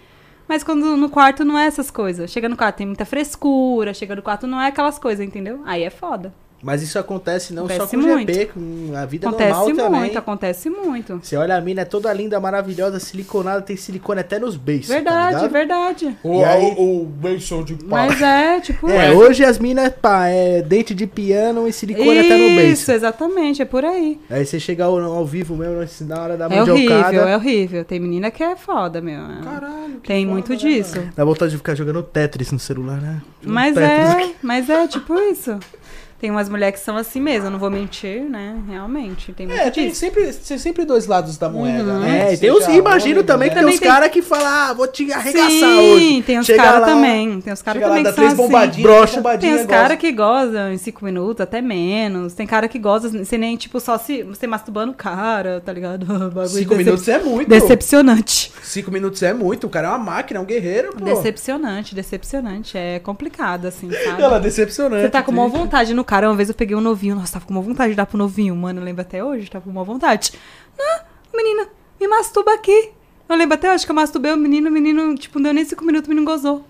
Mas quando no quarto não é essas coisas. Chega no quarto tem muita frescura, chega no quarto não é aquelas coisas, entendeu? Aí é foda. Mas isso acontece não só Acontece com o GP, muito. com a vida Acontece normal muito, também. acontece muito. Você olha a mina, é toda linda, maravilhosa, siliconada, tem silicone até nos beijos. Verdade, tá verdade. O, aí- o, beijo de pau. Mas é, tipo. É, hoje as minas, pá, é dente de piano e silicone até no beijo. Isso, exatamente, é por aí. Aí você chega ao, ao vivo mesmo, assim, na hora da É horrível, é horrível. Tem menina que é foda, meu. Caralho. Tem foda, muito né, disso. dá vontade de ficar jogando Tetris no celular, né? Jogando Mas Tetris é, mas é tipo isso. Tem umas mulheres que são assim mesmo, não vou mentir, né? Realmente. Tem É, tem disso. sempre, tem sempre dois lados da moeda, Uhum. né? É, e tem os, imagino homem, também que mulher. tem Também os tem- caras que falam, ah, vou te arregaçar Sim, hoje. tem os caras lá, também. Tem os caras lá, também dá que são três assim. bombadinhas, brocha. bombadinha, Tem os caras que gozam em 5 minutos, até menos. Tem cara que goza sem nem, tipo, só se você masturbando o cara, tá ligado? Bagulho Cinco decep- minutos é muito. Decepcionante. Cinco minutos é muito. O cara é uma máquina, é um guerreiro, pô. Decepcionante, decepcionante. É complicado, assim, sabe? Ela é decepcionante. Você tá com uma vontade no cara. Uma vez eu peguei um novinho. Nossa, tava com uma vontade de dar pro novinho. Mano, eu lembro até hoje. Tava com uma vontade. Não, menina, me masturba aqui. Eu lembro até hoje que eu masturbei o menino. O menino, tipo, não deu nem cinco minutos, o menino gozou.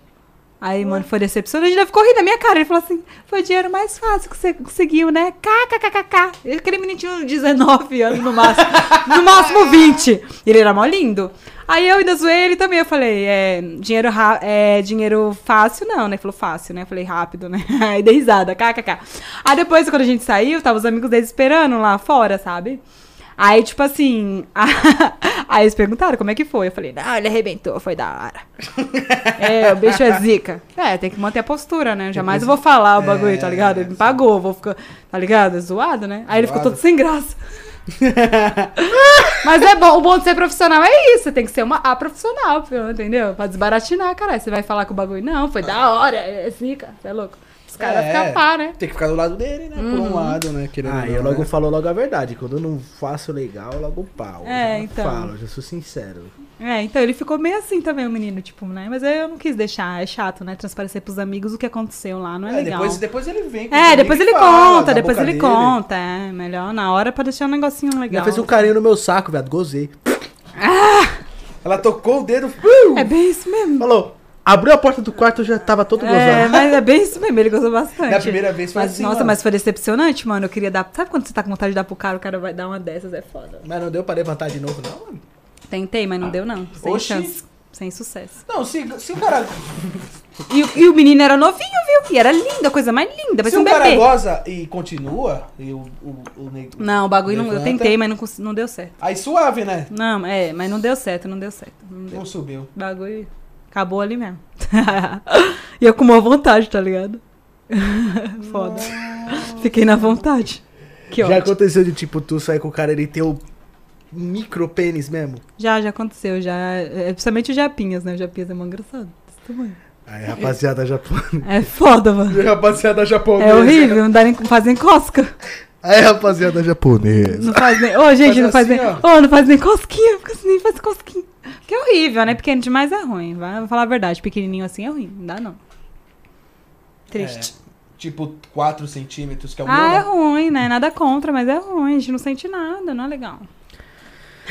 Aí, mano, foi decepcionante. Ele ficou rindo da minha cara. Ele falou assim: foi o dinheiro mais fácil que você conseguiu, né? KKKKK. Aquele menino tinha 19 anos no máximo. no máximo 20. E ele era mó lindo. Aí eu ainda zoei ele também. Eu falei: é, dinheiro, é, dinheiro fácil, não, né? Ele falou fácil, né? Eu falei rápido, né? Aí dei risada, kkk. Aí depois, quando a gente saiu, tava os amigos dele esperando lá fora, sabe? Aí, tipo assim. aí eles perguntaram como é que foi. Eu falei, não, ele arrebentou, foi da hora. é, o bicho é zica. É, tem que manter a postura, né? Jamais eu vou falar o bagulho, tá ligado? Ele me pagou, vou ficar, tá ligado? É zoado, né? Aí ele ficou todo sem graça. Mas é bom, o bom de ser profissional é isso. Você tem que ser uma a profissional, entendeu? Pra desbaratinar, caralho. Você vai falar que o bagulho, não, foi da hora, é zica, você é louco. Os caras É. ficam pá, né? Tem que ficar do lado dele, né? Por Uhum. um lado, né? Querendo Ah, ou eu não, logo né? falo logo a verdade. Quando eu não faço legal, eu logo pau. É, Eu então. falo, já sou sincero. É, então ele ficou meio assim também, o menino, tipo, né? Mas eu não quis deixar, é chato, né? Transparecer pros amigos o que aconteceu lá, não é, É, legal. depois, depois ele vem com É, depois ele fala conta, depois ele dele. conta. É, melhor na hora pra deixar um negocinho Já legal. fez um carinho no meu saco, viado. Gozei. Ela tocou o dedo. uh, É bem isso mesmo. Falou. Abriu a porta do quarto, eu já tava todo É, gozado. mas é bem isso mesmo, ele gostou bastante. Na primeira vez foi mas, assim, Nossa, mano. mas foi decepcionante, mano. Eu queria dar. Sabe quando você tá com vontade de dar pro cara, o cara vai dar uma dessas? É foda. Mas não deu pra levantar de novo, não, mano. Tentei, mas não deu, não. Sem Oxi. chance. Sem sucesso. Não, se, se o cara, E, o- e o menino era novinho, viu? E era lindo, a coisa mais linda. se um o cara bebê. goza e continua, e o, o, o nego Não, o bagulho não, eu tentei, mas não, não deu certo. Aí suave, né? Não, é, mas não deu certo, não deu certo. Não deu. Não subiu. Bagulho acabou ali mesmo. e eu com uma vontade, tá ligado? Foda. Fiquei na vontade. Que já ótimo. aconteceu de tipo, tu sair com o cara ele ter o micro pênis mesmo. Já, já aconteceu, já. É, principalmente os japinhas, né? Os japinhas é mó engraçado. Desse tamanho. Aí, rapaziada japonesa. É foda, mano. Rapaziada japonesa. É horrível, não dá nem fazem cosca. Aí, rapaziada japonesa. Não faz nem. Ô, gente, Faz não faz assim, nem. Ô, não faz nem cosquinha, fica assim, nem faz cosquinha. Que é horrível, né? Pequeno demais é ruim. Vai vou falar a verdade. Pequenininho assim é ruim. Não dá, não. Triste. Tipo 4 centímetros, que é o meu, ah, é né? ruim, né? Nada contra, mas é ruim. A gente não sente nada, não é legal.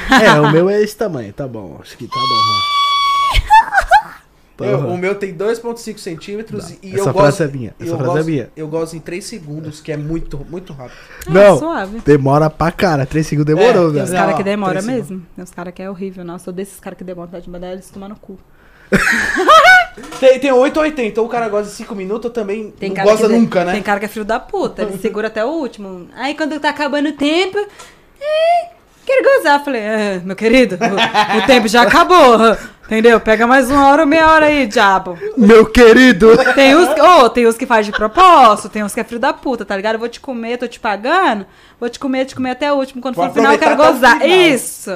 É, o meu é esse tamanho, tá bom. Acho que tá bom. Eu- o meu tem 2,5 centímetros Não, e essa eu frase gosto. é minha, e essa eu frase é gosto, minha. Eu gosto em 3 segundos, que é muito, muito rápido. Ah, Não. suave. Demora pra cara. Três segundos demorou, É, Tem uns velho. Caras que demora três segundos. mesmo. Tem uns caras que é horrível. Nossa, eu sou desses caras que demoram vontade de mandar eles tomar no cu. Tem, tem 8 ou 80, ou o cara gosta de 5 minutos, também Tem não gosta nunca, né? Tem cara que é filho da puta. Ele segura até o último. Aí quando tá acabando o tempo. "É, quero gozar. Falei, é, meu querido, o, o tempo já acabou. Entendeu? Pega mais uma hora ou meia hora aí, diabo. Meu querido. Tem uns, oh, tem uns que faz de propósito, tem uns que é filho da puta, tá ligado? Eu vou te comer, tô te pagando, vou te comer, te comer até o último. Quando for no final, eu quero o gozar. Isso!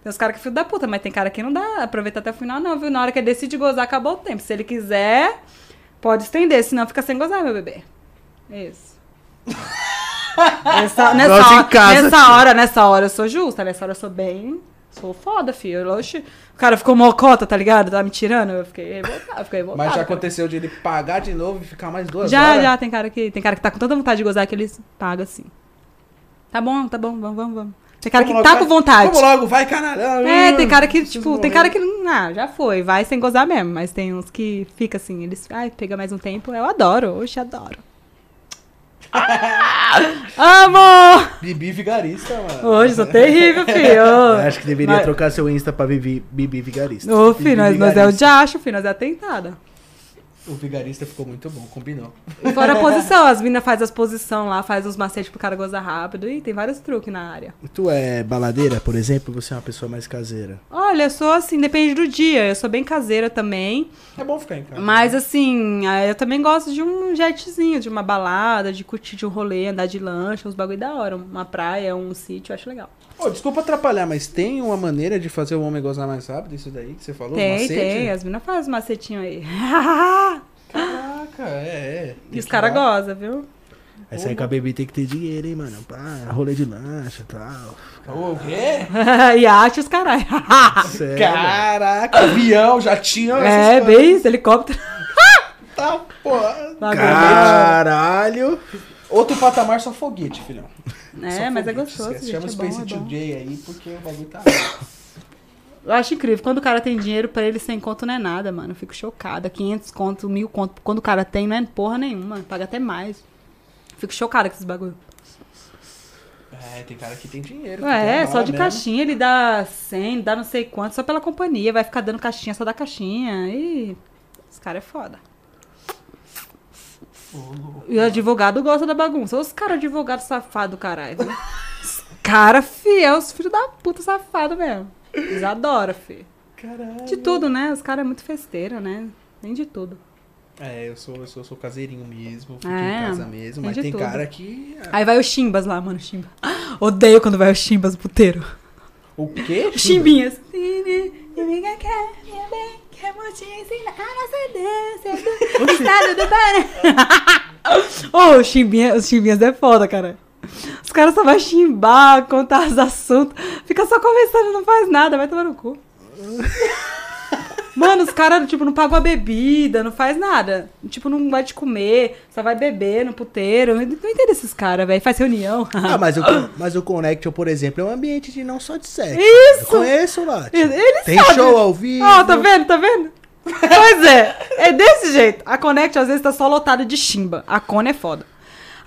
Tem uns caras que é filho da puta, mas tem cara que não dá, aproveita até o final, não, viu? Na hora que ele decide gozar, acabou o tempo. Se ele quiser, pode estender, senão fica sem gozar, meu bebê. Isso. Nessa, em hora, casa, nessa hora, nessa hora eu sou justa, nessa hora eu sou bem. Sou foda, filho. Oxe, o cara ficou mocota, tá ligado? Tá me tirando. Eu fiquei revoltada, fiquei revoltada. Mas já cara. aconteceu de ele pagar de novo e ficar mais duas Já, horas. já, tem cara que tem cara que tá com tanta vontade de gozar que eles pagam assim. Tá bom, tá bom, vamos, vamos, vamos. Tem cara que Vamos tá logo, com vai- vontade. Vamos logo, vai, caralho. É, tem cara que, tipo, tem cara que. Ah, já foi, vai sem gozar mesmo. Mas tem uns que fica assim, eles. Ai, pega mais um tempo. Eu adoro, oxe, adoro. Amo! Bibi vigarista, mano. Hoje sou terrível, filho. Eu acho que deveria Mas- trocar seu Insta pra Bibi, Bibi Vigarista. Ô, filho, nós, nós é o diacho, filho, nós é a tentada. O vigarista ficou muito bom, combinou. E Fora a posição, as minas fazem as posições lá, faz os macetes pro cara gozar rápido. E tem vários truques na área. Tu é baladeira, por exemplo, ou você é uma pessoa mais caseira? Olha, eu sou assim, depende do dia. Eu sou bem caseira também. É bom ficar em casa. Mas assim, ah, eu também gosto de um jetzinho, de uma balada, de curtir de um rolê, andar de lancha, uns bagulho da hora. Uma praia, um sítio, eu acho legal. Ô, desculpa atrapalhar, mas tem uma maneira de fazer o homem gozar mais rápido? Isso daí que você falou? tem, macete? tem. As minas fazem macetinho aí. Caraca, é, é. e os caras gostam, viu? Aí sair com a bebê tem que ter dinheiro, hein, mano? Pá, rolê de lancha e tal. O quê? e acha os caralho. Sério. Caraca, avião, já tinha é, bem isso, helicóptero. Tá, porra. Caralho! Outro patamar só foguete, filhão. É, Só mas é gostoso, gente, Chama é bom, Space é. Today aí, porque o bagulho tá... Eu acho incrível. Quando o cara tem dinheiro, pra ele sem conto não é nada, mano. Eu fico chocada. 500 conto, mil conto. Quando o cara tem, não é porra nenhuma. Paga até mais. Fico chocada com esses bagulho. É, tem cara que tem dinheiro. É, que só tem de bala mesmo. caixinha ele dá 100, dá não sei quanto, só pela companhia. Vai ficar dando caixinha, só dá caixinha. E. Esse cara é foda. E o advogado gosta da bagunça. Os caras advogado safado, caralho. cara fiel, os filhos da puta safado mesmo. Eles adoram, fi. Caralho. De tudo, né? Os caras é muito festeiro, né? Tem de tudo. É, eu sou, eu sou, sou caseirinho mesmo, fico É, em casa mesmo, mas tem tudo. cara que... Aí vai o Chimbas lá, mano, Chimba. Odeio quando vai o Chimbas puteiro. O quê? Chimbinhas. Te ensinar a ser do estado do Pará. Ô, os chimbinhas, os chimbinhas é foda, cara. Os caras só vão chimbar, contar os assuntos. Fica só conversando, não faz nada, vai tomar no cu. Mano, os caras, tipo, não pagam a bebida, não faz nada. Tipo, não vai te comer, só vai beber no puteiro. Não entendo esses caras, velho. Faz reunião. Ah, mas o, mas o Connection, por exemplo, é um ambiente de não só de sexo. Isso! Eu conheço lá. Tem sabem. show ao vivo. Ó, tá vendo? Tá vendo? Pois é, é desse jeito. A Connect às vezes tá só lotada de chimba. A Cone é foda.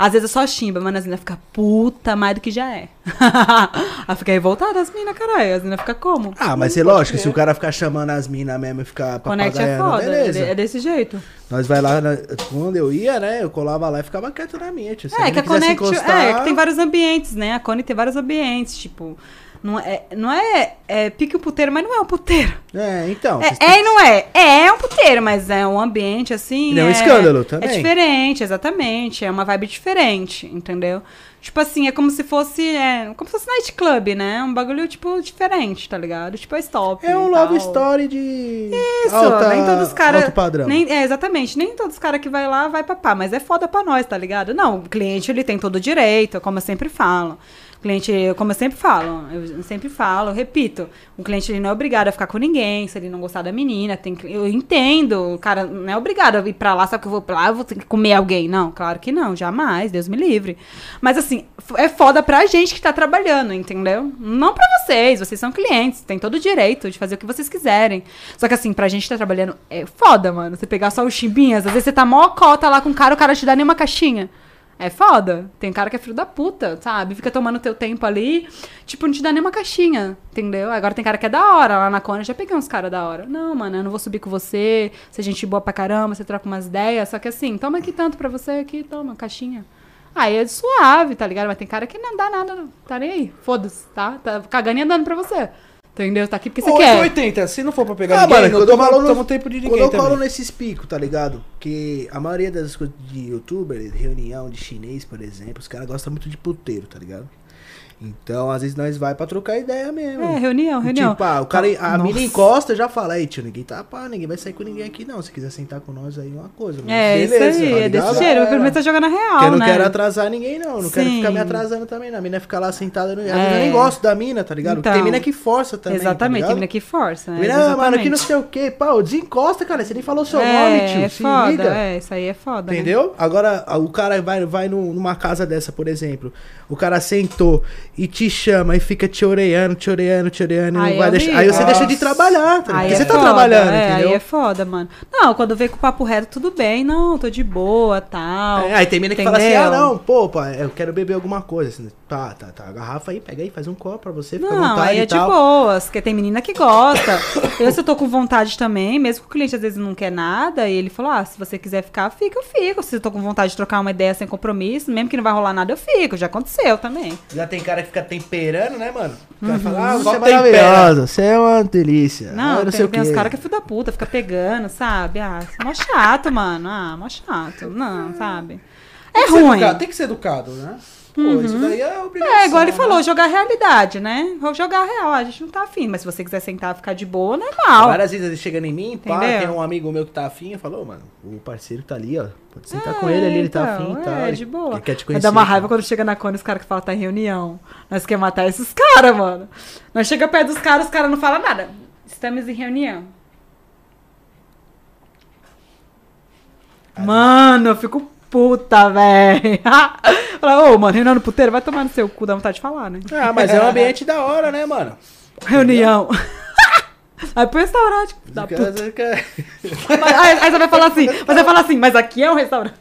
Às vezes é só chimba, mas as minas ficam puta mais do que já é. Ela fica revoltada, as minas, caralho. As minas ficam como? Ah, mas é lógico, se o cara ficar chamando as minas mesmo e ficar Connect é papagaiando, foda, beleza. é desse jeito. Nós vai lá, na- quando eu ia, né, eu colava lá e ficava quieto na minha. Se É, que a Connect encostar- é, que tem vários ambientes, né? A Cone tem vários ambientes, tipo. Não é, não é, é pique o puteiro, mas não é um puteiro. É, então. É, é e não é. É, é um puteiro, mas é um ambiente assim. E é um escândalo também. É diferente, exatamente. É uma vibe diferente, entendeu? Tipo assim, é como se fosse. É, como se fosse nightclub, né? Um bagulho, tipo, diferente, tá ligado? Tipo, é stop. É um love story de. Isso, alta, nem todos os caras. Alto padrão. Nem, é, exatamente. Nem todos os caras que vai lá vai papar, mas é foda pra nós, tá ligado? Não, o cliente ele tem todo o direito, como eu sempre falo. Cliente, como eu sempre falo, eu sempre falo, repito, o cliente ele não é obrigado a ficar com ninguém, se ele não gostar da menina, tem que, eu entendo, o cara não é obrigado a ir pra lá, sabe que eu vou pra lá, eu vou ter que comer alguém. Não, claro que não, jamais, Deus me livre. Mas assim, é foda pra gente que tá trabalhando, entendeu? Não pra vocês, vocês são clientes, tem todo o direito de fazer o que vocês quiserem. Só que assim, pra gente que tá trabalhando, é foda, mano. Você pegar só os chimbinhas, às vezes você tá mó cota lá com o cara, o cara te dá nenhuma caixinha. É foda. Tem cara que é filho da puta, sabe? Fica tomando teu tempo ali, tipo, não te dá nenhuma caixinha, entendeu? Agora tem cara que é da hora. Lá na Cone eu já peguei uns caras da hora. Não, mano, eu não vou subir com você. Você é gente boa pra caramba, você troca umas ideias. Só que assim, toma aqui tanto pra você, aqui, toma, caixinha. Aí é suave, tá ligado? Mas tem cara que não dá nada, não. Tá nem aí. Foda-se, tá? Tá cagando e andando pra você. Entendeu? Tá aqui porque você quer. 80, se não for pra pegar Ah, ninguém, mano, quando eu toma, falo no- tempo de Quando ninguém eu colo também. nesses picos, tá ligado? Que a maioria das coisas de youtuber, reunião de chinês, por exemplo, os caras gostam muito de puteiro, tá ligado? Então, às vezes nós vai pra trocar ideia mesmo. É, reunião, reunião. Tipo, ah, o cara, a Nossa. mina encosta, já fala, aí, tio, ninguém tá pá, ninguém vai sair com ninguém aqui não. Se quiser sentar com nós aí, é uma coisa. mas É, beleza, isso aí, tá é desse jeito. Eu primeiro tá jogando a real, Porque eu não né? quero atrasar ninguém, não. Não quero Sim. ficar me atrasando também, não. A mina fica lá sentada. No... É. Eu nem gosto da mina, tá ligado? Porque Então. tem mina que força também. Exatamente, tá tem mina que força. né? Mina, ah, mano, que não Exatamente. sei o que. Pau, desencosta, cara. Você nem falou seu é, nome, tio. É se foda, liga. é, isso aí é foda. né? Entendeu? Agora, a- o cara vai, vai num- numa casa dessa, por exemplo. O cara sentou e te chama e fica te oreando, te oreando, te oreando e Aí não vai é deixar. Aí você deixa de trabalhar, tá Porque é você tá foda, trabalhando, é, entendeu? Aí é foda, mano. Não, quando vem com o papo reto, tudo bem. Não, tô de boa, tal. É, aí tem mina que fala assim, ah não, pô, pai, eu quero beber alguma coisa. Assim, tá, tá, tá, a garrafa aí, pega aí, faz um copo pra você, fica à Não, vontade aí é e tal. de boas, porque tem menina que gosta. eu, se eu tô com vontade também, mesmo que o cliente às vezes não quer nada, e ele falou, ah, se você quiser ficar, fica, eu fico. Se eu tô com vontade de trocar uma ideia sem compromisso, mesmo que não vai rolar nada, eu fico. Já aconteceu também. Já tem cara que fica temperando, né, mano? O cara Uhum. fala, ah, você Só é você é uma delícia. Não, ah, não tem, sei o tem uns caras que é filho da puta, fica pegando, sabe? Ah, mó chato, mano. Ah, mó chato. Não, sabe? É Tem ruim. educado, tem que ser educado, né? Pô, isso daí é obrigação. É, igual ele né? falou, jogar a realidade, né? Vou jogar a real, a gente não tá afim, mas se você quiser sentar e ficar de boa, normal. Várias vezes ele chegando em mim, pá, Entendeu? tem um amigo meu que tá afim, eu falo, "Ô, mano, o parceiro tá ali, ó. Pode sentar É, com ele ali, ele tá então, afim e tal. É, de boa. Ele quer te conhecer. dar uma e tal. raiva quando chega na Cone os caras que falam que tá em reunião. Nós quer matar esses caras, mano. Nós chega perto dos caras, os caras não falam nada. Estamos em reunião. Mano, eu fico puta, velho. Fala, ô, mano, reunião no puteiro, vai tomar no seu cu, dá vontade de falar, né? Ah, mas é um ambiente da hora, né, mano? Reunião. Aí pro restaurante. Da puta. Mas- Aí, aí você vai falar assim, você vai falar assim, mas aqui é um restaurante.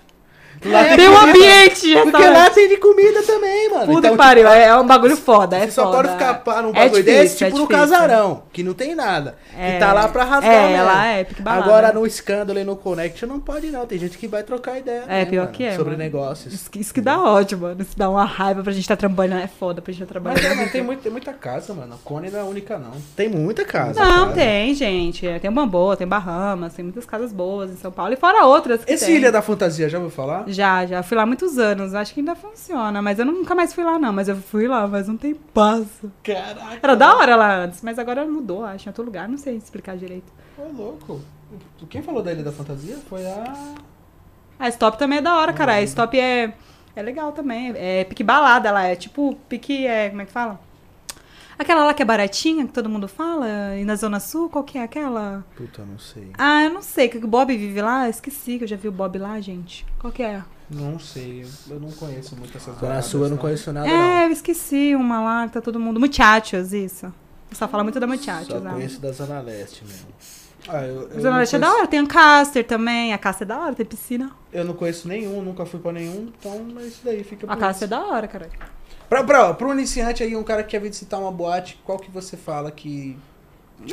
Lá tem Tem um ambiente Porque lá tem de comida também, mano. Puta Então, que pariu, é, é um bagulho foda, é só foda. pode ficar num É bagulho difícil, desse, é tipo no difícil. casarão, que não tem nada. É. E tá lá pra rasgar É, mesmo. lá é balada. Agora no escândalo e no Connection não pode não, tem gente que vai trocar ideia. É, né, pior mano, que é, Sobre mano. negócios. Isso que, isso que dá ódio, mano. Isso dá uma raiva pra gente tá trabalhando. É foda pra gente tá Mas, trabalhando. é, mas tem, muito, tem muita casa, mano. A Cone não é a única, não. Tem muita casa. Não, cara. tem, gente. Tem Bamboa, tem Bahamas, tem muitas casas boas em São Paulo. E fora outras que Esse tem. Ilha da Fantasia, já ouviu falar? Já, já. Fui lá muitos anos. Acho que ainda funciona. Mas eu nunca mais fui lá, não. Mas eu fui lá, mas não tem passo. Caraca. Era da hora lá antes, mas agora mudou, acho. Em outro lugar. Não sei explicar direito. Ô, louco. Quem falou da Ilha da Fantasia foi a... A Stop também é da hora, cara. A Stop é, é legal também. É pique balada, ela é tipo pique, é, como é que fala? Aquela lá que é baratinha, que todo mundo fala, e na Zona Sul, qual que é aquela? Puta, não sei. Ah, eu não sei, que o Bob vive lá, esqueci que eu já vi o Bob lá, gente. Qual que é? Não sei, eu não conheço muito essas Zona Sul eu não não. conheço nada, É, eu esqueci uma lá, que tá todo mundo... Muchachos, isso. Só fala muito da não. Muchachos. Só né? conheço da Zona Leste mesmo. Ah, eu, eu, Zona não Leste é da conheço, hora, tem Ancaster também, a Caster é da hora, tem piscina. eu não conheço nenhum, nunca fui pra nenhum, então mas isso daí fica A Caster é da hora, cara. Pra, pra, pro iniciante aí, um cara que quer visitar uma boate, qual que você fala que...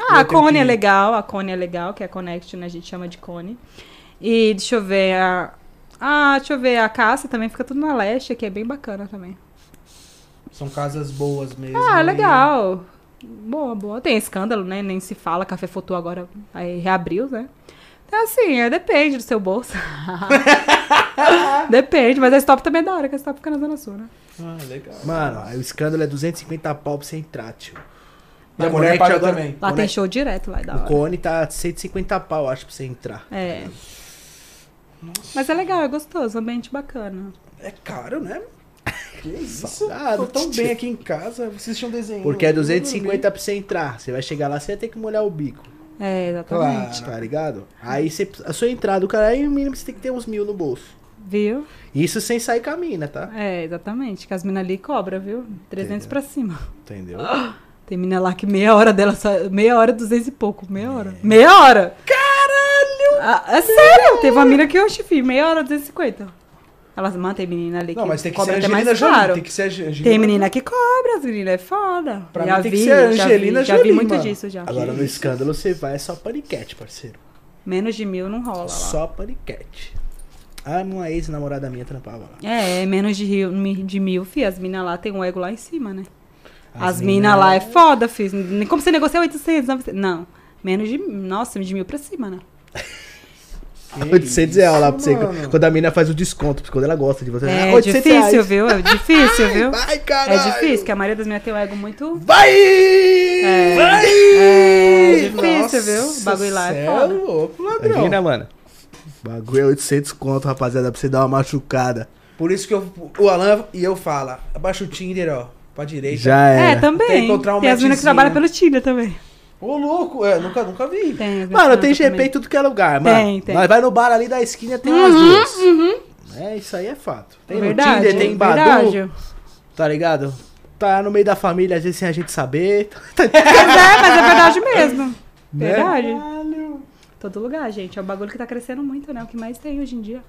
Ah, a Cone que é legal, a Cone é legal, que é a Connect, né? A gente chama de Cone. E deixa eu ver, a... Ah, deixa eu ver, a Cássia também fica tudo na leste, que é bem bacana também. São casas boas mesmo. Ah, e- legal. Boa, boa. Tem escândalo, né? Nem se fala, Café Fotu agora aí reabriu, né? Então, assim, é, depende do seu bolso. depende, mas a Stop também é da hora, que a Stop fica na Zona Sul, né? Ah, legal. Mano, aí o escândalo é 250 pau pra você entrar, tio. E a mulher paga agora- também. Lá tem show direto lá, é da O. Cone tá 150 pau, acho, pra você entrar. É. Mas é legal, é gostoso, ambiente bacana. É caro, né? Que isso? Salgado, Tô tão bem aqui em casa, assistir um desenho. Porque é eu 250 pra você entrar. Você vai chegar lá, você vai ter que molhar o bico. É, exatamente. Claro. Tá ligado? Aí você, a sua entrada, o cara, aí no mínimo você tem que ter uns mil no bolso. Viu? Isso sem sair com a mina, tá? É, exatamente. Que as minas ali cobra, viu? 300 pra cima. Entendeu? Tem mina lá que meia hora dela, só, meia hora, 200 e pouco. Meia hora. Meia hora! Caralho! é sério! Teve uma mina que eu chifi, meia hora, 250. Elas mantêm menina ali que Não, mas tem que cobra ser até Angelina Jolie. caro. Tem que ser Angelina Tem menina que cobra, as meninas é foda. Pra já mim tem que vi, ser já Angelina vi, Já vi Jolie, muito mano. disso já. Agora no escândalo você vai só paniquete, parceiro. Menos de mil não rola lá. Só paniquete. Ah, uma ex-namorada minha trampava lá. É, menos de, rio, de mil, fi. As minas lá tem um ego lá em cima, né? As, mina minas lá é foda, fi. Nem Como você negocia 800, 900? Não. Menos de. Nossa, de mil pra cima, né? 800 reais lá pra você. mano. Quando a mina faz o desconto, quando ela gosta de você. É Ah, 800 difícil, reais. viu? É difícil, viu? Vai, É difícil, porque a maioria das minhas tem um ego muito. Vai! É. Vai! É difícil, Nossa, viu? O bagulho lá é cê foda. louco, ladrão. Imagina, mano. Bagulho é 800 conto, rapaziada, pra você dar uma machucada. Por isso que eu, o Alan e eu falo, abaixa o Tinder, ó, pra direita. Já É, é. também. Tem que encontrar um tem as meninas que trabalham pelo Tinder também. Ô, louco, é, nunca, nunca vi. Tem, Mano, tem GP também. em tudo que é lugar, mano. Tem, tem. Nós vai no bar ali da esquina, tem umas duas. É, isso aí é fato. Tem Verdade, no Tinder, tem em Badu, verdade. tá ligado? tá no meio da família, às vezes sem a gente saber. Pois é, mas é verdade mesmo. Né? Verdade. Caralho. Todo lugar, gente. É um bagulho que tá crescendo muito, né? O que mais tem hoje em dia.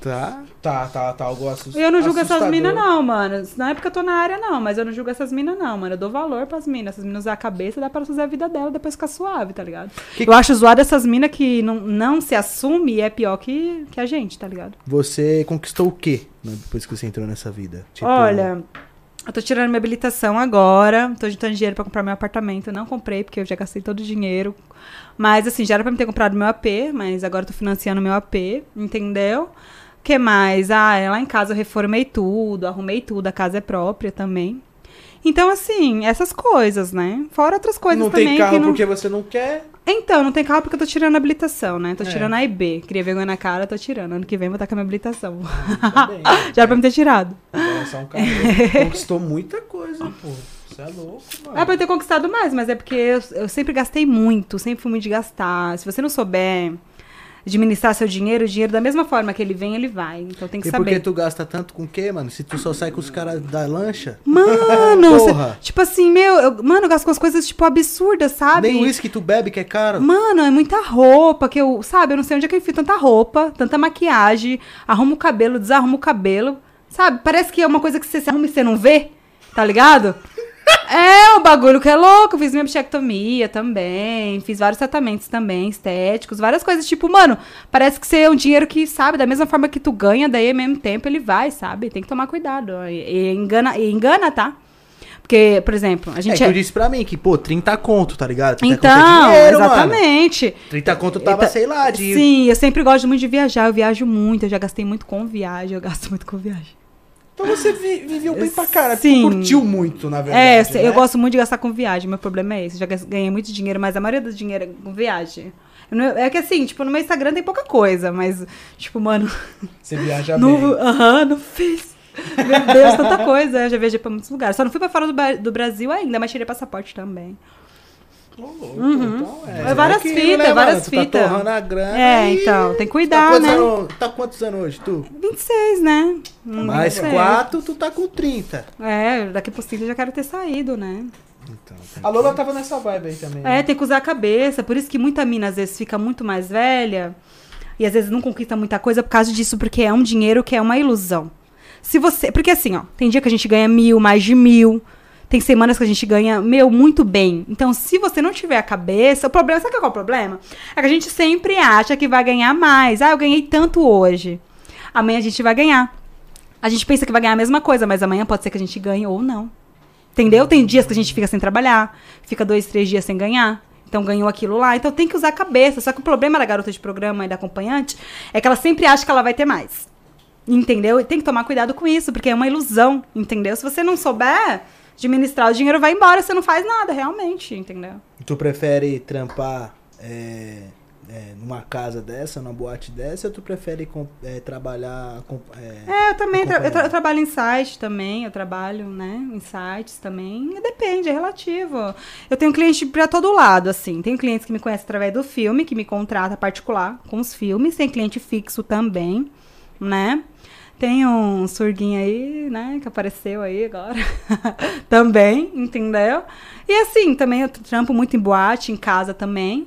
Tá. Tá, tá, tá. Algo assustador. Eu não julgo essas minas, não, mano. Não é porque eu tô na área, não, mas eu não julgo essas minas, não, mano. Eu dou valor pras minas. Essas minas usar a cabeça, dá pra fazer a vida dela, depois ficar suave, tá ligado? Que- Eu acho zoado essas minas que não, não se assume e é pior que, que a gente, tá ligado? Você conquistou o quê né, depois que você entrou nessa vida? Tipo, Olha, eu tô tirando minha habilitação agora. Tô juntando dinheiro pra comprar meu apartamento. Eu não comprei, porque eu já gastei todo o dinheiro. Mas, assim, já era pra me ter comprado meu AP, mas agora eu tô financiando meu AP, entendeu? Que mais? Ah, lá em casa eu reformei tudo, arrumei tudo, a casa é própria também. Então, assim, essas coisas, né? Fora outras coisas não também tem carro não... porque você não quer. Então, não tem carro porque eu tô tirando a habilitação, né? Tô É. tirando a IB. Queria vergonha na cara, tô tirando. Ano que vem vou estar com a minha habilitação. Tá bem. Já era pra me ter tirado. Agora é um carro. Conquistou muita coisa, pô. Você é louco, mano. É pra eu ter conquistado mais, mas é porque eu, eu sempre gastei muito, sempre fui muito de gastar. Se você não souber administrar seu dinheiro, o dinheiro da mesma forma que ele vem, ele vai. Então tem que E por que saber. tu gasta tanto com o quê, mano? Se tu só sai com os caras da lancha, Mano, Porra. tipo assim, meu, eu, mano, eu gasto com as coisas, tipo, absurdas, sabe? nem uísque tu bebe que é caro. Mano, é muita roupa que eu, sabe, eu não sei onde é que eu enfio tanta roupa, tanta maquiagem, arrumo o cabelo, desarrumo o cabelo, sabe? Parece que é uma coisa que você se arruma e você não vê, tá ligado? É, o bagulho que é louco. Fiz minha bichectomia também. Fiz vários tratamentos também, estéticos, várias coisas. Tipo, mano, parece que você é um dinheiro que, sabe, da mesma forma que tu ganha, daí ao mesmo tempo ele vai, sabe? Tem que tomar cuidado. E, e engana, e engana, tá? Porque, por exemplo, a É gente. que tu disse pra mim que, pô, 30 conto, tá ligado? 30 Então, conto é dinheiro, mano. exatamente. 30 conto tava, Então, sei lá, de... Sim, eu sempre gosto muito de viajar. Eu viajo muito, eu já gastei muito com viagem, eu gasto muito com viagem. Então você vi- viveu bem pra cara. Sim. Tu curtiu muito, na verdade. é, eu né? gosto muito de gastar com viagem. Meu problema é esse. Eu já ganhei muito dinheiro, mas a maioria do dinheiro é com viagem. Eu É que assim, tipo, no meu Instagram tem pouca coisa, mas, tipo, mano, Você viaja no, bem. aham, não fiz. Meu Deus, tanta coisa. Eu já viajei pra muitos lugares. Só não fui pra fora do, do Brasil ainda, mas tirei passaporte também. Louco, Uhum. então É várias aquilo, fitas, né, várias? Tu fitas. Tá torrando a grana É, e- então, tem que Tá cuidar, quantos, né? anos, tá quantos anos hoje, tu? 26, né? Hum, Mais 26. 4, tu tá com 30. É, daqui por cima eu já quero ter saído, né? Então, A Lola tava nessa vibe aí também. É, tem que usar a cabeça. Por isso que muita mina, às vezes, fica muito mais velha e às vezes não conquista muita coisa por causa disso, porque é um dinheiro que é uma ilusão. Se você. Porque assim, ó, tem dia que a gente ganha mil, mais de mil. Tem semanas que a gente ganha, meu, muito bem. Então, se você não tiver a cabeça, o problema, sabe qual é o problema? É que a gente sempre acha que vai ganhar mais. Ah, eu ganhei tanto hoje. Amanhã a gente vai ganhar. A gente pensa que vai ganhar a mesma coisa, mas amanhã pode ser que a gente ganhe ou não. Entendeu? Tem dias que a gente fica sem trabalhar, fica dois, três dias sem ganhar. Então ganhou aquilo lá. Então tem que usar a cabeça. Só que o problema da garota de programa e da acompanhante é que ela sempre acha que ela vai ter mais. Entendeu? E tem que tomar cuidado com isso, porque é uma ilusão, entendeu? Se você não souber administrar, o dinheiro vai embora, você não faz nada, realmente, entendeu? Tu prefere trampar é, é, numa casa dessa, numa boate dessa, ou tu prefere é, trabalhar com. é, É, eu também tra- eu, tra- eu trabalho em site também, eu trabalho, né, em sites também. Depende, é relativo. Eu tenho cliente pra todo lado, assim. Tem clientes que me conhecem através do filme, que me contrata particular com os filmes. Tem cliente fixo também, né? Tem um surguinho aí, né, que apareceu aí agora. também, entendeu? E assim, também eu trampo muito em boate, em casa também.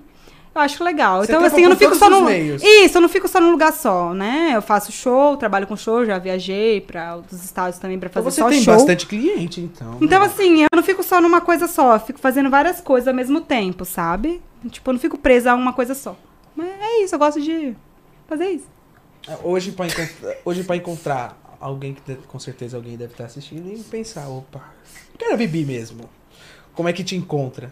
Eu acho legal. Você então, assim, eu não fico só no. meios. Isso, eu não fico só num lugar só, né? Eu faço show, trabalho com show, já viajei pra outros estados também pra Então fazer você só tem show. bastante cliente, então. Então, né? assim, eu não fico só numa coisa só, eu fico fazendo várias coisas ao mesmo tempo, sabe? Tipo, eu não fico presa a uma coisa só. Mas é isso, eu gosto de fazer isso. Hoje pra, encontrar, hoje, pra encontrar alguém que com certeza alguém deve estar assistindo e pensar, opa, quero Bibi mesmo. Como é que te encontra?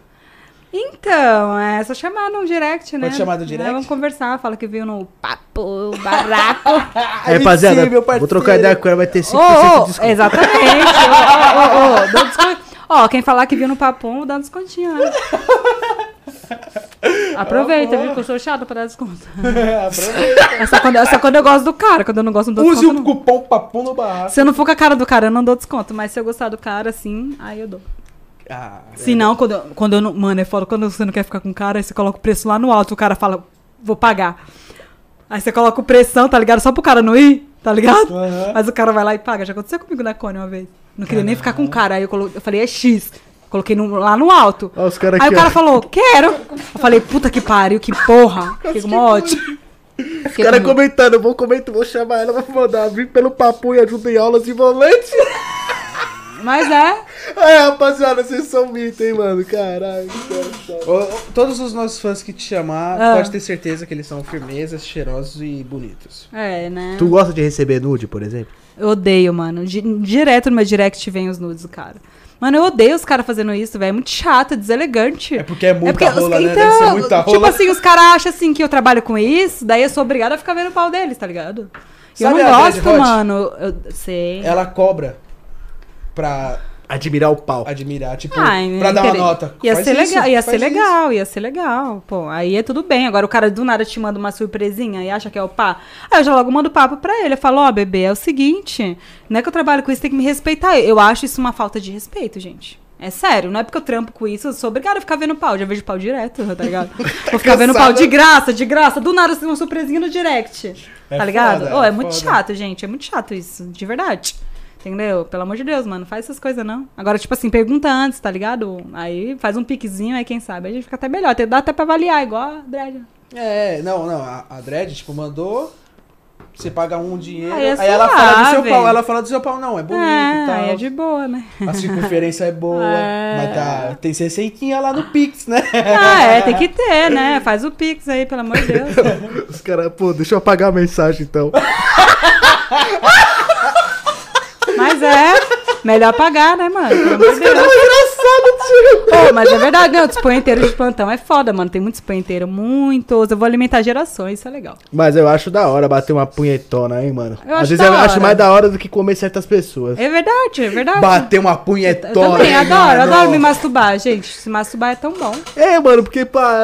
Então, é só chamar no direct, né? Pode chamar no direct? É, vamos conversar, fala que viu no papo, baraco. Aí, rapaziada, sim, vou trocar ideia com ela, vai ter 5% Ô, ô, de desconto. exatamente. Ô, ô, ô, dá um desconto. Ó, quem falar que viu no papum, dá um descontinho. né? Aproveita, bom. viu? Que eu sou chata pra dar desconto. Aproveita. É só quando, é só quando eu gosto do cara. Quando eu não gosto, não dou Use desconto. o não. cupom PAPUM no barraco. Se eu não for com a cara do cara, eu não dou desconto. Mas se eu gostar do cara, assim, aí eu dou. Ah, Se não, quando, eu- quando eu não. Mano, é foda. Quando você não quer ficar com o cara, aí você coloca o preço lá no alto. O cara fala, vou pagar. Aí você coloca o pressão, tá ligado? Só pro cara não ir, tá ligado? Aham. Mas o cara vai lá e paga. Já aconteceu comigo na Cone uma vez. Não queria nem ficar com o cara. Aí eu, colo... eu falei, é X. Coloquei no- lá no alto. Ó, os caras Aí aqui, o cara ó. falou, quero. Eu falei, puta que pariu, que porra. Fiquei com uma ótima. Os caras comentando, eu vou comentar, vou chamar ela, vou mandar vir pelo papo e ajuda em aulas de volante. Mas é. Ai, rapaziada, vocês são mito, hein, mano? Caralho, cara, Todos os nossos fãs que te chamar, Ah. pode ter certeza que eles são firmezas, cheirosos e bonitos. É, né? Tu gosta de receber nude, por exemplo? Eu odeio, mano. Di- Direto no meu direct vem os nudes cara. Mano, eu odeio os caras fazendo isso, velho. É muito chato, é deselegante. É porque é muita porque os- rola, né? então, Deve ser muita Tipo rola. assim, os caras acham assim que eu trabalho com isso, daí eu sou obrigada a ficar vendo o pau deles, tá ligado? E eu Sabe não gosto, mano. Eu sei. Ela cobra pra Admirar o pau. admirar, tipo, Ai, pra dar uma nota. Ia Faz ser isso, legal, ia ser isso. legal, ia ser legal. Pô, aí é tudo bem. Agora o cara do nada te manda uma surpresinha e acha que é o pá. Aí eu já logo mando papo pra ele. Eu falo, ó, bebê, é o seguinte, não é que eu trabalho com isso, tem que me respeitar. Eu acho isso uma falta de respeito, gente. É sério, não é porque eu trampo com isso, eu sou obrigada a ficar vendo pau. Já vejo pau direto, tá ligado? Vou ficar vendo pau Cansada. de graça, de graça. Do nada, assim, uma surpresinha no direct. É tá ligado? foda, Ô, é é muito chato, gente. É muito chato isso, de verdade. Entendeu? Pelo amor de Deus, mano, faz essas coisas não. Agora, tipo assim, pergunta antes, tá ligado? Aí faz um piquezinho, aí quem sabe. Aí a gente fica até melhor. Até- Dá até pra avaliar, igual a Dredd. É, não, não. A, a Dredd, tipo, mandou. Você paga um dinheiro. Aí é aí ela fala do seu pau. Ela fala do seu pau, não, é bonito e É, tal. aí é de boa, né? A circunferência é boa. É. Mas tá, tem receitinha lá no Pix, né? Ah, é, tem que ter, né? Faz o pix aí, pelo amor de Deus. Os caras, pô, deixa eu apagar a mensagem então. Mas é, melhor pagar, né, mano? Pelo amor de Deus. Pô, mas é verdade, não, disponheteiro de plantão é foda, mano. Tem muito disponheteiro, muitos. Eu vou alimentar gerações, isso é legal. Mas eu acho da hora bater uma punhetona, hein, mano. Eu Às acho vezes da eu acho hora. mais da hora do que comer certas pessoas. É verdade, é verdade. Bater uma Eu punhetona. também adoro, mano. adoro me masturbar, gente. Se masturbar é tão bom. É, mano, porque, pá,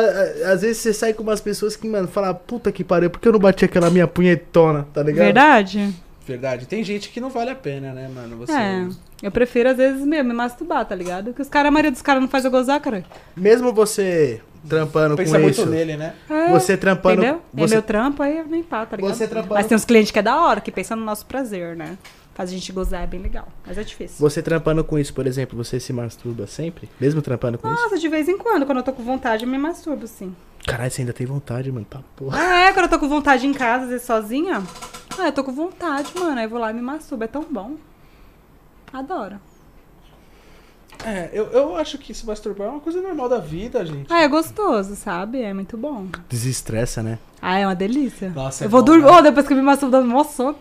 às vezes você sai com umas pessoas que, mano, fala, puta que pariu, por que eu não bati aquela minha punhetona, tá ligado? Verdade? Verdade. Tem gente que não vale a pena, né, mano? Você. É. Eu prefiro, às vezes, mesmo, me masturbar, tá ligado? Porque os caras, a maioria dos caras não faz eu gozar, cara. Mesmo você trampando Pensa com muito isso, nele, né? É, você trampando... Entendeu? É Você, meu trampo, aí nem pá, tá ligado? Você trampando- Mas tem uns clientes que é da hora, que pensam no nosso prazer, né? Faz a gente gozar, é bem legal. Mas é difícil. você trampando com isso, por exemplo, você se masturba sempre? Mesmo trampando com isso? Nossa, de vez em quando, quando eu tô com vontade, eu me masturbo, sim. Caralho, você ainda tem vontade, mano, pra porra. Ah, é? Quando eu tô com vontade em casa, às vezes sozinha. Ah, eu tô com vontade, mano. Aí eu vou lá e me masturbo. É tão bom. Adoro. É, eu, eu acho que se masturbar é uma coisa normal da vida, gente. Ah, é gostoso, sabe? É muito bom. Desestressa, né? Ah, é uma delícia. Nossa, é eu vou bom, dormir. né? Oh, depois que eu me masturbo, dando mó sono.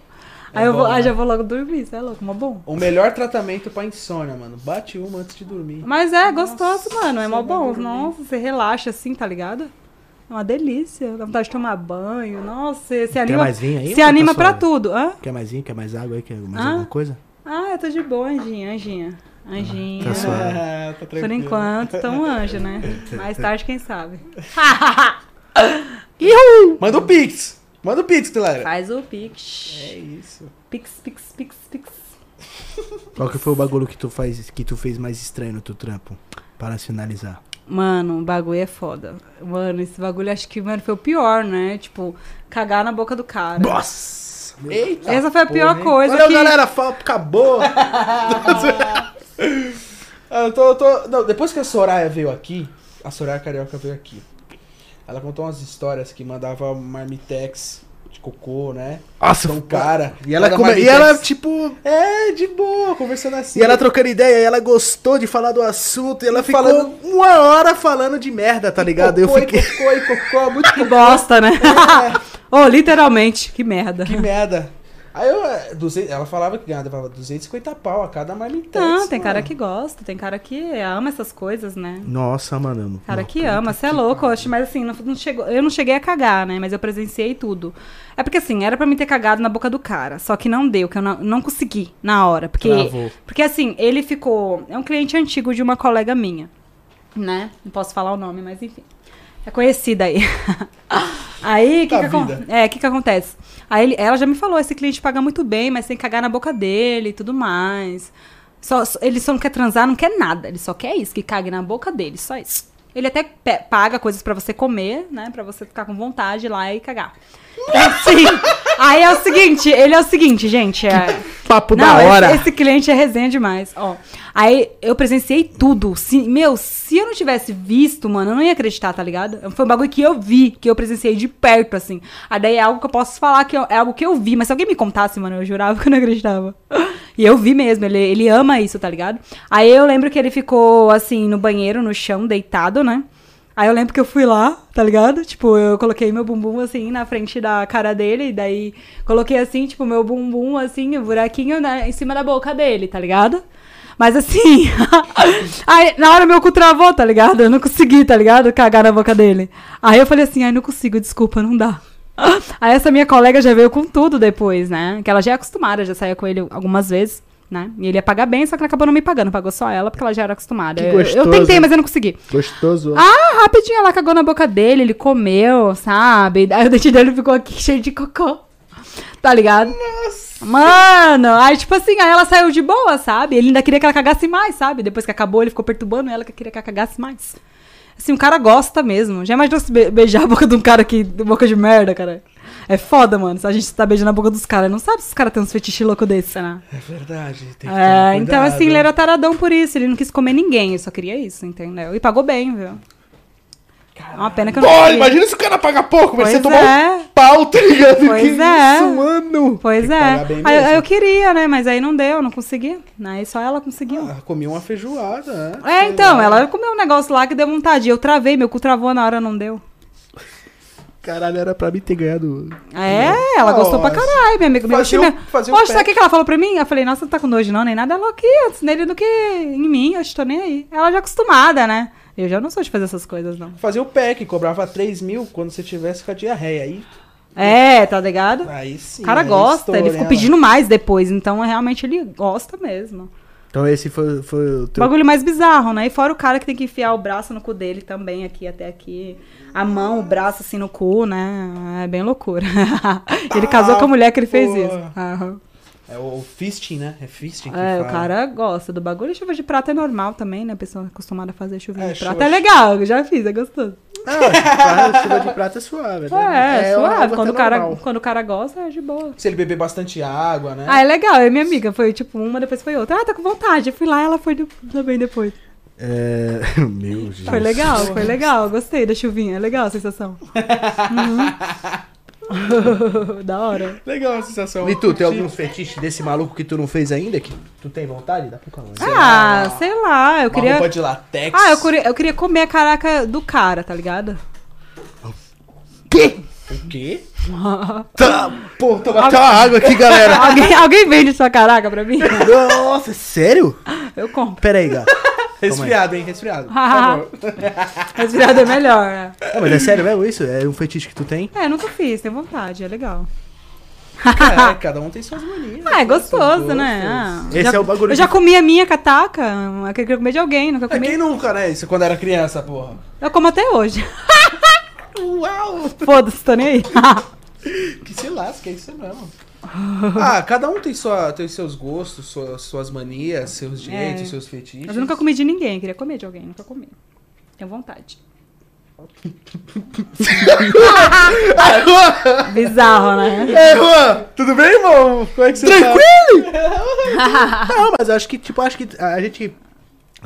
Aí É eu vou, bom, aí né? já vou logo dormir, isso é louco, mó bom. O melhor tratamento pra insônia, mano. Bate uma antes de dormir. Mas é gostoso, mano. É mó bom. Nossa, você relaxa assim, tá ligado? É uma delícia. Dá vontade de tomar banho. Nossa, você se Quer anima. mais vinho aí? Se ou tá anima pra tudo. Hã? Quer mais vinho? Quer mais água aí? Quer mais Ah. alguma coisa? Ah, eu tô de boa, Anjinha, Anjinha. Anjinha. tá suave. É, tá Por enquanto, tão anjo, né? Mais tarde, quem sabe. Manda o Pix. Manda o Pix, galera. Faz o pix. É isso. Pix, pix, pix, pix. Qual que foi o bagulho que tu, faz, que tu fez mais estranho no teu trampo? Para finalizar. Mano, o bagulho é foda. Mano, esse bagulho acho que, mano, foi o pior, né? Tipo, cagar na boca do cara. Nossa! Eita. Essa foi a porra, pior hein? coisa Valeu, que... galera! Fala, acabou! Eu tô, eu tô- Não, depois que a Soraya veio aqui, a Soraya Carioca veio aqui. Ela contou umas histórias que mandava marmitex cocô, né? Nossa, Então, cara. E ela, come... e ela, tipo. É, de boa, conversando assim. E ela trocando ideia, e ela gostou de falar do assunto, e ela ficou Falando- uma hora falando de merda, tá ligado? Eu Cocô fiquei. e cocô e cocô, muito Que bosta, né? oh, literalmente, que merda. Que merda. Aí eu, é, 200 ela falava que ganhava 250 pau a cada marmitex. Não, tem mano. cara que gosta, tem cara que ama essas coisas, né? Nossa, mano. Cara não, que ama, você é louco, acho, mas assim, não, não chegou, eu não cheguei a cagar, né? Mas eu presenciei tudo. É porque assim, era pra mim ter cagado na boca do cara, só que não deu, que eu não, não consegui na hora. Porque, Travou. porque assim, ele ficou. É um cliente antigo de uma colega minha, né? Não posso falar o nome, mas enfim. É conhecida aí. aí, o que, que, é, que, que acontece? Aí ele- ela já me falou: esse cliente paga muito bem, mas tem que cagar na boca dele e tudo mais. Só, só- ele só não quer transar, não quer nada. Ele só quer isso, que cague na boca dele, só isso. Ele até paga coisas pra você comer, né? Pra você ficar com vontade lá e cagar. Sim. Aí é o seguinte, ele é o seguinte, gente. É... Papo Não, da esse- hora. Esse, cliente é resenha demais. Ó, aí eu presenciei tudo. Se, meu, se eu não tivesse visto, mano, eu não ia acreditar, tá ligado? Foi um bagulho que eu vi, que eu presenciei de perto, assim. Aí daí é algo que eu posso falar que eu- é algo que eu vi. Mas se alguém me contasse, mano, eu jurava que eu não acreditava. E eu vi mesmo, ele, ele ama isso, tá ligado? Aí eu lembro que ele ficou, assim, no banheiro, no chão, deitado, né? Aí eu lembro que eu fui lá, tá ligado? Tipo, eu coloquei meu bumbum assim na frente da cara dele, e daí coloquei assim, tipo, meu bumbum assim, o buraquinho né, em cima da boca dele, tá ligado? Mas assim, aí na hora meu cu travou, tá ligado? Eu não consegui, tá ligado? Cagar na boca dele. Aí eu falei assim, ai, não consigo, desculpa, não dá. Aí essa minha colega já veio com tudo depois, né? Que ela já é acostumada, já saía com ele algumas vezes, né? E ele ia pagar bem, só que ela acabou não me pagando, pagou só ela, porque ela já era acostumada. Eu- eu, tentei, mas eu não consegui. Gostoso. Ah, rapidinho ela cagou na boca dele, ele comeu, sabe? Aí o dente dele ficou aqui cheio de cocô. Tá ligado? Nossa. Mano, aí tipo assim, aí ela saiu de boa, sabe? Ele ainda queria que ela cagasse mais, sabe? Depois que acabou, ele ficou perturbando ela que queria que ela cagasse mais. Assim, o cara gosta mesmo. Já imaginou se be- beijar a boca de um cara que. boca de merda, cara? É foda, mano. Se a gente tá beijando a boca dos caras, não sabe se os caras têm uns fetiches loucos desses, né? É verdade, tem que É, então assim, ele era taradão por isso. Ele não quis comer ninguém, ele só queria isso, entendeu? E pagou bem, viu? É uma pena que eu não imagina se o cara paga pouco, mas Pois você tomou é. um pau, tá ligado? Pois que é. isso, mano? Pois é. Aí, eu queria, né? Mas aí não deu, não consegui. Aí só ela conseguiu. Ah, comi uma feijoada, né? é, então, lá. ela comeu um negócio lá que deu vontade. Eu travei, meu cu travou na hora, não deu. Caralho, era pra mim ter ganhado. É, ela gostou pra Nossa. caralho, minha amiga. Fazia Minha um- fazia um Poxa, sabe o que ela falou pra mim? Eu falei, nossa, não tá com nojo não, nem nada. Ela, o que? Antes nele do que em mim, eu tô nem aí. Ela já é acostumada, né? Eu já não sou de fazer essas coisas, não. Fazia o pack, cobrava 3 mil quando você tivesse com a diarreia. Aí, É, tá ligado? aí sim. O cara gosta, ele estoura, ficou hein, pedindo mais depois, então realmente ele gosta mesmo. Então esse foi, foi o teu. Bagulho mais bizarro, né? E fora o cara que tem que enfiar o braço no cu dele também, aqui até aqui. A mão, o braço assim no cu, né? É bem loucura. ele casou com a mulher que ele fez pô. isso. Aham. É o fisting, né? É fisting que É, o fala. cara gosta do bagulho. E chuva de prata é normal também, né? A pessoa acostumada a fazer chuvinha É, de prata. chuva- É legal, eu já fiz, é gostoso. Não, a chuva de prata é suave. né? É, uma suave. água Quando o, cara, normal. quando o cara gosta, é de boa. Se ele beber bastante água, né? Ah, é legal. Eu e minha amiga foi tipo uma, depois foi outra. Ah, tá com vontade. Eu fui lá ela foi de- também depois. É... Meu Deus. Foi legal, foi legal. Gostei da chuvinha. É legal a sensação. Uhum. da hora. Legal a sensação. E tu, tem Curti. algum fetiche desse maluco que tu não fez ainda? Que tu tem vontade? Dá pro calão. Ah, sei lá. Eu Uma queria. roupa de latex. Ah, eu queria, eu queria comer a caraca do cara, tá ligado? Que? O quê? Tá, pô, toma até uma água aqui, galera. alguém, alguém vende sua caraca pra mim? Nossa, sério? Eu compro. Pera aí, gato. Resfriado, hein? Resfriado. Ah. favor. Resfriado é melhor. né? Não, mas é sério mesmo isso? É um fetiche que tu tem? É, nunca fiz, tenho vontade, é legal. É, cada um tem suas manias. Ah, é seus gostoso, né? Ah, Esse já- é o bagulho Eu já comi a minha cataca, eu queria comer de alguém, nunca É, comi. quem nunca, né? Isso quando era criança, porra. Eu como até hoje. Uau! Foda-se, tô nem aí. Que se lasca, é isso mesmo. Ah, cada um tem, sua, tem seus gostos, suas, suas manias, seus jeitos, É. seus fetiches. Mas eu nunca comi de ninguém, queria comer de alguém, nunca comi. Tenho vontade. Bizarro, né? É, Juan, tudo bem, irmão? Como é que você Tranquilo? Não, mas acho que, tipo, acho que a gente.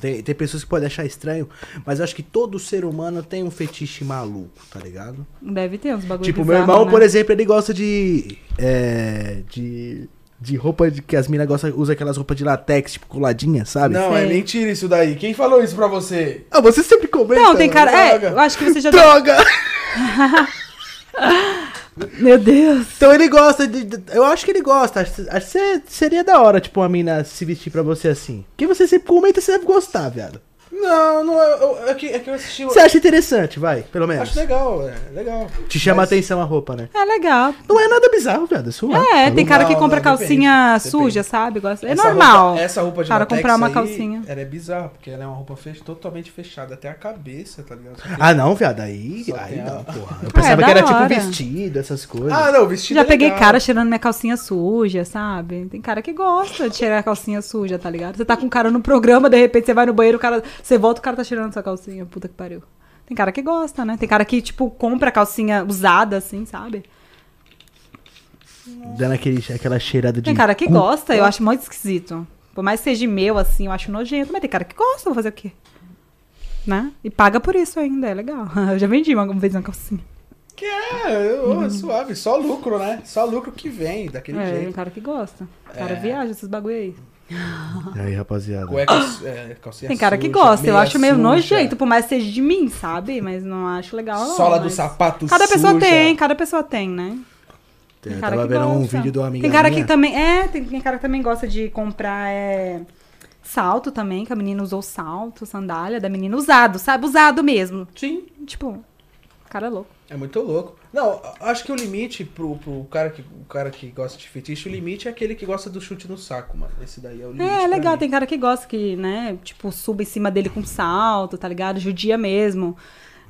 Tem, tem pessoas que podem achar estranho, mas eu acho que todo ser humano tem um fetiche maluco, tá ligado? Deve ter uns bagulho tipo, meu bizarro, irmão, né? por exemplo, ele gosta de. É. De. De roupa de, que as minas gostam, usa aquelas roupas de latex, tipo, coladinha, sabe? Não, é mentira isso daí. Quem falou isso pra você? Ah, você sempre comenta. Não, tem cara. É, droga. eu acho que você já. Droga! Meu Deus. Então ele gosta de. Eu acho que ele gosta. Acho, que se- seria da hora, tipo, uma mina se vestir pra você assim. Porque você sempre comenta, você deve gostar, viado. Não, não é. eu- É que, é que eu assisti. o- Você acha interessante, vai, pelo menos. Acho legal, é legal. Te chama Mas- atenção a roupa, né? É legal. Não é nada bizarro, viado. É. É, tem cara que Não, compra não, calcinha depende, suja, depende. sabe? Gosta- É Essa normal. roupa- essa roupa de cara latex comprar uma aí, calcinha. Ela é bizarra, porque ela é uma roupa fech- totalmente fechada até a cabeça, tá ligado? Só Ah, não, viado. Aí, Só aí tem não, a- porra. Eu pensava É, que era tipo hora. vestido, essas coisas. Ah, não, vestido Já é peguei legal. cara cheirando minha calcinha suja, sabe? Tem cara que gosta de cheirar a calcinha suja, tá ligado? Você tá com um cara no programa, de repente você vai no banheiro, o cara, você volta, o cara tá cheirando sua calcinha. Puta que pariu. Tem cara que gosta, né? Tem cara que, tipo, compra calcinha usada, assim, sabe? Dando aquele, aquela cheirada de. Tem cara que cu. gosta, eu acho muito esquisito. Por mais que seja meu, assim, eu acho nojento. Mas tem cara que gosta, vou fazer o quê? Né? E paga por isso ainda, é legal. Eu já vendi uma vez uma calcinha. Que é, ô, suave, só lucro, né? Só lucro que vem, daquele É, tem jeito. cara que gosta. O cara É. viaja esses bagulho aí. E aí, rapaziada. Cueca, é, calcinha Tem cara que suja, gosta, eu meia acho meio suja, nojento, por mais que seja de mim, sabe? Mas não acho legal. não, Sola do mas- sapato Cada pessoa suja. tem, cada pessoa tem, né? Tem- Eu cara tava que vendo um gosta. vídeo de uma amiga Tem cara minha. que também. É, tem, tem cara que também gosta de comprar é, salto também, que a menina usou salto, sandália da menina usado, sabe? Usado mesmo. Sim, Tipo, cara louco. é muito louco. Não, acho que o limite pro, pro cara, que, o cara que gosta de fetiche, o limite é aquele que gosta do chute no saco, mano. Esse daí é o limite. É, pra legal, mim. tem cara que gosta que, né, tipo, suba em cima dele com salto, tá ligado? Judia mesmo.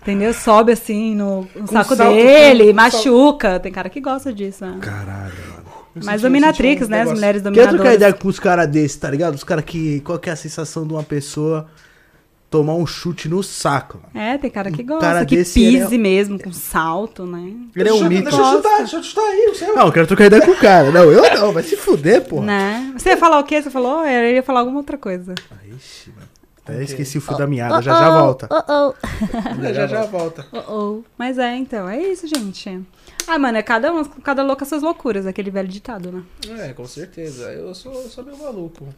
Entendeu? Sobe assim no, no Com saco salto, dele, com- com machuca. Tem cara que gosta disso. né? Caralho, mano. Eu Mas senti- dominatrix, senti um né? As negócio- mulheres Quer trocar ideia com os caras desses, tá ligado? Os caras que. Qual que é a sensação de uma pessoa tomar um chute no saco, mano? É, tem cara que Um gosta, cara que desse, ele pise mesmo, com salto, né? Ele é um deixa, mito. Deixa eu chutar, deixa eu chutar aí, o seu. Não, eu quero trocar ideia com o cara. Não, eu não, vai se fuder, pô. Né? Você ia falar o quê? Você falou? "Oh, Eu ia falar alguma outra coisa. Ixi, mano. Até esqueci o fio da meada, já já volta. Oh, já, já, já volta. oh, oh, oh. Mas é, então, é isso, gente. Ah, mano, é cada, um, cada louca suas loucuras, aquele velho ditado, né? É, com certeza. Eu sou, eu sou meio maluco.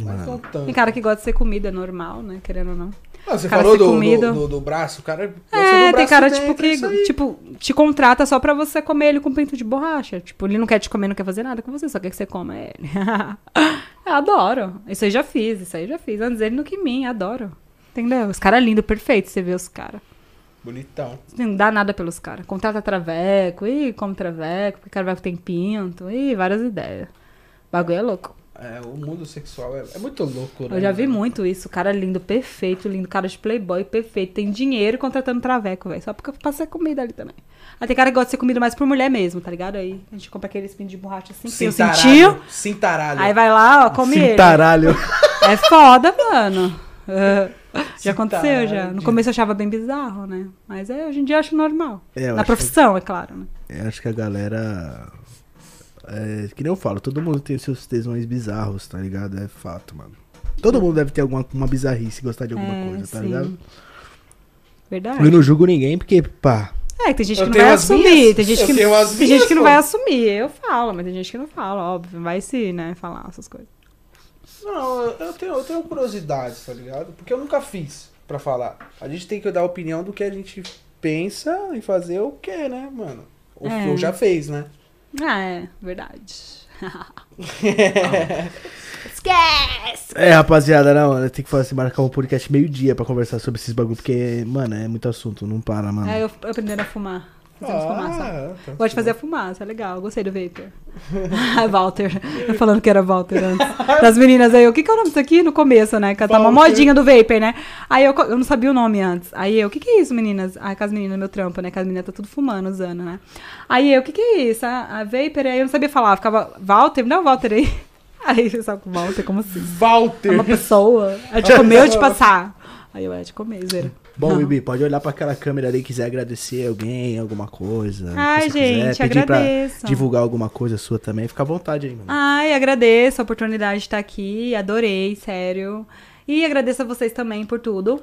Mas Mano. não tanto. Tem cara que gosta de ser comida, é normal, né? Querendo ou não. Ah, você cara falou do, do, do, do braço, o cara gosta do É, tem cara, tipo, é que tipo, te contrata só pra você comer ele com pinto de borracha. Tipo, ele não quer te comer, não quer fazer nada com você, só quer que você coma ele. eu adoro. Isso aí já fiz, isso aí já fiz. Antes ele no que mim, adoro. Entendeu? Os caras lindos, perfeitos, você vê os caras. Bonitão. Não dá nada pelos caras. Contrata traveco, ih, come traveco, porque traveco tem pinto, ih, várias ideias. O bagulho é louco. É, o mundo sexual é, é muito louco, né? Eu já vi muito isso. Cara lindo, perfeito, lindo. Cara de playboy, perfeito. Tem dinheiro contratando traveco, velho. Só porque pra ser comida ali também. Aí tem cara que gosta de ser comida mais por mulher mesmo, tá ligado? Aí a gente compra aquele espinho de borracha assim, que tem o Cintaralho. Cintaralho. Aí vai lá, ó, come ele. Cintaralho. É foda, mano. É. Já aconteceu, já. Cintaralho. No começo eu achava bem bizarro, né? Mas é, hoje em dia eu acho normal. É, eu Na acho- profissão, é claro, né? Eu acho que a galera. É, que nem eu falo, todo mundo tem seus tesões bizarros, tá ligado? É fato, mano. Todo mundo deve ter alguma uma bizarrice, gostar de alguma É, coisa, tá sim. ligado? Verdade. Eu não julgo ninguém porque, pá. É, tem gente Eu que não vai as assumir. minhas. Tem gente que, tenho as tem minhas, gente que não vai assumir. Eu falo, mas tem gente que não fala, óbvio. Vai se, né, falar essas coisas. Não, eu- tenho, eu tenho curiosidade, tá ligado? Porque eu nunca fiz pra falar. A gente tem que dar a opinião do que a gente pensa e fazer o que, né, mano? O É. que eu já fez, né? Ah, é, verdade. Esquece! É, rapaziada, não, tem que fazer, marcar um podcast meio-dia pra conversar sobre esses bagulho, porque, mano, é muito assunto, não para, mano. É, eu eu aprendendo a fumar. Fazendo fumaça. tá Gosto de fazer a fumaça, é legal. Gostei do Vapor. Walter. Falando que era Walter antes. Das meninas aí, o que, que é o nome disso aqui? No começo, né? Que tá uma modinha do Vapor, né? Aí eu, eu não sabia o nome antes. Aí eu, o que, que é isso, meninas? Ai, com as meninas, meu trampo, né? Que as meninas tá tudo fumando, usando, né? Aí eu, o que, que é isso? A, a Vapor, aí eu não sabia falar. Ficava, Walter, não, Walter aí. Aí eu sabe com Walter, como assim? É Walter. uma pessoa. É de comer ou de passar? Aí eu, é de comer, zero. Bom, Bibi, pode olhar pra aquela câmera ali e quiser agradecer alguém, alguma coisa. Ai, se você quiser, gente, pedir pra agradeço. divulgar alguma coisa sua também, fica à vontade aí, mano. Ai, agradeço a oportunidade de estar aqui, adorei, sério. E agradeço a vocês também por tudo.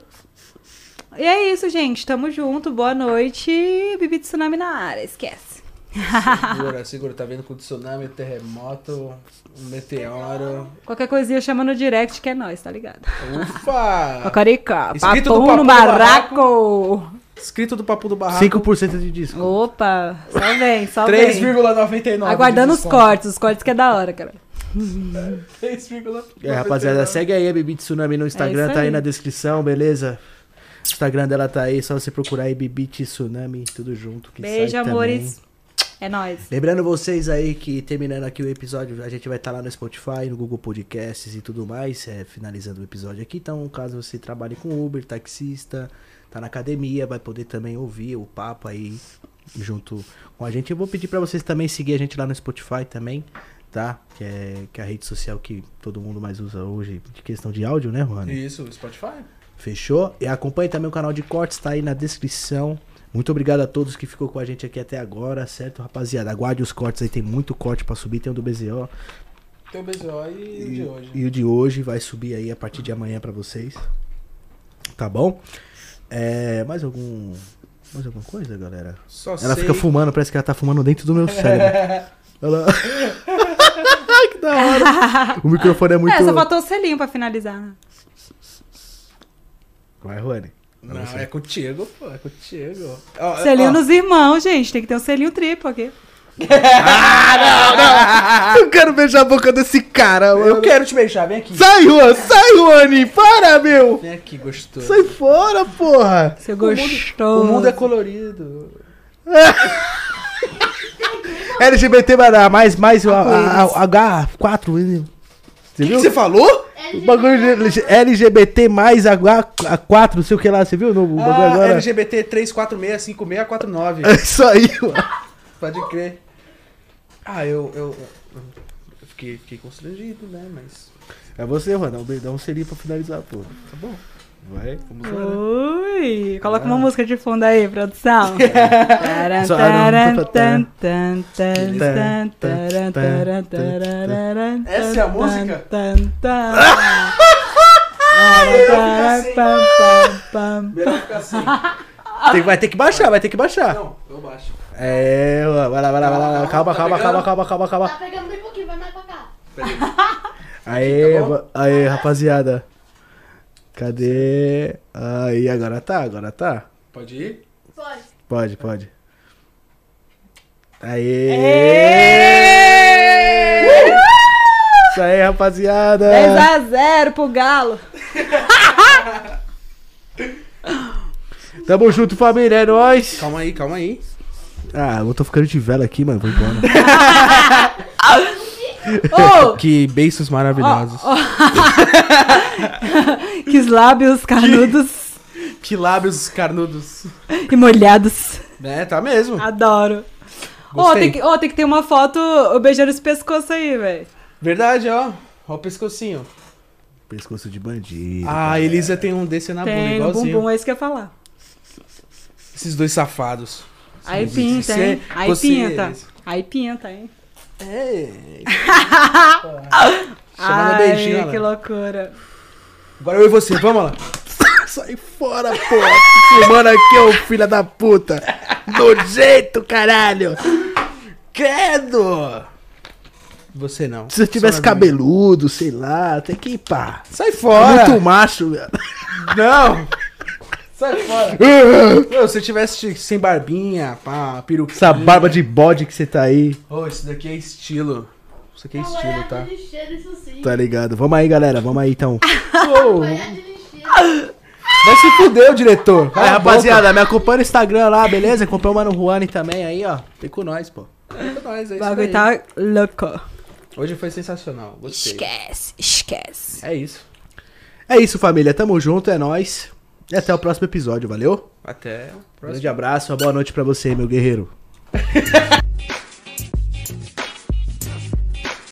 E é isso, gente. Tamo junto, boa noite. Bibi Tsunami na área, esquece. Segura, segura, tá vendo com o tsunami, terremoto, um meteoro. Qualquer coisinha chama no direct que é nós, tá ligado? Ufa! Cacarica, Escrito do papum Papo no do barraco. Escrito do Papo do Barraco. 5% de disco. Opa, só vem, só vem. 3,99. Aguardando de os cortes, os cortes que é da hora, cara. 3,99. É, rapaziada, segue aí a Bibi Tsunami no Instagram, É tá aí aí. na descrição, beleza? O Instagram dela tá aí, só você procurar aí Bibi Tsunami, tudo junto. Que Beijo, sai amores. também. É nóis. Lembrando vocês aí que terminando aqui o episódio, a gente vai estar lá no Spotify, no Google Podcasts e tudo mais, é, finalizando o episódio aqui. Então, caso você trabalhe com Uber, taxista, tá na academia, vai poder também ouvir o papo aí junto com a gente. Eu vou pedir pra vocês também seguir a gente lá no Spotify também, tá? Que é, que é a rede social que todo mundo mais usa hoje, de questão de áudio, né, Juan? Isso, Spotify. Fechou? E acompanhe também o canal de cortes, tá aí na descrição. Muito obrigado a todos que ficou com a gente aqui até agora, certo, rapaziada? Aguarde os cortes aí, tem muito corte pra subir, tem o do BZO. Tem o BZO e o de hoje. E o de hoje vai subir aí a partir de amanhã pra vocês. Tá bom? É, mais algum. Mais alguma coisa, galera? Só Ela sei... fica fumando, parece que ela tá fumando dentro do meu cérebro. Ela... Que da hora. O microfone é muito. É, só faltou o selinho pra finalizar. né? Vai, Rony. Não, é contigo, pô, é contigo. Ó, Selinho ó, nos irmãos, gente. Tem que ter um selinho triplo aqui. Eu quero beijar a boca desse cara, mano. Eu quero te beijar, vem aqui. Sai, Juan, sai, Rony. Para, meu. Vem aqui, gostoso. Sai fora, porra. Seu O mundo- gostoso. O mundo é colorido. LGBT, mais, mais a, a, a H4, você O que viu? você falou? O bagulho de LGBT mais a, a 4, não sei o que lá, você viu? No, o bagulho Ah, agora. LGBT 3465649. É isso aí, mano. Pode crer. Ah, eu, eu, eu fiquei, fiquei constrangido, né? Mas. É você, um, be- dá um selinho pra finalizar, pô. Tá bom. Vai, vamos lá. né? Ui, coloca uma música de fundo aí, produção. Essa é a música? Melhor ficar assim. Tem- vai ter que baixar, vai ter que baixar. Não, eu baixo. É, vai lá, vai lá, vai lá. Calma, Tá calma, calma, calma, calma, calma. Tá pegando bem pouquinho, vai mais pra cá. Aê, Tá aê, rapaziada. Cadê? Aí, agora tá, agora tá. Pode ir? Pode. Pode, pode. Aê! Ê! Isso aí, rapaziada. 10 a 0 pro Galo. Tamo junto, família, é nóis. Calma aí, calma aí. Ah, eu tô ficando de vela aqui, mano. Vou embora. Ô, Que beiços maravilhosos. que os lábios carnudos Que lábios carnudos. e molhados. É, tá mesmo. Adoro. Ô, Gostei. tem, que, ô, tem que ter uma foto eu beijando esse pescoço aí, velho. Verdade, ó. Ó o pescocinho. Pescoço de bandido. Ah, a Elisa tem um desse na bunda, Tem no igualzinho. bumbum, é isso que eu ia falar. Esses dois safados. Aí pinta, hein? Aí pinta. Aí pinta, hein? É. Chamando Ai, beijinho, que loucura. Agora eu e você, vamos lá. Sai fora, porra. Filmando aqui, ô filha da puta. Do jeito, caralho. Credo! Você não. Se eu tivesse Só cabeludo, sei lá, tem que ir pá. Sai fora! Muito macho, velho. Não! Sai fora! Meu, se eu tivesse sem barbinha, pá, peruquinha. Essa barba de bode que você tá aí, Ô, isso daqui é estilo. Isso aqui é estilo, vai tá? tá ligado? Vamos aí, galera. Vamos aí, então. Vai vai se fuder, o diretor. A rapaziada, me acompanha no Instagram lá, beleza? Acompanha o Mano Juani também aí, ó. Vem com nós, pô. boca. É nóis, é O isso bagulho daí. tá louco. Hoje foi sensacional. Gostei. Esquece, esquece. É isso. É isso, família. Tamo junto, é nóis. E até o próximo episódio, valeu? Até o próximo. Grande abraço, uma boa noite pra você, meu guerreiro.